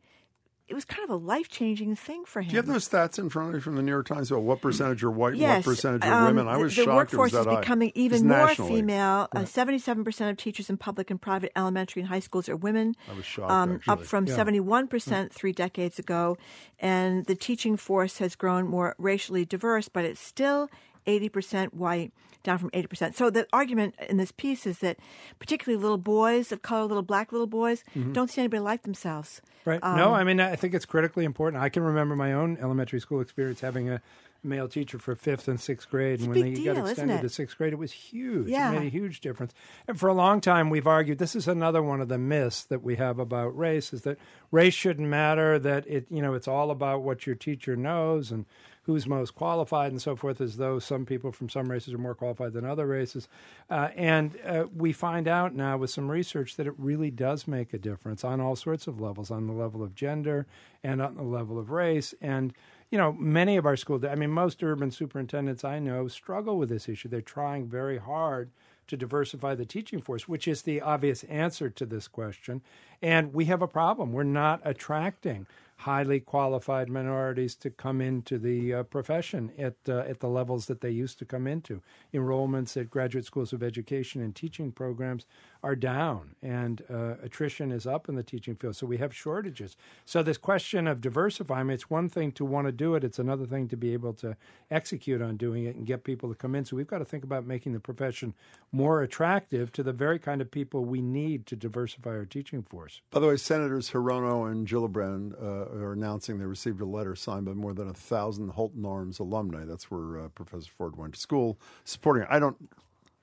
it was kind of a life changing thing for him. Do you have those stats in front of you from the New York Times about what percentage are white Yes, and what percentage are um, women? I the- was the shocked workforce it was is that high. becoming even more female. Uh, Seventy-seven percent of teachers in public and private elementary and high schools are women. I was shocked, um, up from seventy-one percent three decades ago, and the teaching force has grown more racially diverse, but it's still 80% white, down from 80%. So the argument in this piece is that particularly little boys of color, little black little boys, Mhm. don't see anybody like themselves. Right. Um, no, I mean, I think it's critically important. I can remember my own elementary school experience having a male teacher for fifth and sixth grade, and when they deal, got extended to sixth grade, it was huge. Yeah. It made a huge difference. And for a long time, we've argued this is another one of the myths that we have about race: is that race shouldn't matter. That it, you know, it's all about what your teacher knows and who's most qualified and so forth, as though some people from some races are more qualified than other races. Uh, and uh, we find out now with some research that it really does make a difference on all sorts of levels, on the level of gender and on the level of race. And you know, many of our school, I mean, most urban superintendents I know struggle with this issue. They're trying very hard to diversify the teaching force, which is the obvious answer to this question. And we have a problem. We're not attracting highly qualified minorities to come into the uh, profession at uh, at the levels that they used to come into. Enrollments at graduate schools of education and teaching programs are down, and uh, attrition is up in the teaching field. So we have shortages. So this question of diversifying, it's one thing to want to do it; it's another thing to be able to execute on doing it and get people to come in. So we've got to think about making the profession more attractive to the very kind of people we need to diversify our teaching force. By the way, Senators Hirono and Gillibrand uh, are announcing they received a letter signed by more than a thousand Holton Arms alumni. That's where uh, Professor Ford went to school, supporting. I don't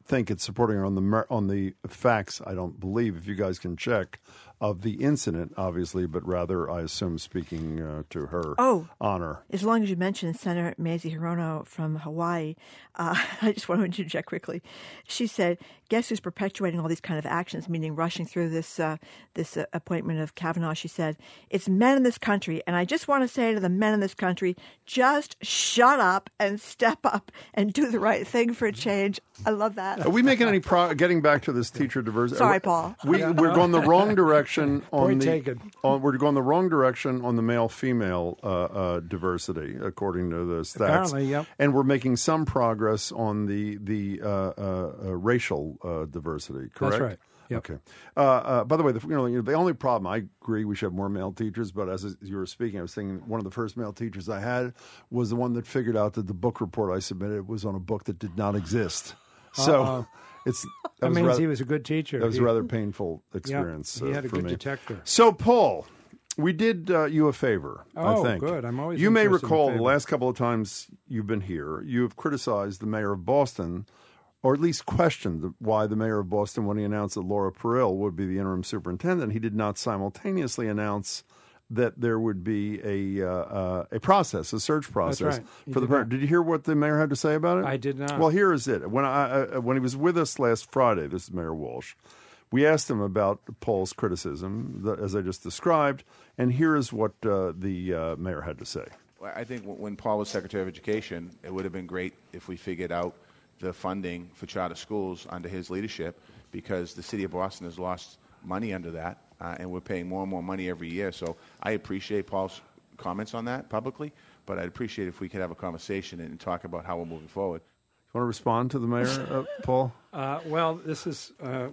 think it's supporting her on the on the facts. I don't believe if you guys can check of the incident, obviously, but rather I assume speaking uh, to her Oh. honor. As long as you mentioned Senator Mazie Hirono from Hawaii, uh, *laughs* I just want to interject quickly. She said, "Guess who's perpetuating all these kind of actions, meaning rushing through this uh, this uh, appointment of Kavanaugh?" She said, "It's men in this country, and I just want to say to the men in this country, just shut up and step up and do the right thing for a change." I love that. Are we making any pro? Getting back to this teacher diversity. Sorry, Paul. We we're going the wrong direction *laughs* on Point the. taken. On, we're going the wrong direction on the male female uh, uh, diversity, according to the stats. Apparently, yep. And we're making some progress on the the uh, uh, uh, racial uh, diversity. Correct. right. Yep. Okay. Uh, uh, by the way, the, you know, the only problem I agree we should have more male teachers, but as you were speaking, I was thinking one of the first male teachers I had was the one that figured out that the book report I submitted was on a book that did not exist. So Uh-oh. It's That was means rather- he was a good teacher. That was He- a rather painful experience. he uh, had a good me. detector. So, Paul, we did uh, you a favor. I Oh, think. good. I'm always You may recall the last couple of times you've been here, you have criticized the mayor of Boston, or at least questioned the, why the mayor of Boston, when he announced that Laura Perille would be the interim superintendent, he did not simultaneously announce that there would be a uh, uh, a process, a search process right. For the did not. Did you hear what the mayor had to say about it? I did not. Well, here is it. When I uh, when he was with us last Friday, this is Mayor Walsh. We asked him about Paul's criticism, the, as I just described, and here is what uh, the uh, mayor had to say. I think when Paul was Secretary of Education, it would have been great if we figured out the funding for charter schools under his leadership because the city of Boston has lost money under that, uh, and we're paying more and more money every year. So I appreciate Paul's comments on that publicly, but I'd appreciate if we could have a conversation and talk about how we're moving forward. You want to respond to the mayor, uh, Paul? Uh, well, this is uh,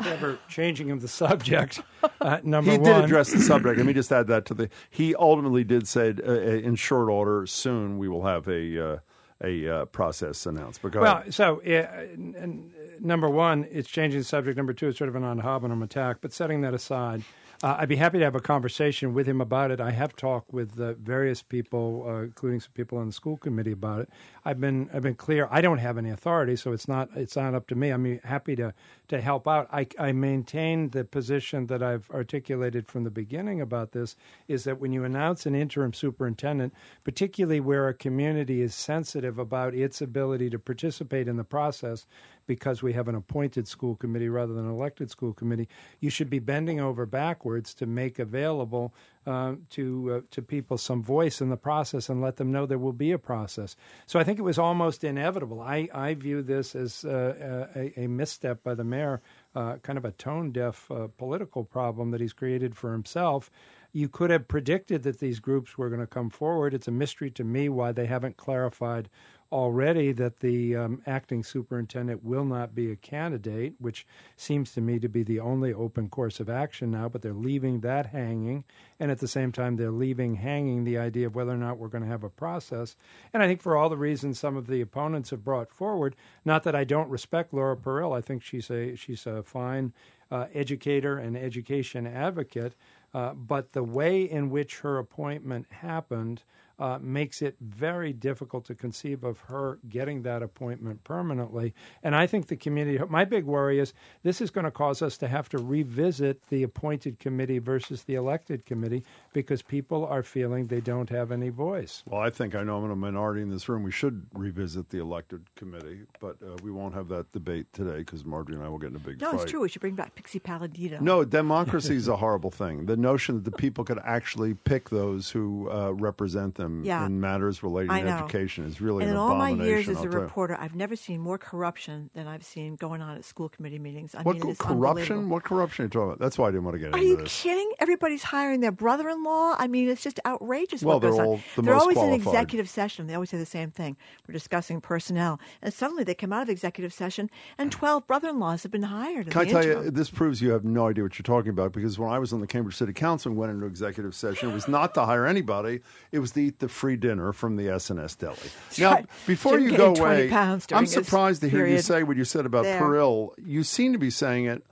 clever changing of the subject. Uh, number he one, he did address the subject. Let me just add that to the. He ultimately did say, uh, in short order, soon we will have a uh, a uh, process announced. But go Well, ahead. so uh, n- n- number one, it's changing the subject. Number two, it's sort of an ad hominem attack. But setting that aside, uh, I'd be happy to have a conversation with him about it. I have talked with uh, various people, uh, including some people on the school committee, about it. I've been I've been clear. I don't have any authority, so it's not it's not up to me. I'm happy to to help out. I, I maintain the position that I've articulated from the beginning about this is that when you announce an interim superintendent, particularly where a community is sensitive about its ability to participate in the process, because we have an appointed school committee rather than an elected school committee, you should be bending over backwards to make available uh, to uh, to people some voice in the process and let them know there will be a process. So I think it was almost inevitable. I, I view this as uh, a, a misstep by the mayor, uh, kind of a tone deaf uh, political problem that he's created for himself. you could have predicted that these groups were going to come forward. It's a mystery to me why they haven't clarified already that the um, acting superintendent will not be a candidate, which seems to me to be the only open course of action now, but they're leaving that hanging. And at the same time, they're leaving hanging the idea of whether or not we're going to have a process. And I think for all the reasons some of the opponents have brought forward, not that I don't respect Laura Perille, I think she's a, she's a fine uh, educator and education advocate. Uh, but the way in which her appointment happened uh, makes it very difficult to conceive of her getting that appointment permanently. And I think the community, my big worry is this is going to cause us to have to revisit the appointed committee versus the elected committee because people are feeling they don't have any voice. Well, I think I know I'm in a minority in this room. We should revisit the elected committee, but uh, we won't have that debate today because Margery and I will get in a big no, fight. it's true. We should bring back Pixie Palladino. No, democracy is a horrible thing. The notion that the people could actually pick those who uh, represent them Yeah. in matters relating I to education is really and an in all my years as a reporter, I've never seen more corruption than I've seen going on at school committee meetings. I What mean, corruption? What corruption are you talking about? That's why I didn't want to get Are you this. kidding? Everybody's hiring their brother-in-law. I mean, it's just outrageous. Well, what goes they're on. all the they're always in executive session. They always say the same thing. We're discussing personnel, and suddenly they come out of executive session, and twelve brother-in-laws have been hired. in Can I tell interim. you, this proves you have no idea what you're talking about because when I was on the Cambridge City Council and went into executive session, it was not to hire anybody, it was to eat the free dinner from the S&S deli. Now, before you go away, I'm surprised to hear you say what you said about there. Perille. You seem to be saying it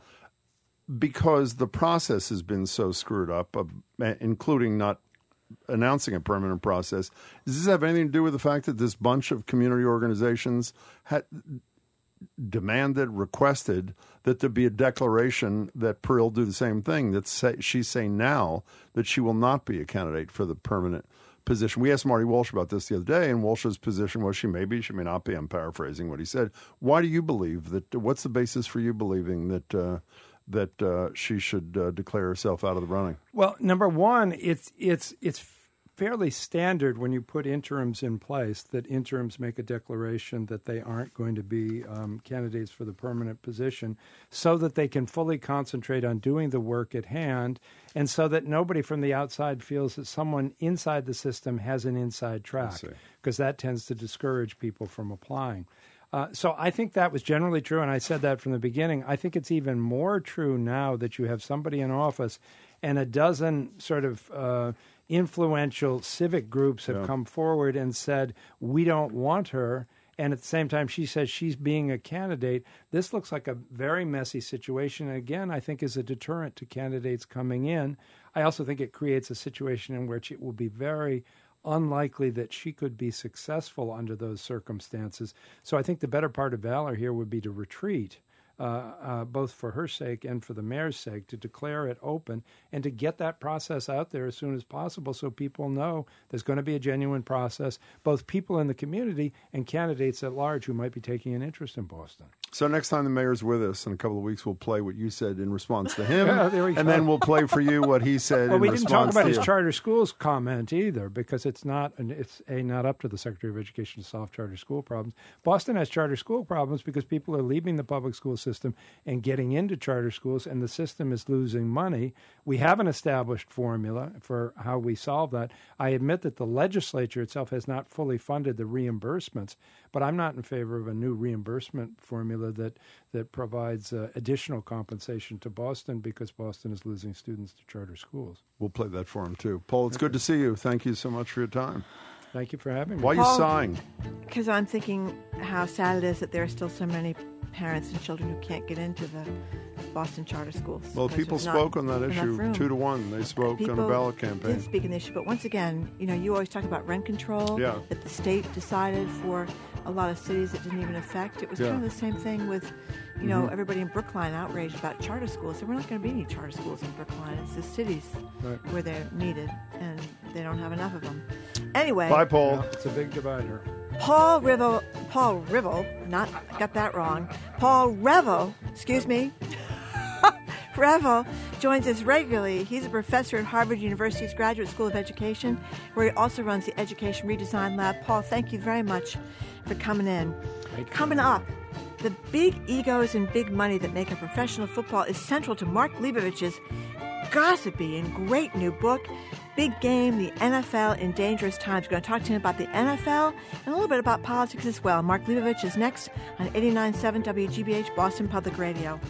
because the process has been so screwed up, uh, including not announcing a permanent process. Does this have anything to do with the fact that this bunch of community organizations had demanded, requested that there be a declaration that Perille do the same thing. That say, she's saying now that she will not be a candidate for the permanent position. We asked Marty Walsh about this the other day, and Walsh's position was she may be, she may not be. I'm paraphrasing what he said. Why do you believe that? What's the basis for you believing that uh, that uh, she should uh, declare herself out of the running? Well, number one, it's it's it's fairly standard when you put interims in place that interims make a declaration that they aren't going to be um, candidates for the permanent position, so that they can fully concentrate on doing the work at hand, and so that nobody from the outside feels that someone inside the system has an inside track, because that tends to discourage people from applying. Uh, so I think that was generally true, and I said that from the beginning. I think it's even more true now that you have somebody in office, and a dozen sort of uh, influential civic groups have Yeah. come forward and said we don't want her. And at the same time, she says she's being a candidate. This looks like a very messy situation. And again, I think is a deterrent to candidates coming in. I also think it creates a situation in which it will be very unlikely that she could be successful under those circumstances. So I think the better part of valor here would be to retreat, uh, uh, both for her sake and for the mayor's sake, to declare it open and to get that process out there as soon as possible so people know there's going to be a genuine process, both people in the community and candidates at large who might be taking an interest in Boston. So next time the mayor's with us in a couple of weeks, we'll play what you said in response to him, *laughs* Yeah, and go. then we'll play for you what he *laughs* said. Well, in we didn't talk about his you. charter schools comment either, because it's not an, it's a not up to the Secretary of Education to solve charter school problems. Boston has charter school problems because people are leaving the public school system and getting into charter schools, and the system is losing money. We have an established formula for how we solve that. I admit that the legislature itself has not fully funded the reimbursements, but I'm not in favor of a new reimbursement formula that that provides uh, additional compensation to Boston because Boston is losing students to charter schools. We'll play that for him too. Paul, it's good to see you. Thank you so much for your time. Thank you for having me. Why are you Paul- sighing? Because I'm thinking how sad it is that there are still so many parents and children who can't get into the Boston charter schools. Well, people spoke on that issue two to one. They spoke on a ballot campaign. did campaign. speak on the issue, but once again, you know, you always talk about rent control Yeah. that the state decided for a lot of cities it didn't even affect. It was Yeah. kind of the same thing with, you know, Mhm. everybody in Brookline outraged about charter schools. So we're not going to be any charter schools in Brookline. It's the cities Right. where they're needed, and they don't have enough of them. Anyway, Bye, Paul. Yeah, it's a big divider. Paul Rivel, Paul Rivel, not got that wrong. Paul Reville, excuse me. *laughs* Reville joins us regularly. He's a professor at Harvard University's Graduate School of Education, where he also runs the Education Redesign Lab. Paul, thank you very much for coming in. Coming up, the big egos and big money that make up professional football is central to Mark Leibovich's gossipy and great new book, Big Game, the NFL in Dangerous Times. We're going to talk to him about the NFL and a little bit about politics as well. Mark Leibovich is next on 89.7 WGBH Boston Public Radio.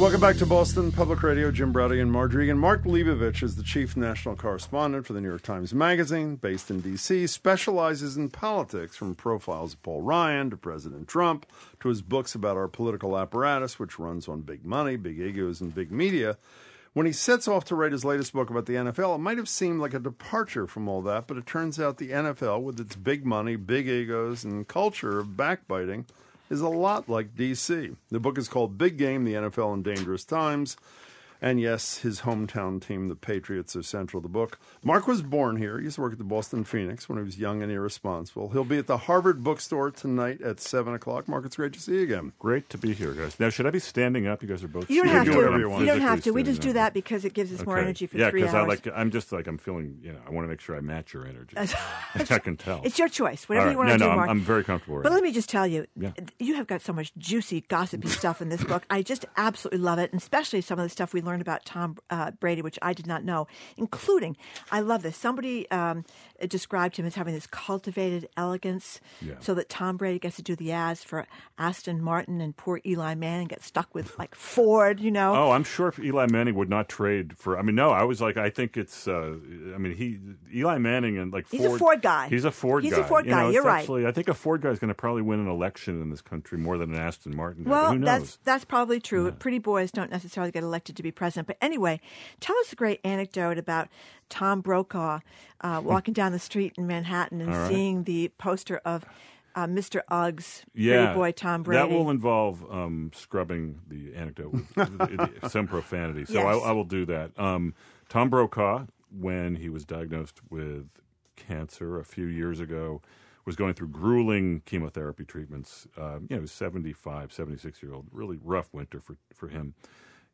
Welcome back to Boston Public Radio. Jim Braude and Margery. And Mark Leibovich is the chief national correspondent for the New York Times Magazine, based in D.C., specializes in politics from profiles of Paul Ryan to President Trump to his books about our political apparatus, which runs on big money, big egos, and big media. When he sets off to write his latest book about the NFL, it might have seemed like a departure from all that, but it turns out the NFL, with its big money, big egos, and culture of backbiting, is a lot like DC. The book is called Big Game The NFL in Dangerous Times. And yes, his hometown team, the Patriots, are central to the book. Mark was born here. He used to work at the Boston Phoenix when he was young and irresponsible. He'll be at the Harvard Bookstore tonight at 7 o'clock. Mark, it's great to see you again. Great to be here, guys. Now, should I be standing up? You guys are both You don't have to. up. I'm You don't physically have to. We just standing do up. that because it gives us more energy for yeah, three I hours. like. I'm just like I'm feeling. You know, I want to make sure I match your energy. *laughs* I can tell. It's your choice. Whatever All you right. want to no, do, Mark. I'm, I'm very comfortable. Right But now. let me just tell you, Yeah. you have got so much juicy, gossipy stuff in this book. I just absolutely love it, and especially some of the stuff we learned about Tom uh, Brady, which I did not know, including, I love this. Somebody um, described him as having this cultivated elegance, Yeah. so that Tom Brady gets to do the ads for Aston Martin, and poor Eli Manning gets stuck with like Ford, you know. Oh, I'm sure if Eli Manning would not trade for. I mean, no, I was like, I think it's. Uh, I mean, he Eli Manning and like He's a Ford, Ford guy. He's a Ford He's guy. a Ford You guy. know, it's You're right. I think a Ford guy is going to probably win an election in this country more than an Aston Martin. guy, Well, who knows? that's that's probably true. Pretty boys don't necessarily get elected to be president. But anyway, tell us a great anecdote about Tom Brokaw uh, walking down the street in Manhattan and right. seeing the poster of uh, Mr. Uggs, yeah, pretty boy Tom Brady. That will involve um, scrubbing the anecdote with, with *laughs* some profanity. So Yes. I, I will do that. Um, Tom Brokaw, when he was diagnosed with cancer a few years ago, was going through grueling chemotherapy treatments. Um, you know, 75, 76 year old, really rough winter for, for him.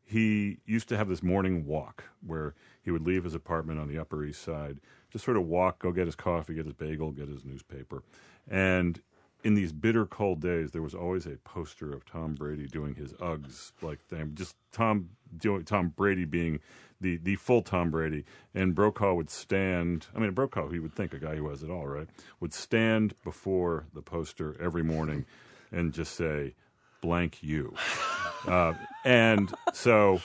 He used to have this morning walk where he would leave his apartment on the Upper East Side, just sort of walk, go get his coffee, get his bagel, get his newspaper. And in these bitter cold days, there was always a poster of Tom Brady doing his Uggs like thing. Just Tom doing Tom Brady being the the full Tom Brady, and Brokaw would stand. I mean, Brokaw, he would think a guy who has it all, right? Would stand before the poster every morning and just say, "Blank you." Uh, and so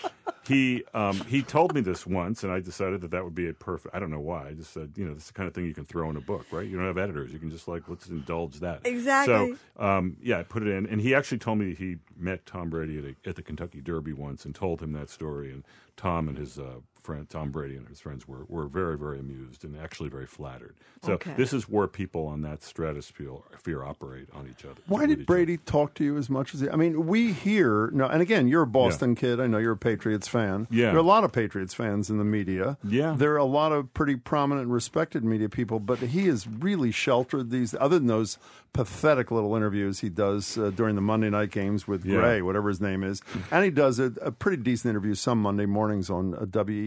he um, he told me this once, and I decided that that would be a perfect. I don't know why. I just said, you know, this is the kind of thing you can throw in a book, right? You don't have editors. You can just like let's indulge that. Exactly. So um, yeah, I put it in, and he actually told me he met Tom Brady at, a, at the Kentucky Derby once and told him that story. And Tom and his uh, friend Tom Brady and his friends were were very very amused and actually very flattered. So Okay. this is where people on that stratosphere operate on each other. Why did Brady talk to you as much as he? I mean, we hear no, and again, you're a Boston kid. I know you're a Patriots fan. Yeah. there are a lot of Patriots fans in the media. Yeah. there are a lot of pretty prominent, respected media people. But he is really sheltered these, other than those pathetic little interviews he does uh, during the Monday night games with Yeah. Gray, whatever his name is, and he does a, a pretty decent interview some Monday mornings on uh,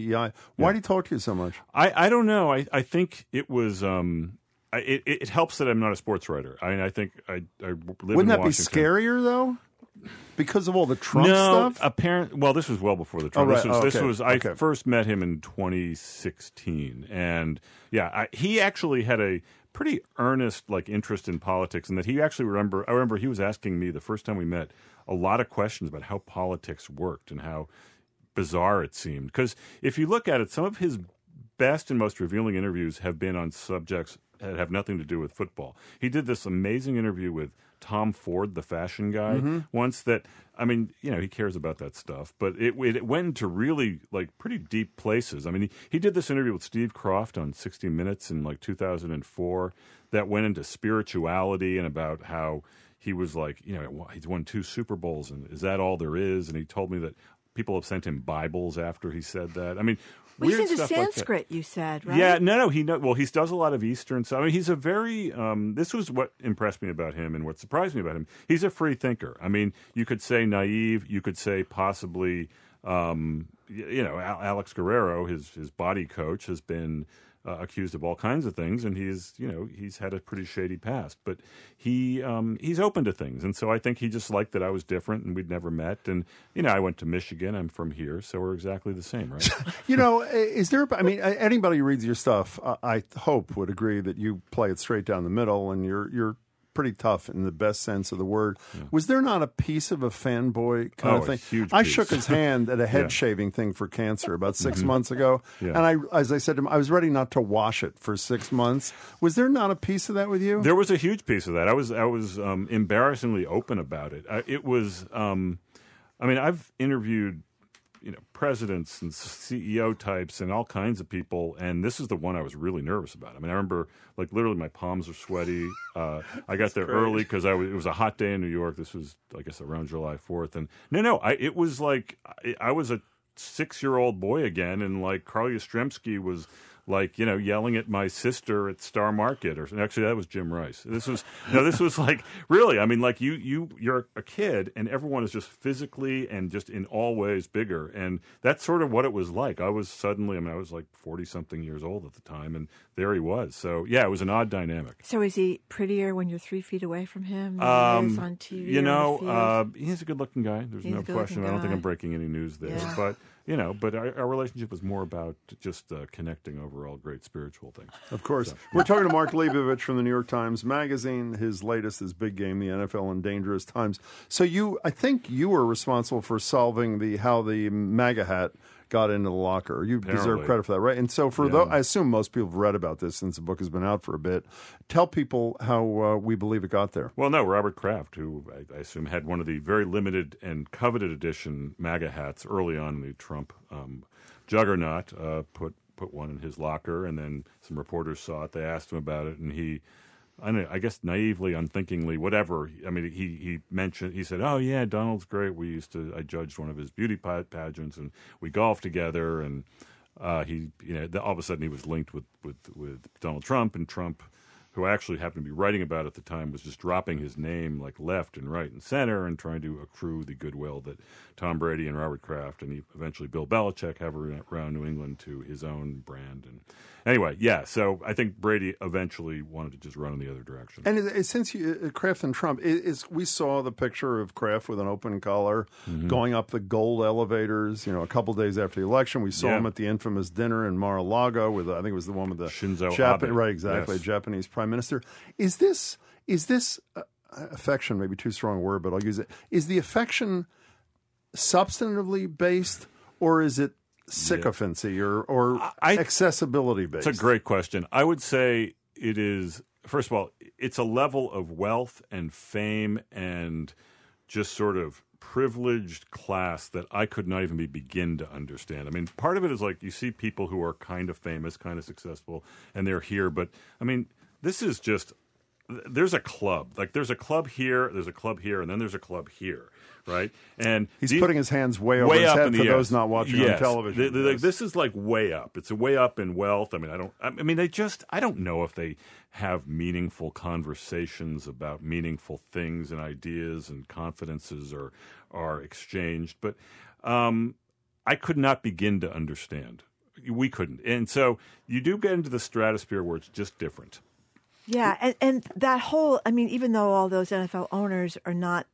WEEI. Why do he talk to you so much? I, I don't know. I, I think it was. Um, I, it, it helps that I'm not a sports writer. I mean, I think I, I live in Wouldn't that be scarier though? Because of all the Trump no, stuff. apparent. Well, this was well before the Trump. Oh, Trump. right. This was. Oh, This was. I Okay. first met him in 2016, and yeah, I, he actually had a pretty earnest like interest in politics, and that he actually remember. I remember he was asking me the first time we met a lot of questions about how politics worked and how bizarre it seemed. Because if you look at it, some of his best and most revealing interviews have been on subjects that have nothing to do with football. He did this amazing interview with Tom Ford, the fashion guy, Mhm. once that I mean, you know, he cares about that stuff, but it it went into really like pretty deep places. I mean, he, he did this interview with Steve Kroft on 60 Minutes in like 2004 that went into spirituality and about how he was like, you know, he's won two Super Bowls and is that all there is? And he told me that people have sent him Bibles after he said that. I mean, Well, he's into stuff like. Sanskrit, you said, right? Yeah, no, no, he well, he does a lot of Eastern stuff. I mean, he's a very. Um, this was what impressed me about him, and what surprised me about him. He's a free thinker. I mean, you could say naive, you could say possibly Um, you know, Alex Guerrero, his his body coach, has been uh, accused of all kinds of things, and he's you know he's had a pretty shady past. But he um, he's open to things, and so I think he just liked that I was different, and we'd never met. And you know, I went to Michigan. I'm from here, so we're exactly the same, right? *laughs* You know, is there? I mean, anybody who reads your stuff, uh, I hope would agree that you play it straight down the middle, and you're you're pretty tough in the best sense of the word. Was there not a piece of a fanboy kind Oh, of thing? I piece. shook his hand at a *laughs* head Yeah. shaving thing for cancer about 6 Mhm. months ago, Yeah. and I, as I said to him, I was ready not to wash it for six months. Was there not a piece of that with you? There was a huge piece of that. I was I was um, embarrassingly open about it. I, it was, um, I mean, I've interviewed you know presidents and CEO types and all kinds of people, and this is the one I was really nervous about. I mean, I remember like literally my palms are sweaty. *laughs* Uh, I got there great. early because I was, it was a hot day in New York. This was I guess around July Fourth, and no, no, I it was like I, I was a six year old boy again, and like Carl Yastrzemski was like you know yelling at my sister at Star Market, or actually that was Jim Rice. This was no, this was like *laughs* really. I mean, like you you you're a kid, and everyone is just physically and just in all ways bigger, and that's sort of what it was like. I was suddenly, I mean, I was like forty something years old at the time, and there he was. So yeah, it was an odd dynamic. So is he prettier when you're three feet away from him? than he is Um, on TV. you know, on the field? uh, he's a good-looking guy. There's He's no question. I don't think. I'm breaking any news there, Yeah. but you know, but our, our relationship was more about just uh, connecting over all great spiritual things. Of course. We're talking to Mark Leibovich from the New York Times Magazine. His latest is Big Game, the NFL in Dangerous Times. So you, I think you were responsible for solving the how the MAGA hat got into the locker. You deserve credit for that, right? And so for Yeah. those, I assume most people have read about this since the book has been out for a bit. Tell people how uh, we believe it got there. Well, no, Robert Kraft, who I, I assume had one of the very limited and coveted edition MAGA hats early on in the Trump um, juggernaut, uh, put put one in his locker, and then some reporters saw it. They asked him about it, and he. I, I guess naively, unthinkingly, whatever. I mean, he he mentioned. He said, "Oh yeah, Donald's great. We used to. I judged one of his beauty pageants, and we golfed together. And uh, he, you know, all of a sudden he was linked with with with Donald Trump, and Trump, who actually happened to be writing about at the time, was just dropping his name like left and right and center, and trying to accrue the goodwill that Tom Brady and Robert Kraft and eventually Bill Belichick have around New England to his own brand. And anyway, yeah. So I think Brady eventually wanted to just run in the other direction. And it, it, since you, uh, Kraft and Trump, it, is we saw the picture of Kraft with an open collar Mhm. going up the gold elevators. You know, a couple days after the election, we saw Yeah. him at the infamous dinner in Mar-a-Lago with I think it was the one with the Shinzo Jap- Abe. right? Exactly, Yes. Japanese prime minister. Is this is this uh, affection? Maybe too strong a word, but I'll use it. Is the affection substantively based, or is it sycophancy or or accessibility based? It's a great question. I would say it is, first of all, it's a level of wealth and fame and just sort of privileged class that I could not even be begin to understand. I mean, part of it is like you see people who are kind of famous, kind of successful, and they're here, but I mean, this is just there's a club. Like there's a club here, there's a club here, and then there's a club here, right? And He's these- putting his hands way over way his up head in the for air. those not watching on television. The- the- Yes. This is like way up. It's a way up in wealth. I mean, I don't. I mean, they just. I don't know if they have meaningful conversations about meaningful things and ideas and confidences are are exchanged. But um, I could not begin to understand. We couldn't, and so you do get into the stratosphere where it's just different. Yeah, and, and that whole, I mean, even though all those NFL owners are not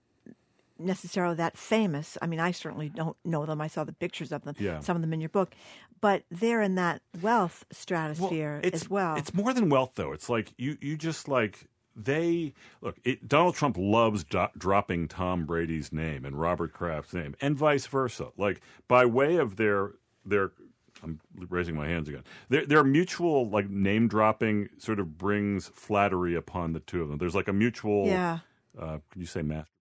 necessarily that famous, I mean, I certainly don't know them. I saw the pictures of them, Yeah. some of them in your book, but they're in that wealth stratosphere it's, as well. It's more than wealth, though. It's like you, you just like they look. It, Donald Trump loves do- dropping Tom Brady's name and Robert Kraft's name, and vice versa. Like by way of their their. I'm raising my hands again. Their, their mutual like name dropping sort of brings flattery upon the two of them. There's like a mutual. Yeah. Uh, can you say master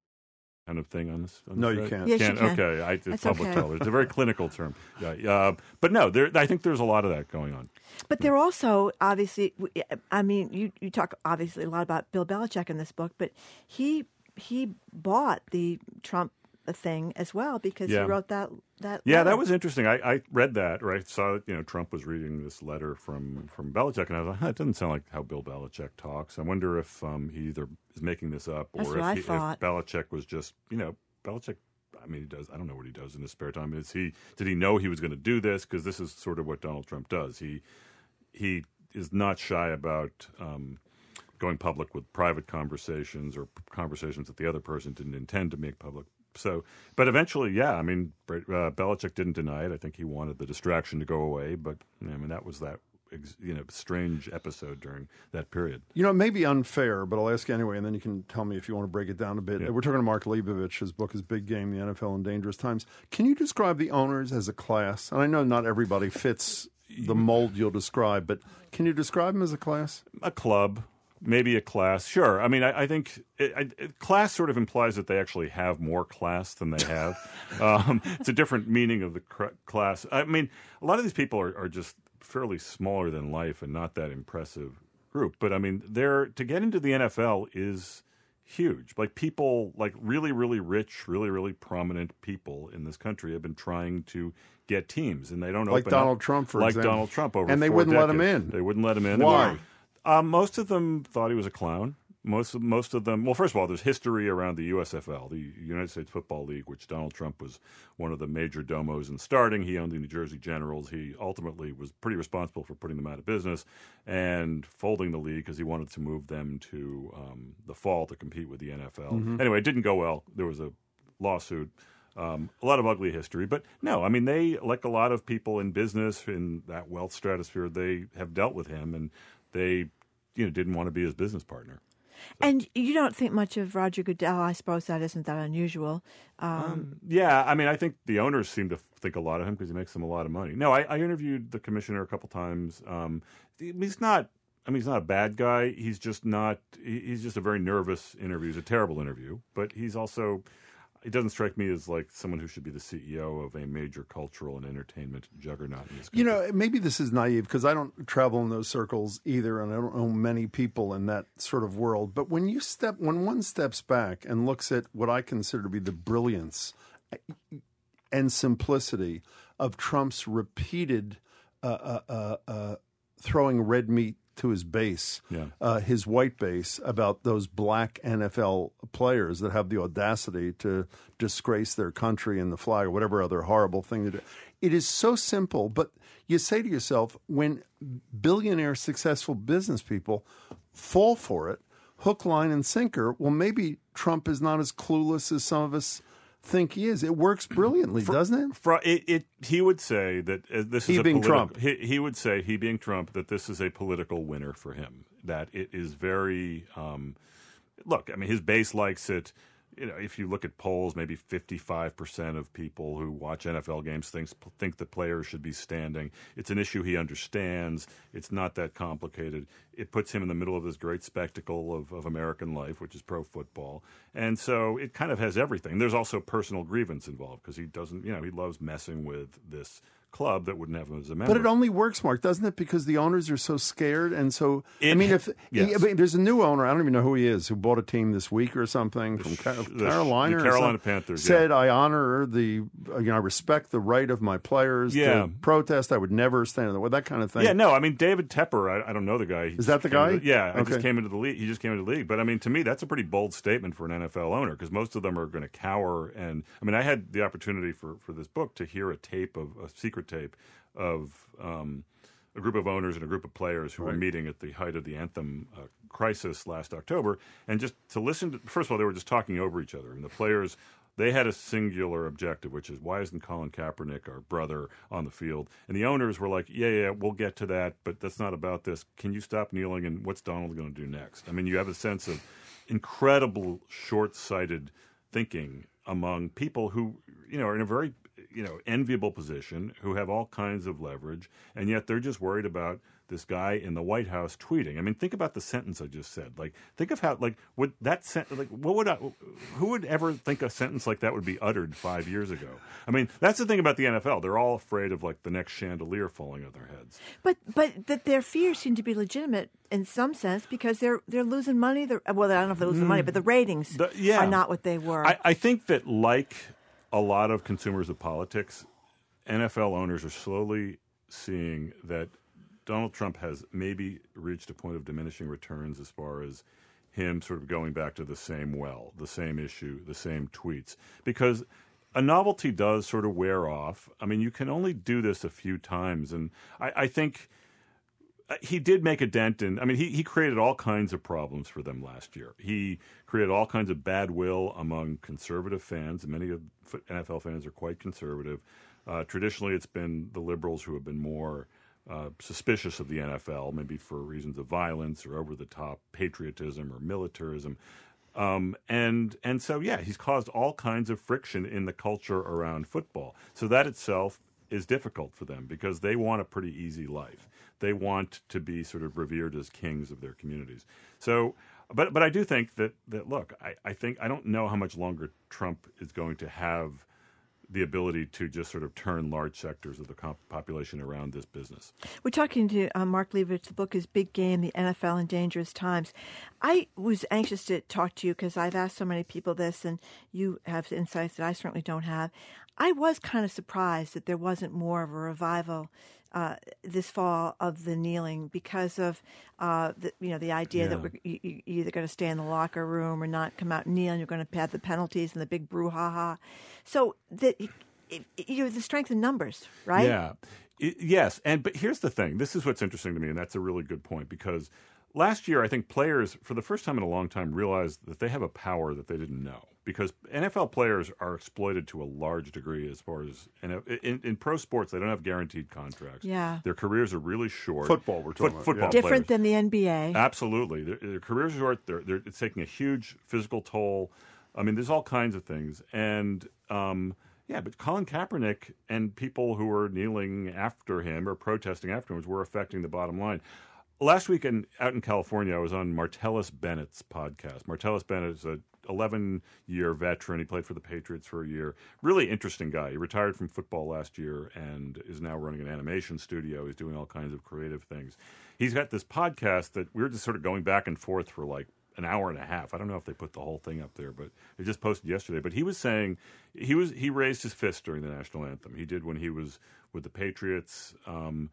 kind of thing on this? on No, this you can't. Yes, you can. Okay, I, it's That's public okay. television. It's a very *laughs* clinical term. Yeah, uh, but no, there. I think there's a lot of that going on. But they're also obviously. I mean, you you talk obviously a lot about Bill Belichick in this book, but he he bought the Trump thing as well because Yeah. he wrote that that. Yeah, letter. that was interesting. I, I read that, right? Saw you know Trump was reading this letter from from Belichick, and I was like, huh, *laughs* it doesn't sound like how Bill Belichick talks. I wonder if um, he either is making this up or if, he, if. Belichick was just you know Belichick. I mean, he does. I don't know what he does in his spare time. Is he? Did he know he was going to do this? Because this is sort of what Donald Trump does. He he is not shy about um, going public with private conversations or conversations that the other person didn't intend to make public. So, but eventually, yeah. I mean, uh, Belichick didn't deny it. I think he wanted the distraction to go away, but I mean, that was that you know strange episode during that period. You know, it may be unfair, but I'll ask you anyway, and then you can tell me if you want to break it down a bit. Yeah. We're talking to Mark Leibovich. His book is Big Game: The NFL in Dangerous Times. Can you describe the owners as a class? And I know not everybody fits the mold you'll describe, but can you describe them as a class? A club, maybe a class. Sure. I mean, I, I think it, it, class sort of implies that they actually have more class than they have. *laughs* um, it's a different meaning of the cr- class. I mean, a lot of these people are, are just fairly smaller than life and not that impressive group. But I mean, they're to get into the NFL is huge. Like people, like really, really rich, really, really prominent people in this country have been trying to get teams, and they don't know. like Donald up, Trump, for example. like example. Donald Trump over, and they wouldn't let him in. They wouldn't let him in. Why? Uh, most of them thought he was a clown. Most of, most of them. Well, first of all, there's history around the USFL, the United States Football League, which Donald Trump was one of the major domos in starting. He owned the New Jersey Generals. He ultimately was pretty responsible for putting them out of business and folding the league because he wanted to move them to um, the fall to compete with the NFL. Mhm. Anyway, it didn't go well. There was a lawsuit. Um, a lot of ugly history, but no, I mean they like a lot of people in business in that wealth stratosphere. They have dealt with him, and they, you know, didn't want to be his business partner. And you don't think much of Roger Goodell. I suppose that isn't that unusual. Um, Yeah, I mean, I think the owners seem to think a lot of him because he makes them a lot of money. No, I, I interviewed the commissioner a couple times. Um, he's not. I mean, he's not a bad guy. He's just not. He's just a very nervous interview. He's a terrible interview, but he's also. He doesn't strike me as like someone who should be the CEO of a major cultural and entertainment juggernaut in this country. You know, maybe this is naive because I don't travel in those circles either, and I don't know many people in that sort of world. But when you step, when one steps back and looks at what I consider to be the brilliance and simplicity of Trump's repeated uh, uh, uh, uh, throwing red meat to his base, Yeah. uh, his white base, about those black NFL players that have the audacity to disgrace their country and the flag or whatever other horrible thing to do. It is so simple, but you say to yourself, when billionaire successful business people fall for it, hook, line, and sinker, well, maybe Trump is not as clueless as some of us think he is. It works brilliantly, doesn't it? Fro- it, it he would say that uh, this He is a being politi- Trump. He, he would say he being Trump that this is a political winner for him. That it is very. Um, look, I mean, his base likes it. You know, if you look at polls, maybe fifty-five percent of people who watch NFL games thinks think that players should be standing. It's an issue he understands. It's not that complicated. It puts him in the middle of this great spectacle of, of American life, which is pro football, and so it kind of has everything. There's also personal grievance involved because he doesn't, you know, he loves messing with this club that wouldn't have him as a member. But it only works, Mark, doesn't it? Because the owners are so scared, and so I mean, if yes. I mean, there's a new owner, I don't even know who he is, who bought a team this week or something from the Carolina. the Carolina Panthers, yeah. said, "I honor the, you know, I respect the right of my players Yeah. to protest. I would never stand in the way, that kind of thing." Yeah, no, I mean David Tepper. I, I don't know the guy. He Is that the guy? yeah, I just came into the league. He just came into the league. But I mean, to me, that's a pretty bold statement for an NFL owner because most of them are going to cower. And I mean, I had the opportunity for for this book to hear a tape of a secret tape of. Um, a group of owners and a group of players who were meeting at the height of the anthem uh, crisis last October, and just to listen to. First of all, they were just talking over each other, and the players they had a singular objective, which is why isn't Colin Kaepernick, our brother, on the field? And the owners were like, yeah, yeah, we'll get to that, but that's not about this. Can you stop kneeling? And what's Donald going to do next? I mean, you have a sense of incredible short-sighted thinking among people who, you know, are in a very, you know, enviable position, who have all kinds of leverage, and yet they're just worried about this guy in the White House tweeting. I mean, think about the sentence I just said. Like, think of how, like, would that sent, like, what would I, who would ever think a sentence like that would be uttered five years ago? I mean, that's the thing about the NFL. They're all afraid of like the next chandelier falling on their heads. But but that their fears seem to be legitimate in some sense because they're they're losing money. They're, well, I don't know if they're losing money, but the ratings Mm. The- yeah. are not what they were. I, I think that, like a lot of consumers of politics, NFL owners are slowly seeing that Donald Trump has maybe reached a point of diminishing returns as far as him sort of going back to the same well, the same issue, the same tweets. Because a novelty does sort of wear off. I mean, you can only do this a few times, and I, I think he did make a dent in. I mean, he he created all kinds of problems for them last year. He created all kinds of bad will among conservative fans. Many of NFL fans are quite conservative. Uh, traditionally, it's been the liberals who have been more uh, suspicious of the NFL, maybe for reasons of violence or over the top patriotism or militarism. Um, and and so yeah, he's caused all kinds of friction in the culture around football. So that itself is difficult for them because they want a pretty easy life. They want to be sort of revered as kings of their communities. So, but but I do think that that look, I, I think I don't know how much longer Trump is going to have the ability to just sort of turn large sectors of the comp- population around this business. We're talking to uh, Mark Leibovich. The book is Big Game, The NFL in Dangerous Times. I was anxious to talk to you because I've asked so many people this, and you have insights that I certainly don't have. I was kind of surprised that there wasn't more of a revival uh, this fall of the kneeling because of uh, the, you know the idea Yeah. that we're you, you- you're either going to stay in the locker room or not come out and kneel, and you're going to have the penalties and the big brouhaha. So that it, you know the strength in numbers, right? Yeah. I- yes, and but here's the thing. This is what's interesting to me, and that's a really good point because last year I think players, for the first time in a long time, realized that they have a power that they didn't know. Because NFL players are exploited to a large degree as far as in, in, in pro sports, they don't have guaranteed contracts. Yeah. their careers are really short. Football, we're talking about, football yeah. Different than the NBA. Absolutely, their, their careers are short. They're, they're, it's taking a huge physical toll. I mean, there's all kinds of things, and um, yeah, but Colin Kaepernick and people who were kneeling after him or protesting afterwards were affecting the bottom line. Last week in, out in California, I was on Martellus Bennett's podcast. Martellus Bennett is a 11 year veteran. He played for the Patriots for a year. Really interesting guy. He retired from football last year and is now running an animation studio. He's doing all kinds of creative things. He's got this podcast that we were just sort of going back and forth for like an hour and a half. I don't know if they put the whole thing up there, but it just posted yesterday. But he was saying he was he raised his fist during the national anthem. He did when he was with the Patriots. Um,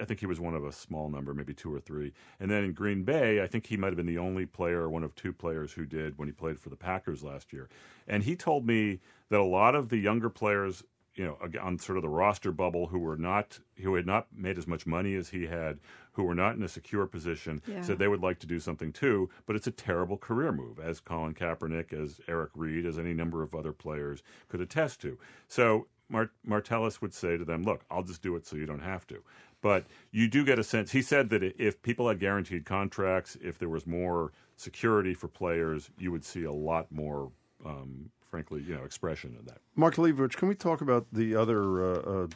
I think he was one of a small number, maybe two or three. And then in Green Bay, I think he might have been the only player or one of two players who did when he played for the Packers last year. And he told me that a lot of the younger players you know, on sort of the roster bubble who were not who had not made as much money as he had, who were not in a secure position, Yeah. said they would like to do something too. But it's a terrible career move, as Colin Kaepernick, as Eric Reid, as any number of other players could attest to. So Mart- Martellus would say to them, "Look, I'll just do it so you don't have to." But you do get a sense. He said that if people had guaranteed contracts, if there was more security for players, you would see a lot more, um, frankly, you know, expression in that. Mark Leibovich, can we talk about the other uh, uh,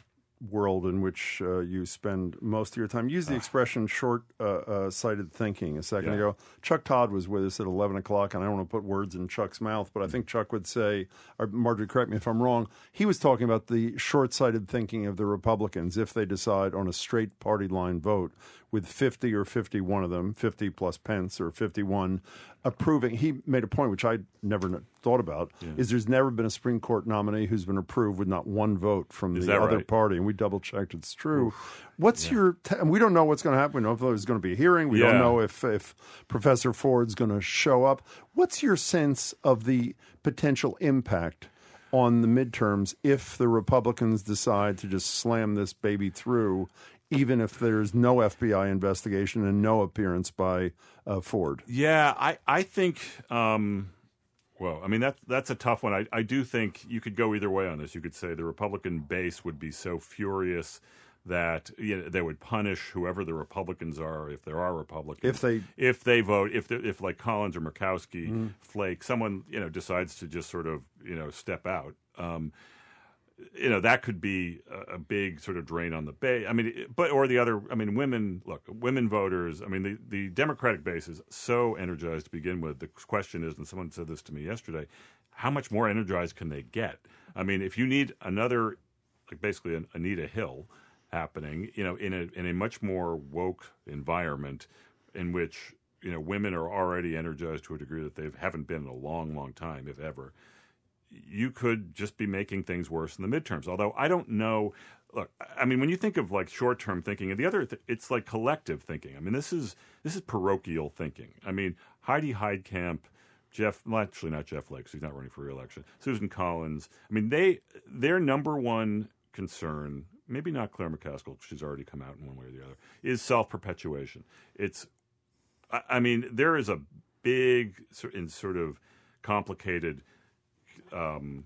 world in which uh, you spend most of your time? Use the expression short uh, uh, sighted thinking a second Yeah. ago. Chuck Todd was with us at 11 o'clock, and I don't want to put words in Chuck's mouth, but I think Chuck would say, or Margery, correct me if I'm wrong, he was talking about the short sighted thinking of the Republicans if they decide on a straight party line vote with 50 or 51 of them, 50 plus Pence or 51, approving. He made a point which I never thought about: is there's never been a Supreme Court nominee who's been approved with not one vote from Is the other right? party, and we double checked it's true. What's your? T- we don't know what's going to happen. We don't know if there's going to be a hearing. We Yeah. don't know if if Professor Ford's going to show up. What's your sense of the potential impact? On the midterms, if the Republicans decide to just slam this baby through, even if there's no FBI investigation and no appearance by uh, Ford. Yeah, I I think. Um, well, I mean that's that's a tough one. I I do think you could go either way on this. You could say the Republican base would be so furious that you know, they would punish whoever the Republicans are, if there are Republicans, If they- if they vote, if if like Collins or Murkowski, Mhm. Flake, someone you know decides to just sort of you know step out. Um, you know that could be a, a big sort of drain on the base. I mean, but or the other. I mean, women. Look, women voters. I mean, the the Democratic base is so energized to begin with. The question is, and someone said this to me yesterday, how much more energized can they get? I mean, if you need another, like basically an Anita Hill happening, you know, in a in a much more woke environment, in which you know women are already energized to a degree that they haven't been in a long, long time, if ever you could just be making things worse in the midterms. Although I don't know. Look, I mean, when you think of like short term thinking, and the other, th- it's like collective thinking. I mean, this is this is parochial thinking. I mean, Heidi Heitkamp Jeff, well, actually not Jeff 'cause he's not running for reelection. Susan Collins. I mean, they their number one concern, maybe not Claire McCaskill, she's already come out in one way or the other, is self perpetuation. It's, I, I mean, there is a big and sort of complicated, um,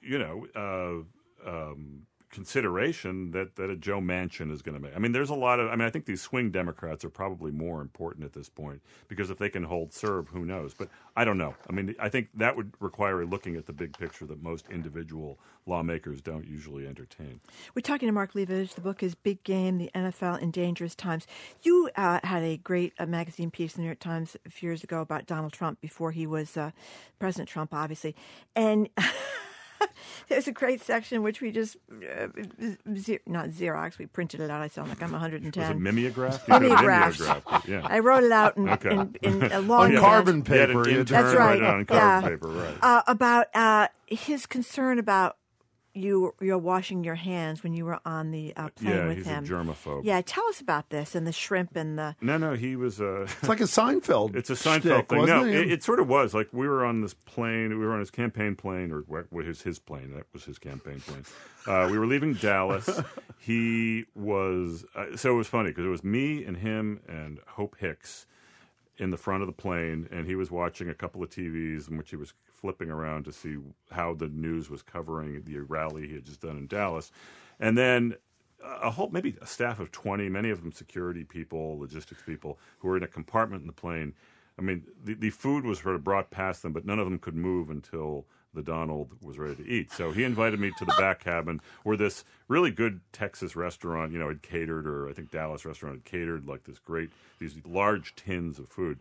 you know, uh, um, consideration that, that a Joe Manchin is going to make. I mean, there's a lot of. I mean, I think these swing Democrats are probably more important at this point because if they can hold serve, who knows? But I don't know. I mean, I think that would require looking at the big picture that most individual lawmakers don't usually entertain. We're talking to Mark Leibovich. The book is Big Game, The NFL in Dangerous Times. You uh, had a great uh, magazine piece in the New York Times a few years ago about Donald Trump before he was uh, President Trump, obviously. And *laughs* *laughs* there's a great section which we just, uh, ze- not Xerox, we printed it out. I sound like I'm 110. Was it *laughs* mimeograph? You could have Mimeographed. mimeographed yeah. I wrote it out in, Okay. in, in a *laughs* On long carbon You had an paper, you That's right. right on yeah. carbon paper, right. Uh, about uh, his concern about you you're washing your hands when you were on the uh, plane Yeah, with he's a him. germaphobe. Yeah, tell us about this and the shrimp and the. No, no, he was. Uh, *laughs* It's like a Seinfeld. It's a Seinfeld shtick, thing. No, it? it, it sort of was. Like we were on this plane. We were on his campaign plane, or what what was his plane? That was his campaign plane. Uh, we were leaving Dallas. *laughs* he was. Uh, so it was funny because it was me and him and Hope Hicks in the front of the plane, and he was watching a couple of TVs in which he was flipping around to see how the news was covering the rally he had just done in Dallas, and then uh, a whole maybe a staff of 20 many of them security people logistics people who were in a compartment in the plane. I mean the, the food was sort of brought past them but none of them could move until the donald was ready to eat. So he invited me to the back cabin where this really good texas restaurant you know had catered or i think dallas restaurant had catered like this great these large tins of food.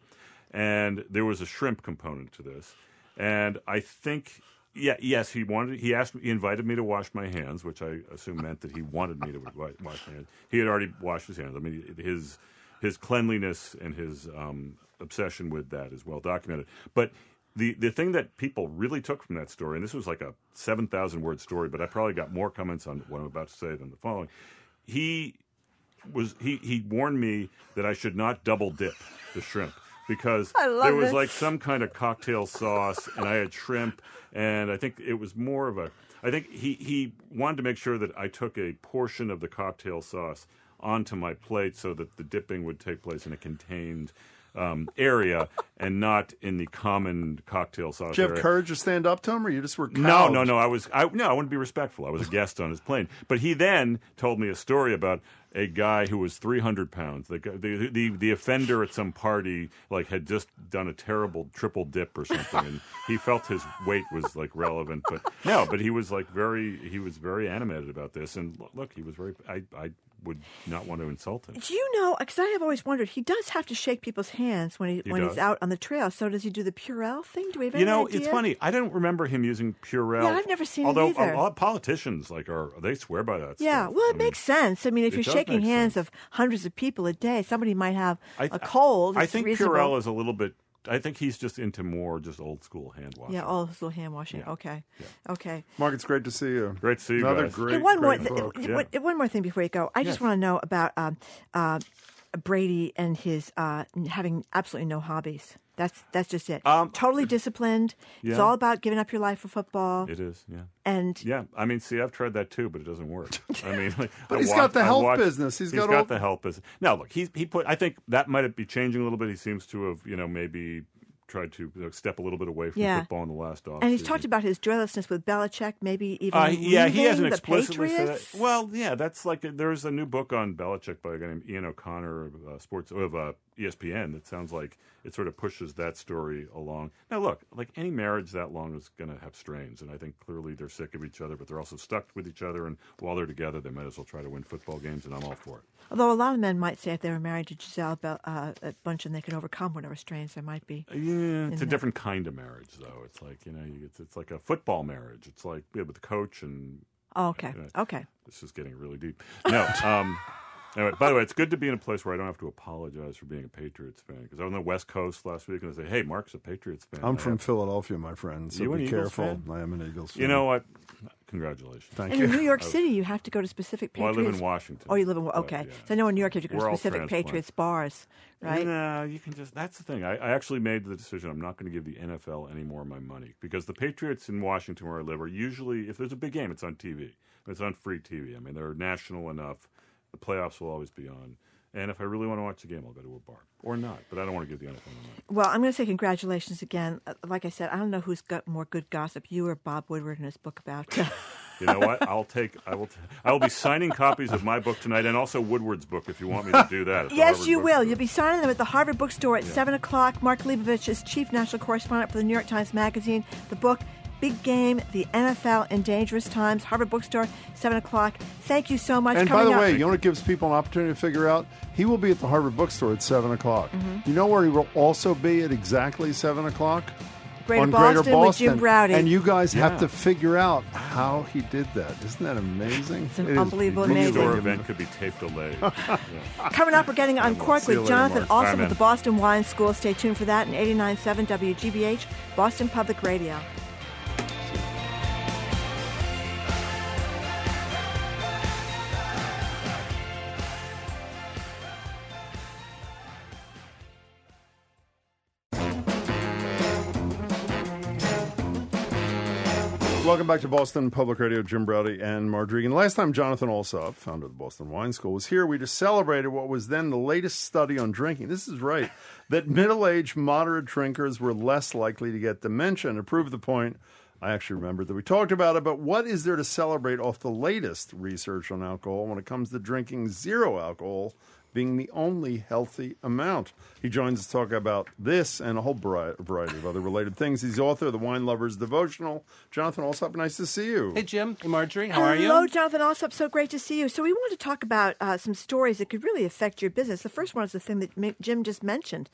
And there was a shrimp component to this and i think yeah, yes, he wanted. He asked. He invited me to wash my hands, which I assume meant that he wanted me to wash my hands. He had already washed his hands. I mean, his his cleanliness and his um, obsession with that is well documented. But the the thing that people really took from that story, and this was like a seven thousand word story, but I probably got more comments on what I'm about to say than the following. He was he he warned me that I should not double dip the shrimp because there was this. like some kind of cocktail sauce and I had shrimp and I think it was more of a I think he he wanted to make sure that I took a portion of the cocktail sauce onto my plate so that the dipping would take place in a contained um, area and not in the common cocktail sauce Did you have area. courage to stand up to him, or you just were cowed? No, no, no. I was I no, I wouldn't be respectful. I was a guest on his plane. But he then told me a story about a guy who was 300 pounds. The, the the the offender at some party like had just done a terrible triple dip or something, and he felt his weight was like relevant. But no, but he was like very he was very animated about this. And look, he was very. I I would not want to insult him. Do you know? Because I have always wondered, he does have to shake people's hands when he, He when does. he's out on the trail. So does he do the Purell thing? Do we have You know, idea? it's funny. I don't remember him using Purell. Yeah, I've never seen it Although a lot of politicians like are they swear by that. Yeah, stuff. well, I it mean, makes sense. I mean, if you're shaking hands of hundreds of people a day, somebody might have I- a cold. I think reasonable. Purell is a little bit. I think he's just into more just old school hand washing. Yeah, all this little hand washing. Okay, okay. Mark, it's great to see you. Great to see you Another guys. great, Hey, one more, great th- book. one- one more thing before you go. I just want to know about um, uh, Brady and his uh, having absolutely no hobbies. That's that's just it. Um, totally disciplined. It's Um, all about giving up your life for football. It is, yeah. And yeah, I mean, see, I've tried that too, but it doesn't work. *laughs* I mean, like, But I he's wa- got the health watched- business. He's he's got got all- the health business. Now, look, he's he put. I think that might be changing a little bit. He seems to have, you know, maybe tried to step a little bit away from Yeah. football in the last off. and he's talked about his joylessness with Belichick, maybe even Uh, yeah, he hasn't explicitly said Patriots. that. Well, yeah, that's like there's a new book on Belichick by a guy named Ian O'Connor of uh, Sports of uh, ESPN it sounds like it sort of pushes that story along. Now, look, like any marriage that long is going to have strains, and I think clearly they're sick of each other, but they're also stuck with each other, and while they're together, they might as well try to win football games, and I'm all for it. Although a lot of men might say if they were married to Gisele uh, they could overcome whatever strains there might be. Yeah, it's a that. different kind of marriage, though. It's like you know, it's, it's like a football marriage. It's like yeah, with the coach and Oh, okay. uh, Okay. This is getting really deep. No, *laughs* um, Anyway, by the way, it's good to be in a place where I don't have to apologize for being a Patriots fan because I was on the West Coast last week and I say, "Hey, Mark's a Patriots fan." I'm from Philadelphia, my friend. So You an be Eagles careful. fan? I am an Eagles fan. You know what? Congratulations. Thank And you. in New York *laughs* City, you have to go to specific Well, I Patriots. live in Washington. Oh, you live in but, okay. yeah. So I know in New York you have to go We're to specific. Patriots bars, right? No, you can just. That's the thing. I, I actually made the decision. I'm not going to give the NFL any more of my money because the Patriots in Washington, where I live, are usually if there's a big game, it's on TV. It's on free TV. I mean, they're national enough. The playoffs will always be on. And if I really want to watch the game, I'll go to a bar or not. But I don't want to give the NFL my money. Well, I'm going to say congratulations again. Uh, Like I said, I don't know who's got more good gossip, you or Bob Woodward in his book about. Uh, You know what? I'll take. I will. T- I will be signing copies of my book tonight and also Woodward's book if you want me to do that. yes, Harvard you Book will. You'll be signing them at the Harvard Bookstore at seven o'clock. Mark Leibovich is chief national correspondent for the New York Times Magazine. The book. Big Game, the NFL in Dangerous Times, Harvard Bookstore, 7 o'clock. Thank you so much. And by the up- way, you know what it gives people an opportunity to figure out? He will be at the Harvard Bookstore at 7 o'clock. Mhm. You know where he will also be at exactly 7 o'clock? Greater On Boston Greater with Jim Braude. And you guys have to figure out how he did that. Isn't that amazing? It's an It is unbelievable, really amazing. Store amazing. event could be taped delayed. *laughs* Yeah. *laughs* Coming up, we're getting uncorked See you with Jonathon Mark. Alsop with the Boston Wine School. Stay tuned for that in 89.7 WGBH, Boston Public Radio. Welcome back to Boston Public Radio. Jim Braude and Margery. Last time Jonathon Alsop, founder of the Boston Wine School, was here, we just celebrated what was then the latest study on drinking. This is right, that middle-aged moderate drinkers were less likely to get dementia. And to prove the point, I actually remember that we talked about it. But what is there to celebrate off the latest research on alcohol when it comes to drinking zero alcohol? Being the only healthy amount. He joins us to talk about this and a whole variety of other related things. He's the author of The Wine Lover's Devotional. Jonathon Alsop, nice to see you. Hey, Jim. Hey, Margery. How are you? Hello, Jonathon Alsop. So great to see you. So we want to talk about uh, some stories that could really affect your business. The first one is the thing that Jim just mentioned.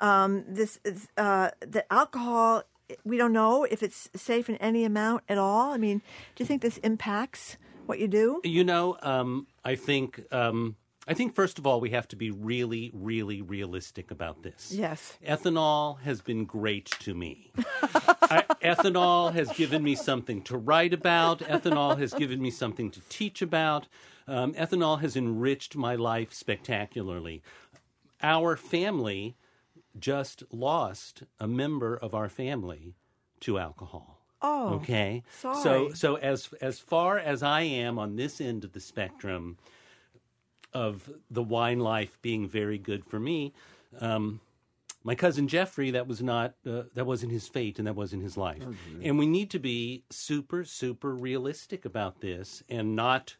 Um, this is, uh, the alcohol. We don't know if it's safe in any amount at all. I mean, do you think this impacts what you do? You know, um, I think. Um, I think first of all we have to be really, really realistic about this. Yes. Ethanol has been great to me. *laughs* I, ethanol has given me something to write about. Ethanol has given me something to teach about. Um, ethanol has enriched my life spectacularly. Our family just lost a member of our family to alcohol. Oh, okay. sorry. So so as as far as I am on this end of the spectrum of the wine life being very good for me, um, my cousin Jeffrey, that was not uh, that wasn't his fate and that wasn't his life. and we need to be super super realistic about this and not.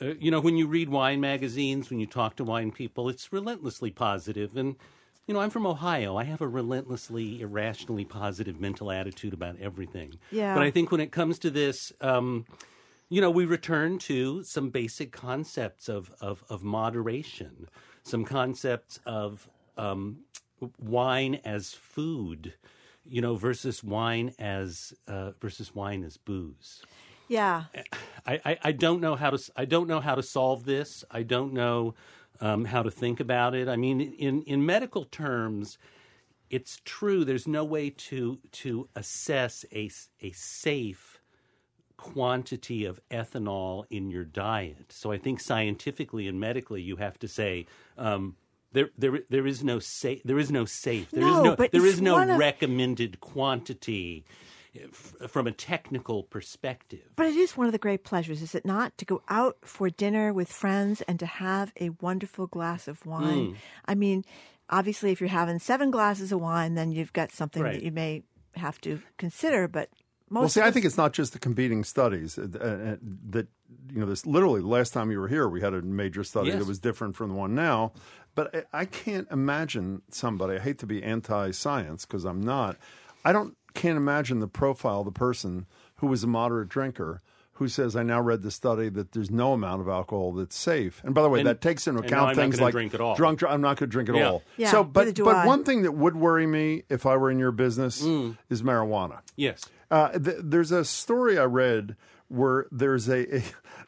Uh, you know, when you read wine magazines, when you talk to wine people, it's relentlessly positive. And, you know, I'm from Ohio. I have a relentlessly, irrationally positive mental attitude about everything. Yeah. But I think when it comes to this, um, you know, we return to some basic concepts of, of, of moderation, some concepts of um, wine as food, you know, versus wine as uh, versus wine as booze. Yeah. I, I, I don't know how to I don't know how to solve this. I don't know um, how to think about it. I mean, in in medical terms, it's true. There's no way to to assess a a safe quantity of ethanol in your diet. So I think scientifically and medically, you have to say. Um, there, there, there is no safe. There is no safe. There is No, no. but There no of- recommended quantity f- from a technical perspective. But it is one of the great pleasures, is it not, to go out for dinner with friends and to have a wonderful glass of wine? Mm. I mean, obviously, if you're having seven glasses of wine, then you've got something Right. that you may have to consider. But most well, see, of I think it's not just the competing studies uh, uh, that you know. This literally the last time you were here, we had a major study Yes. that was different from the one now. But I, I can't imagine somebody. I hate to be anti-science because I'm not. I don't can't imagine the profile of the person who was a moderate drinker who says, "I now read the study that there's no amount of alcohol that's safe." And by the way, And- that takes into and now account I'm not things gonna like drink at all. drunk. I'm not going to drink at Yeah. all. Yeah, so, but but I. one thing that would worry me if I were in your business Mm. is marijuana. Yes. Uh, th- there's a story I read where there's a, a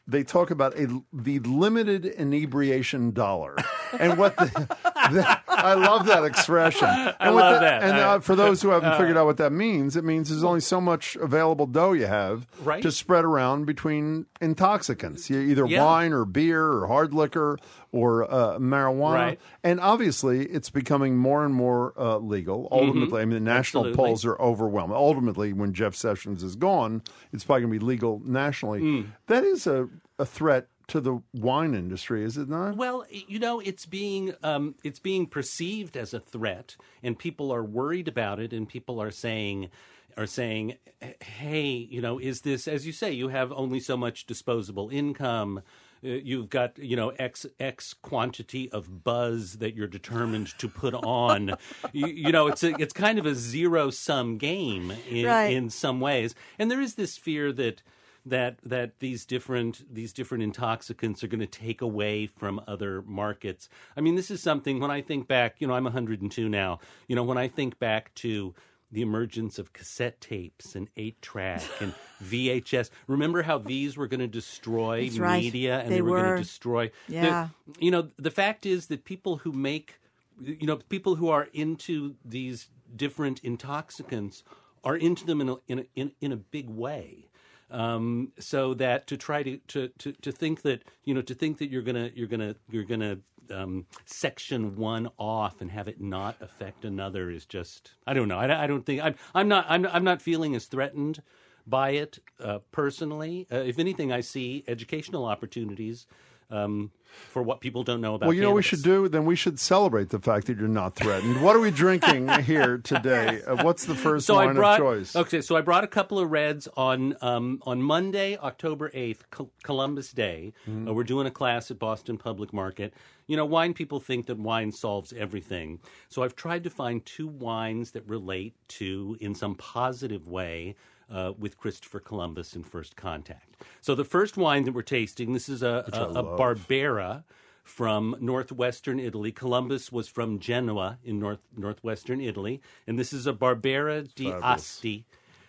they talk about a the limited inebriation dollar, *laughs* and what the, *laughs* the- I love that expression. And I love that. And Uh, uh, for those who haven't uh, figured out what that means, it means there's only so much available dough you have Right. to spread around between intoxicants, either Yeah. wine or beer or hard liquor or uh, marijuana. Right. And obviously, it's becoming more and more uh, legal. Ultimately, I mean, the national Mm-hmm. Absolutely. polls are overwhelming. Ultimately, when Jeff Sessions is gone, it's probably going to be legal nationally. Mm. That is a, a threat to the wine industry, is it not? Well, you know, it's being um, it's being perceived as a threat, and people are worried about it, and people are saying are saying, "Hey, you know, is this as you say? You have only so much disposable income." Uh, You've got, you know, x x quantity of buzz that you're determined to put on. *laughs* you, you know, it's a, it's kind of a zero sum game in, Right. in some ways, and there is this fear that that that these different these different intoxicants are going to take away from other markets. I mean, this is something when I think back, you know, I'm 102 now. You know, when I think back to the emergence of cassette tapes and 8 track *laughs* and VHS. Remember how these were going to destroy right. media and They they, were, going to destroy the- Yeah. you know, the fact is that people who make you know, people who are into these different intoxicants are into them in a in a, in, in a big way. Um, so that to try to, to, to, to think that you know to think that you're gonna you're gonna you're gonna um, section one off and have it not affect another is just I don't know I, I don't think I'm I'm not I'm I'm not feeling as threatened by it uh, personally. Uh, if anything, I see educational opportunities um, for what people don't know about. Well, you know what we should do? Then we should celebrate the fact that you're not threatened. What are we drinking *laughs* here today? Uh, what's the first so wine I brought, of choice? Okay, so I brought a couple of reds on um, on Monday, October eighth, Col- Columbus Day. Mm-hmm. Uh, we're doing a class at Boston Public Market. You know, wine people think that wine solves everything. So I've tried to find two wines that relate to, in some positive way, uh, with Christopher Columbus and First Contact. So the first wine that we're tasting, this is a love. Barbera from northwestern Italy. Columbus was from Genoa in north northwestern Italy, and this is a Barbera di Fabulous. Asti.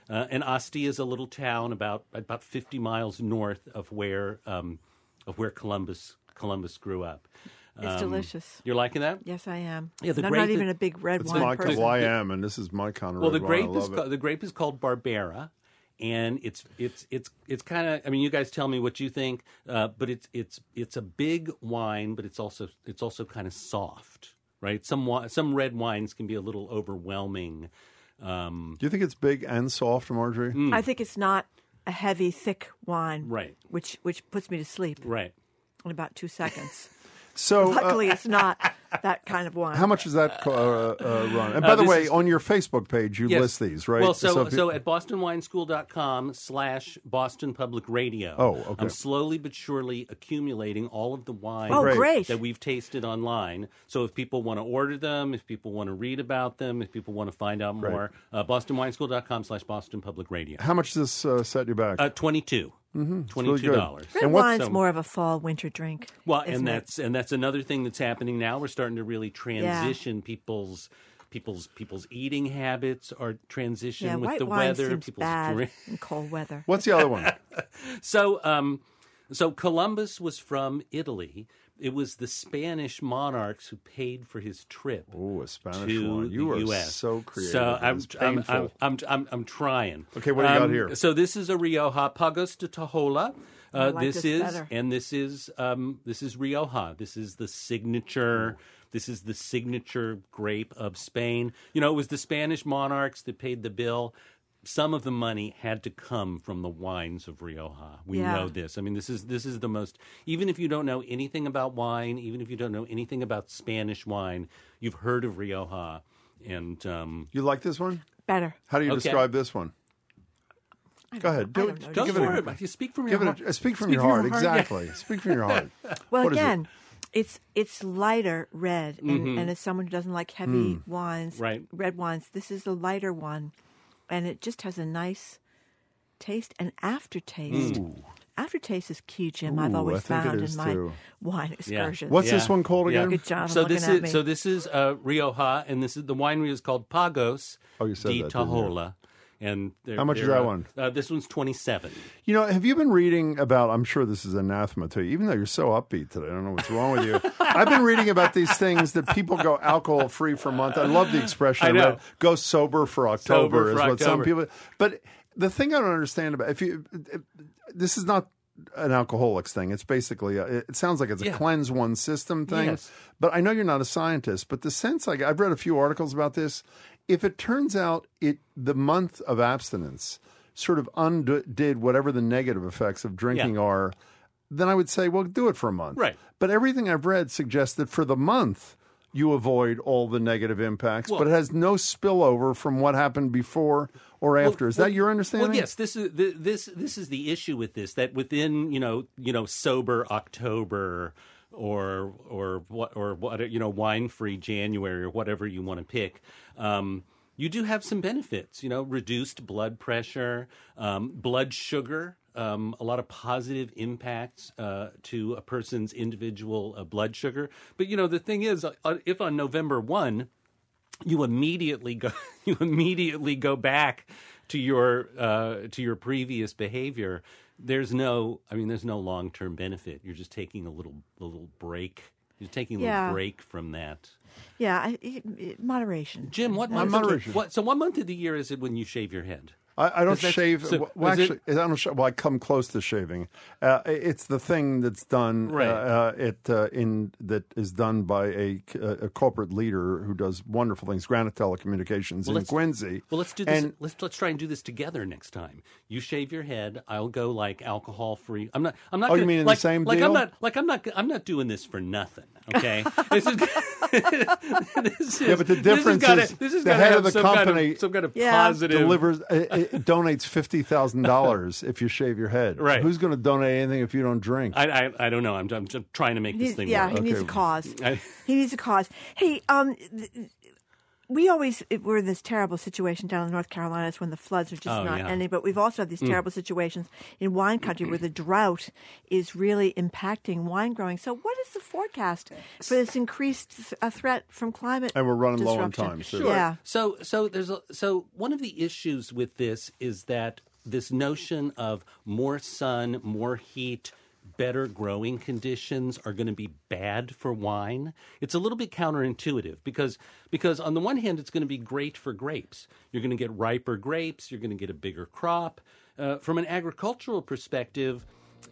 Uh, and Asti is a little town about about 50 miles north of where um, of where Columbus Columbus grew up. It's Um, delicious. You're liking that? Yes, I am. Yeah, the and I'm grape not is- even a big red It's wine my person. well, I am, and this is my kind of Well, the red grape wine. I is love ca- the grape is called Barbera, and it's it's it's it's kind of. I mean, you guys tell me what you think, uh, but it's it's it's a big wine, but it's also it's also kind of soft, right? Some some red wines can be a little overwhelming. Um, Do you think it's big and soft, Margery? Mm. I think it's not a heavy, thick wine, Right. Which which puts me to sleep right. in about two seconds. So, uh, luckily, it's not that kind of wine. How much does that uh, uh, run? And by Uh, the way, is- on your Facebook page, you Yes. list these, right? Well, so if you- so, at bostonwineschool.com slash Boston Public Radio. Oh, okay. I'm slowly but surely accumulating all of the wines Oh, Great. great. that we've tasted online. So if people want to order them, if people want to read about them, if people want to find out Great. more, uh, bostonwineschool.com slash Boston Public Radio. how much does this uh, set you back? Uh, 22 Mhm. It's really Twenty-two good. dollars. Red wine's more of a fall winter drink. Well, isn't and it? that's and that's another thing that's happening now. We're starting to really transition people's people's people's eating habits are transition yeah, with white the wine weather. seems people's bad drink- in cold weather. What's the other one? *laughs* so, um, so Columbus was from Italy. It was the Spanish monarchs who paid for his trip. Oh, a Spanish to one. You the are U.S. so creative. So I'm, I'm, I'm. I'm, I'm, I'm trying. Okay, what do you got Um, here? So this is a Rioja Pagos de Tajola. I Uh, like this, this is better. and this is um, this is Rioja. This is the signature. This is the signature grape of Spain. You know, it was the Spanish monarchs that paid the bill. Some of the money had to come from the wines of Rioja. We Yeah. know this. I mean, this is this is the most. Even if you don't know anything about wine, even if you don't know anything about Spanish wine, you've heard of Rioja. And um, You like this one? Better. How do you Okay. describe this one? Go ahead. Do it. Don't know. Go Give for it. a- it. You speak from Give your it. heart. A, speak from Speak your from heart. your heart. Exactly. Speak from your heart. *laughs* Well, What is it? again, it's it's lighter red, and, Mhm. and as someone who doesn't like heavy Mm. wines, Right. red wines, this is a lighter one, and it just has a nice taste and aftertaste. Ooh. Aftertaste is key, Jim. I've always found in my too. wine excursions. What's this one called again? Good job. So looking this is so this is uh, Rioja, and this is the winery is called Pagos Oh, you said di that, didn't you? Tajola, And How much is that uh, one? Uh, this one's twenty seven. You know, have you been reading about? I'm sure this is anathema to you, even though you're so upbeat today. I don't know what's wrong with you. I've been reading about these things that people go alcohol free for a month. I love the expression. I know. go sober for October Sober is for what some people. But the thing I don't understand about if you, this is not an alcoholics thing. It's basically a, it sounds like it's a Yeah. cleanse one system thing. Yes. But I know you're not a scientist. But the sense I, I've read a few articles about this. If it turns out it the month of abstinence sort of undid whatever the negative effects of drinking Yeah. are, then I would say, well, do it for a month. Right. But everything I've read suggests that for the month you avoid all the negative impacts, Well- but it has no spillover from what happened before or after. is Well, that your understanding? Well, yes. This is th- this this is the issue with this that within you know you know sober October or or what or what you know wine free January or whatever you want to pick. Um, you do have some benefits, you know, reduced blood pressure, um, blood sugar, um, a lot of positive impacts uh, to a person's individual uh, blood sugar. But you know, the thing is, uh, if on November one you immediately go *laughs* you immediately go back to your uh, to your previous behavior. There's no, I mean, there's no long term benefit. You're just taking a little a little break. You're taking a Yeah. little break from that. Yeah, I, it, it- moderation. Jim, what My month? of moderation. What, so, what month of the year is it when you shave your head? I, I don't shave. so- well, is it- I don't. sh- Well, I come close to shaving. Uh, it's the thing that's done. Right. Uh, uh, it uh, in that is done by a, a corporate leader who does wonderful things. Granite Telecommunications Well, in let's- Quincy. Well, let's do this. And let's let's try and do this together next time. You shave your head. I'll go like alcohol free. I'm not. I'm not. Oh, you gonna, mean in the like, same like deal? I'm not. Like I'm not. I'm not doing this for nothing. Okay. *laughs* this is. *laughs* this is yeah, but the this has difference gotta- is this has the head of the some kind company some kind of Yeah. positive delivers uh, it donates fifty thousand dollars if you shave your head. *laughs* Right. Who's going to donate anything if you don't drink? I, I I don't know. I'm I'm just trying to make this thing yeah, work. he needs a cause. I- He needs a cause. Hey, um, th- we always we're in this terrible situation down in North Carolina when the floods are just Oh, not yeah. ending. But we've also had these Mm. terrible situations in wine country where the drought is really impacting wine growing. So, what is the forecast for this increased th- uh, threat from climate? And we're running low on time, too. Sure. Yeah. So so there's a, so one of the issues with this is that this notion of more sun, more heat, better growing conditions are going to be bad for wine. It's a little bit counterintuitive because because on the one hand it's going to be great for grapes. You're going to get riper grapes, you're going to get a bigger crop. Uh, from an agricultural perspective,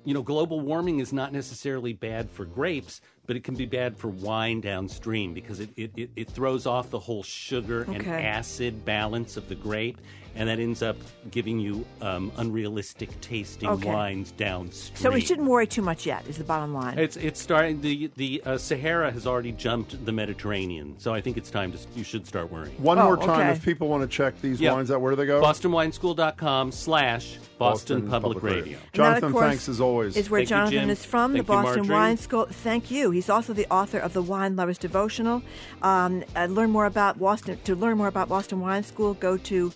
you know, global warming is not necessarily bad for grapes, but it can be bad for wine downstream because it, it, it, it throws off the whole sugar and acid balance of the grape, and that ends up giving you um, unrealistic tasting Okay. wines downstream. So we shouldn't worry too much yet. Is the bottom line? It's it's starting. The the uh, Sahara has already jumped the Mediterranean, so I think it's time to. You should start worrying. One Oh, more time, okay. if people want to check these Yeah. wines out, where do they go? BostonWineSchool.com slash Boston, Public, Radio. And that, of Jonathon, course, thanks as always. Is where Thank you, Jonathon Jim. is from, Thank the you, Boston Margery. Wine School. Thank you. He's also the author of the Wine Lovers Devotional. Um, learn more about Boston. To learn more about Boston Wine School, go to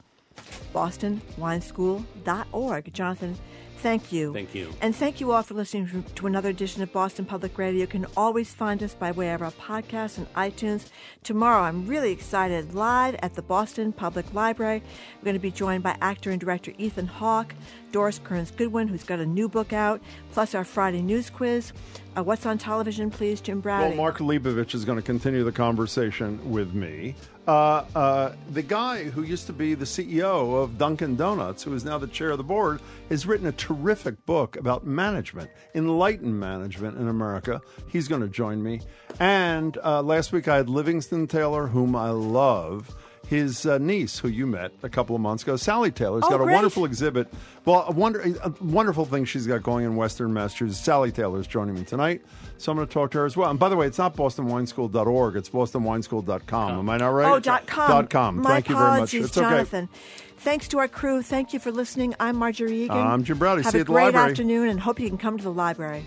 bostonwineschool.org. Jonathon, thank you. Thank you. And thank you all for listening to- to another edition of Boston Public Radio. You can always find us by way of our podcast and iTunes. Tomorrow, I'm really excited, live at the Boston Public Library. We're going to be joined by actor and director Ethan Hawke, Doris Kearns Goodwin, who's got a new book out, plus our Friday news quiz. Uh, what's on television, please, Jim Braude? Well, Mark Leibovich is going to continue the conversation with me. Uh, uh, the guy who used to be the CEO of Dunkin' Donuts, who is now the chair of the board, has written a terrific book about management, enlightened management in America. He's going to join me. And uh, last week I had Livingston Taylor, whom I love. His uh, niece, who you met a couple of months ago, Sally Taylor, has Oh, got a wonderful exhibit. Well, a, wonder, a wonderful thing she's got going in Western Massachusetts. Sally Taylor is joining me tonight, so I'm going to talk to her as well. And by the way, it's not bostonwineschool.org; it's bostonwineschool.com. Am I not right? Oh, dot com. Dot com. My Thank you very much. It's okay. Jonathon. Thanks to our crew. Thank you for listening. I'm Margery Eagan. I'm Jim Braude. Have See you a great afternoon and hope you can come to the library.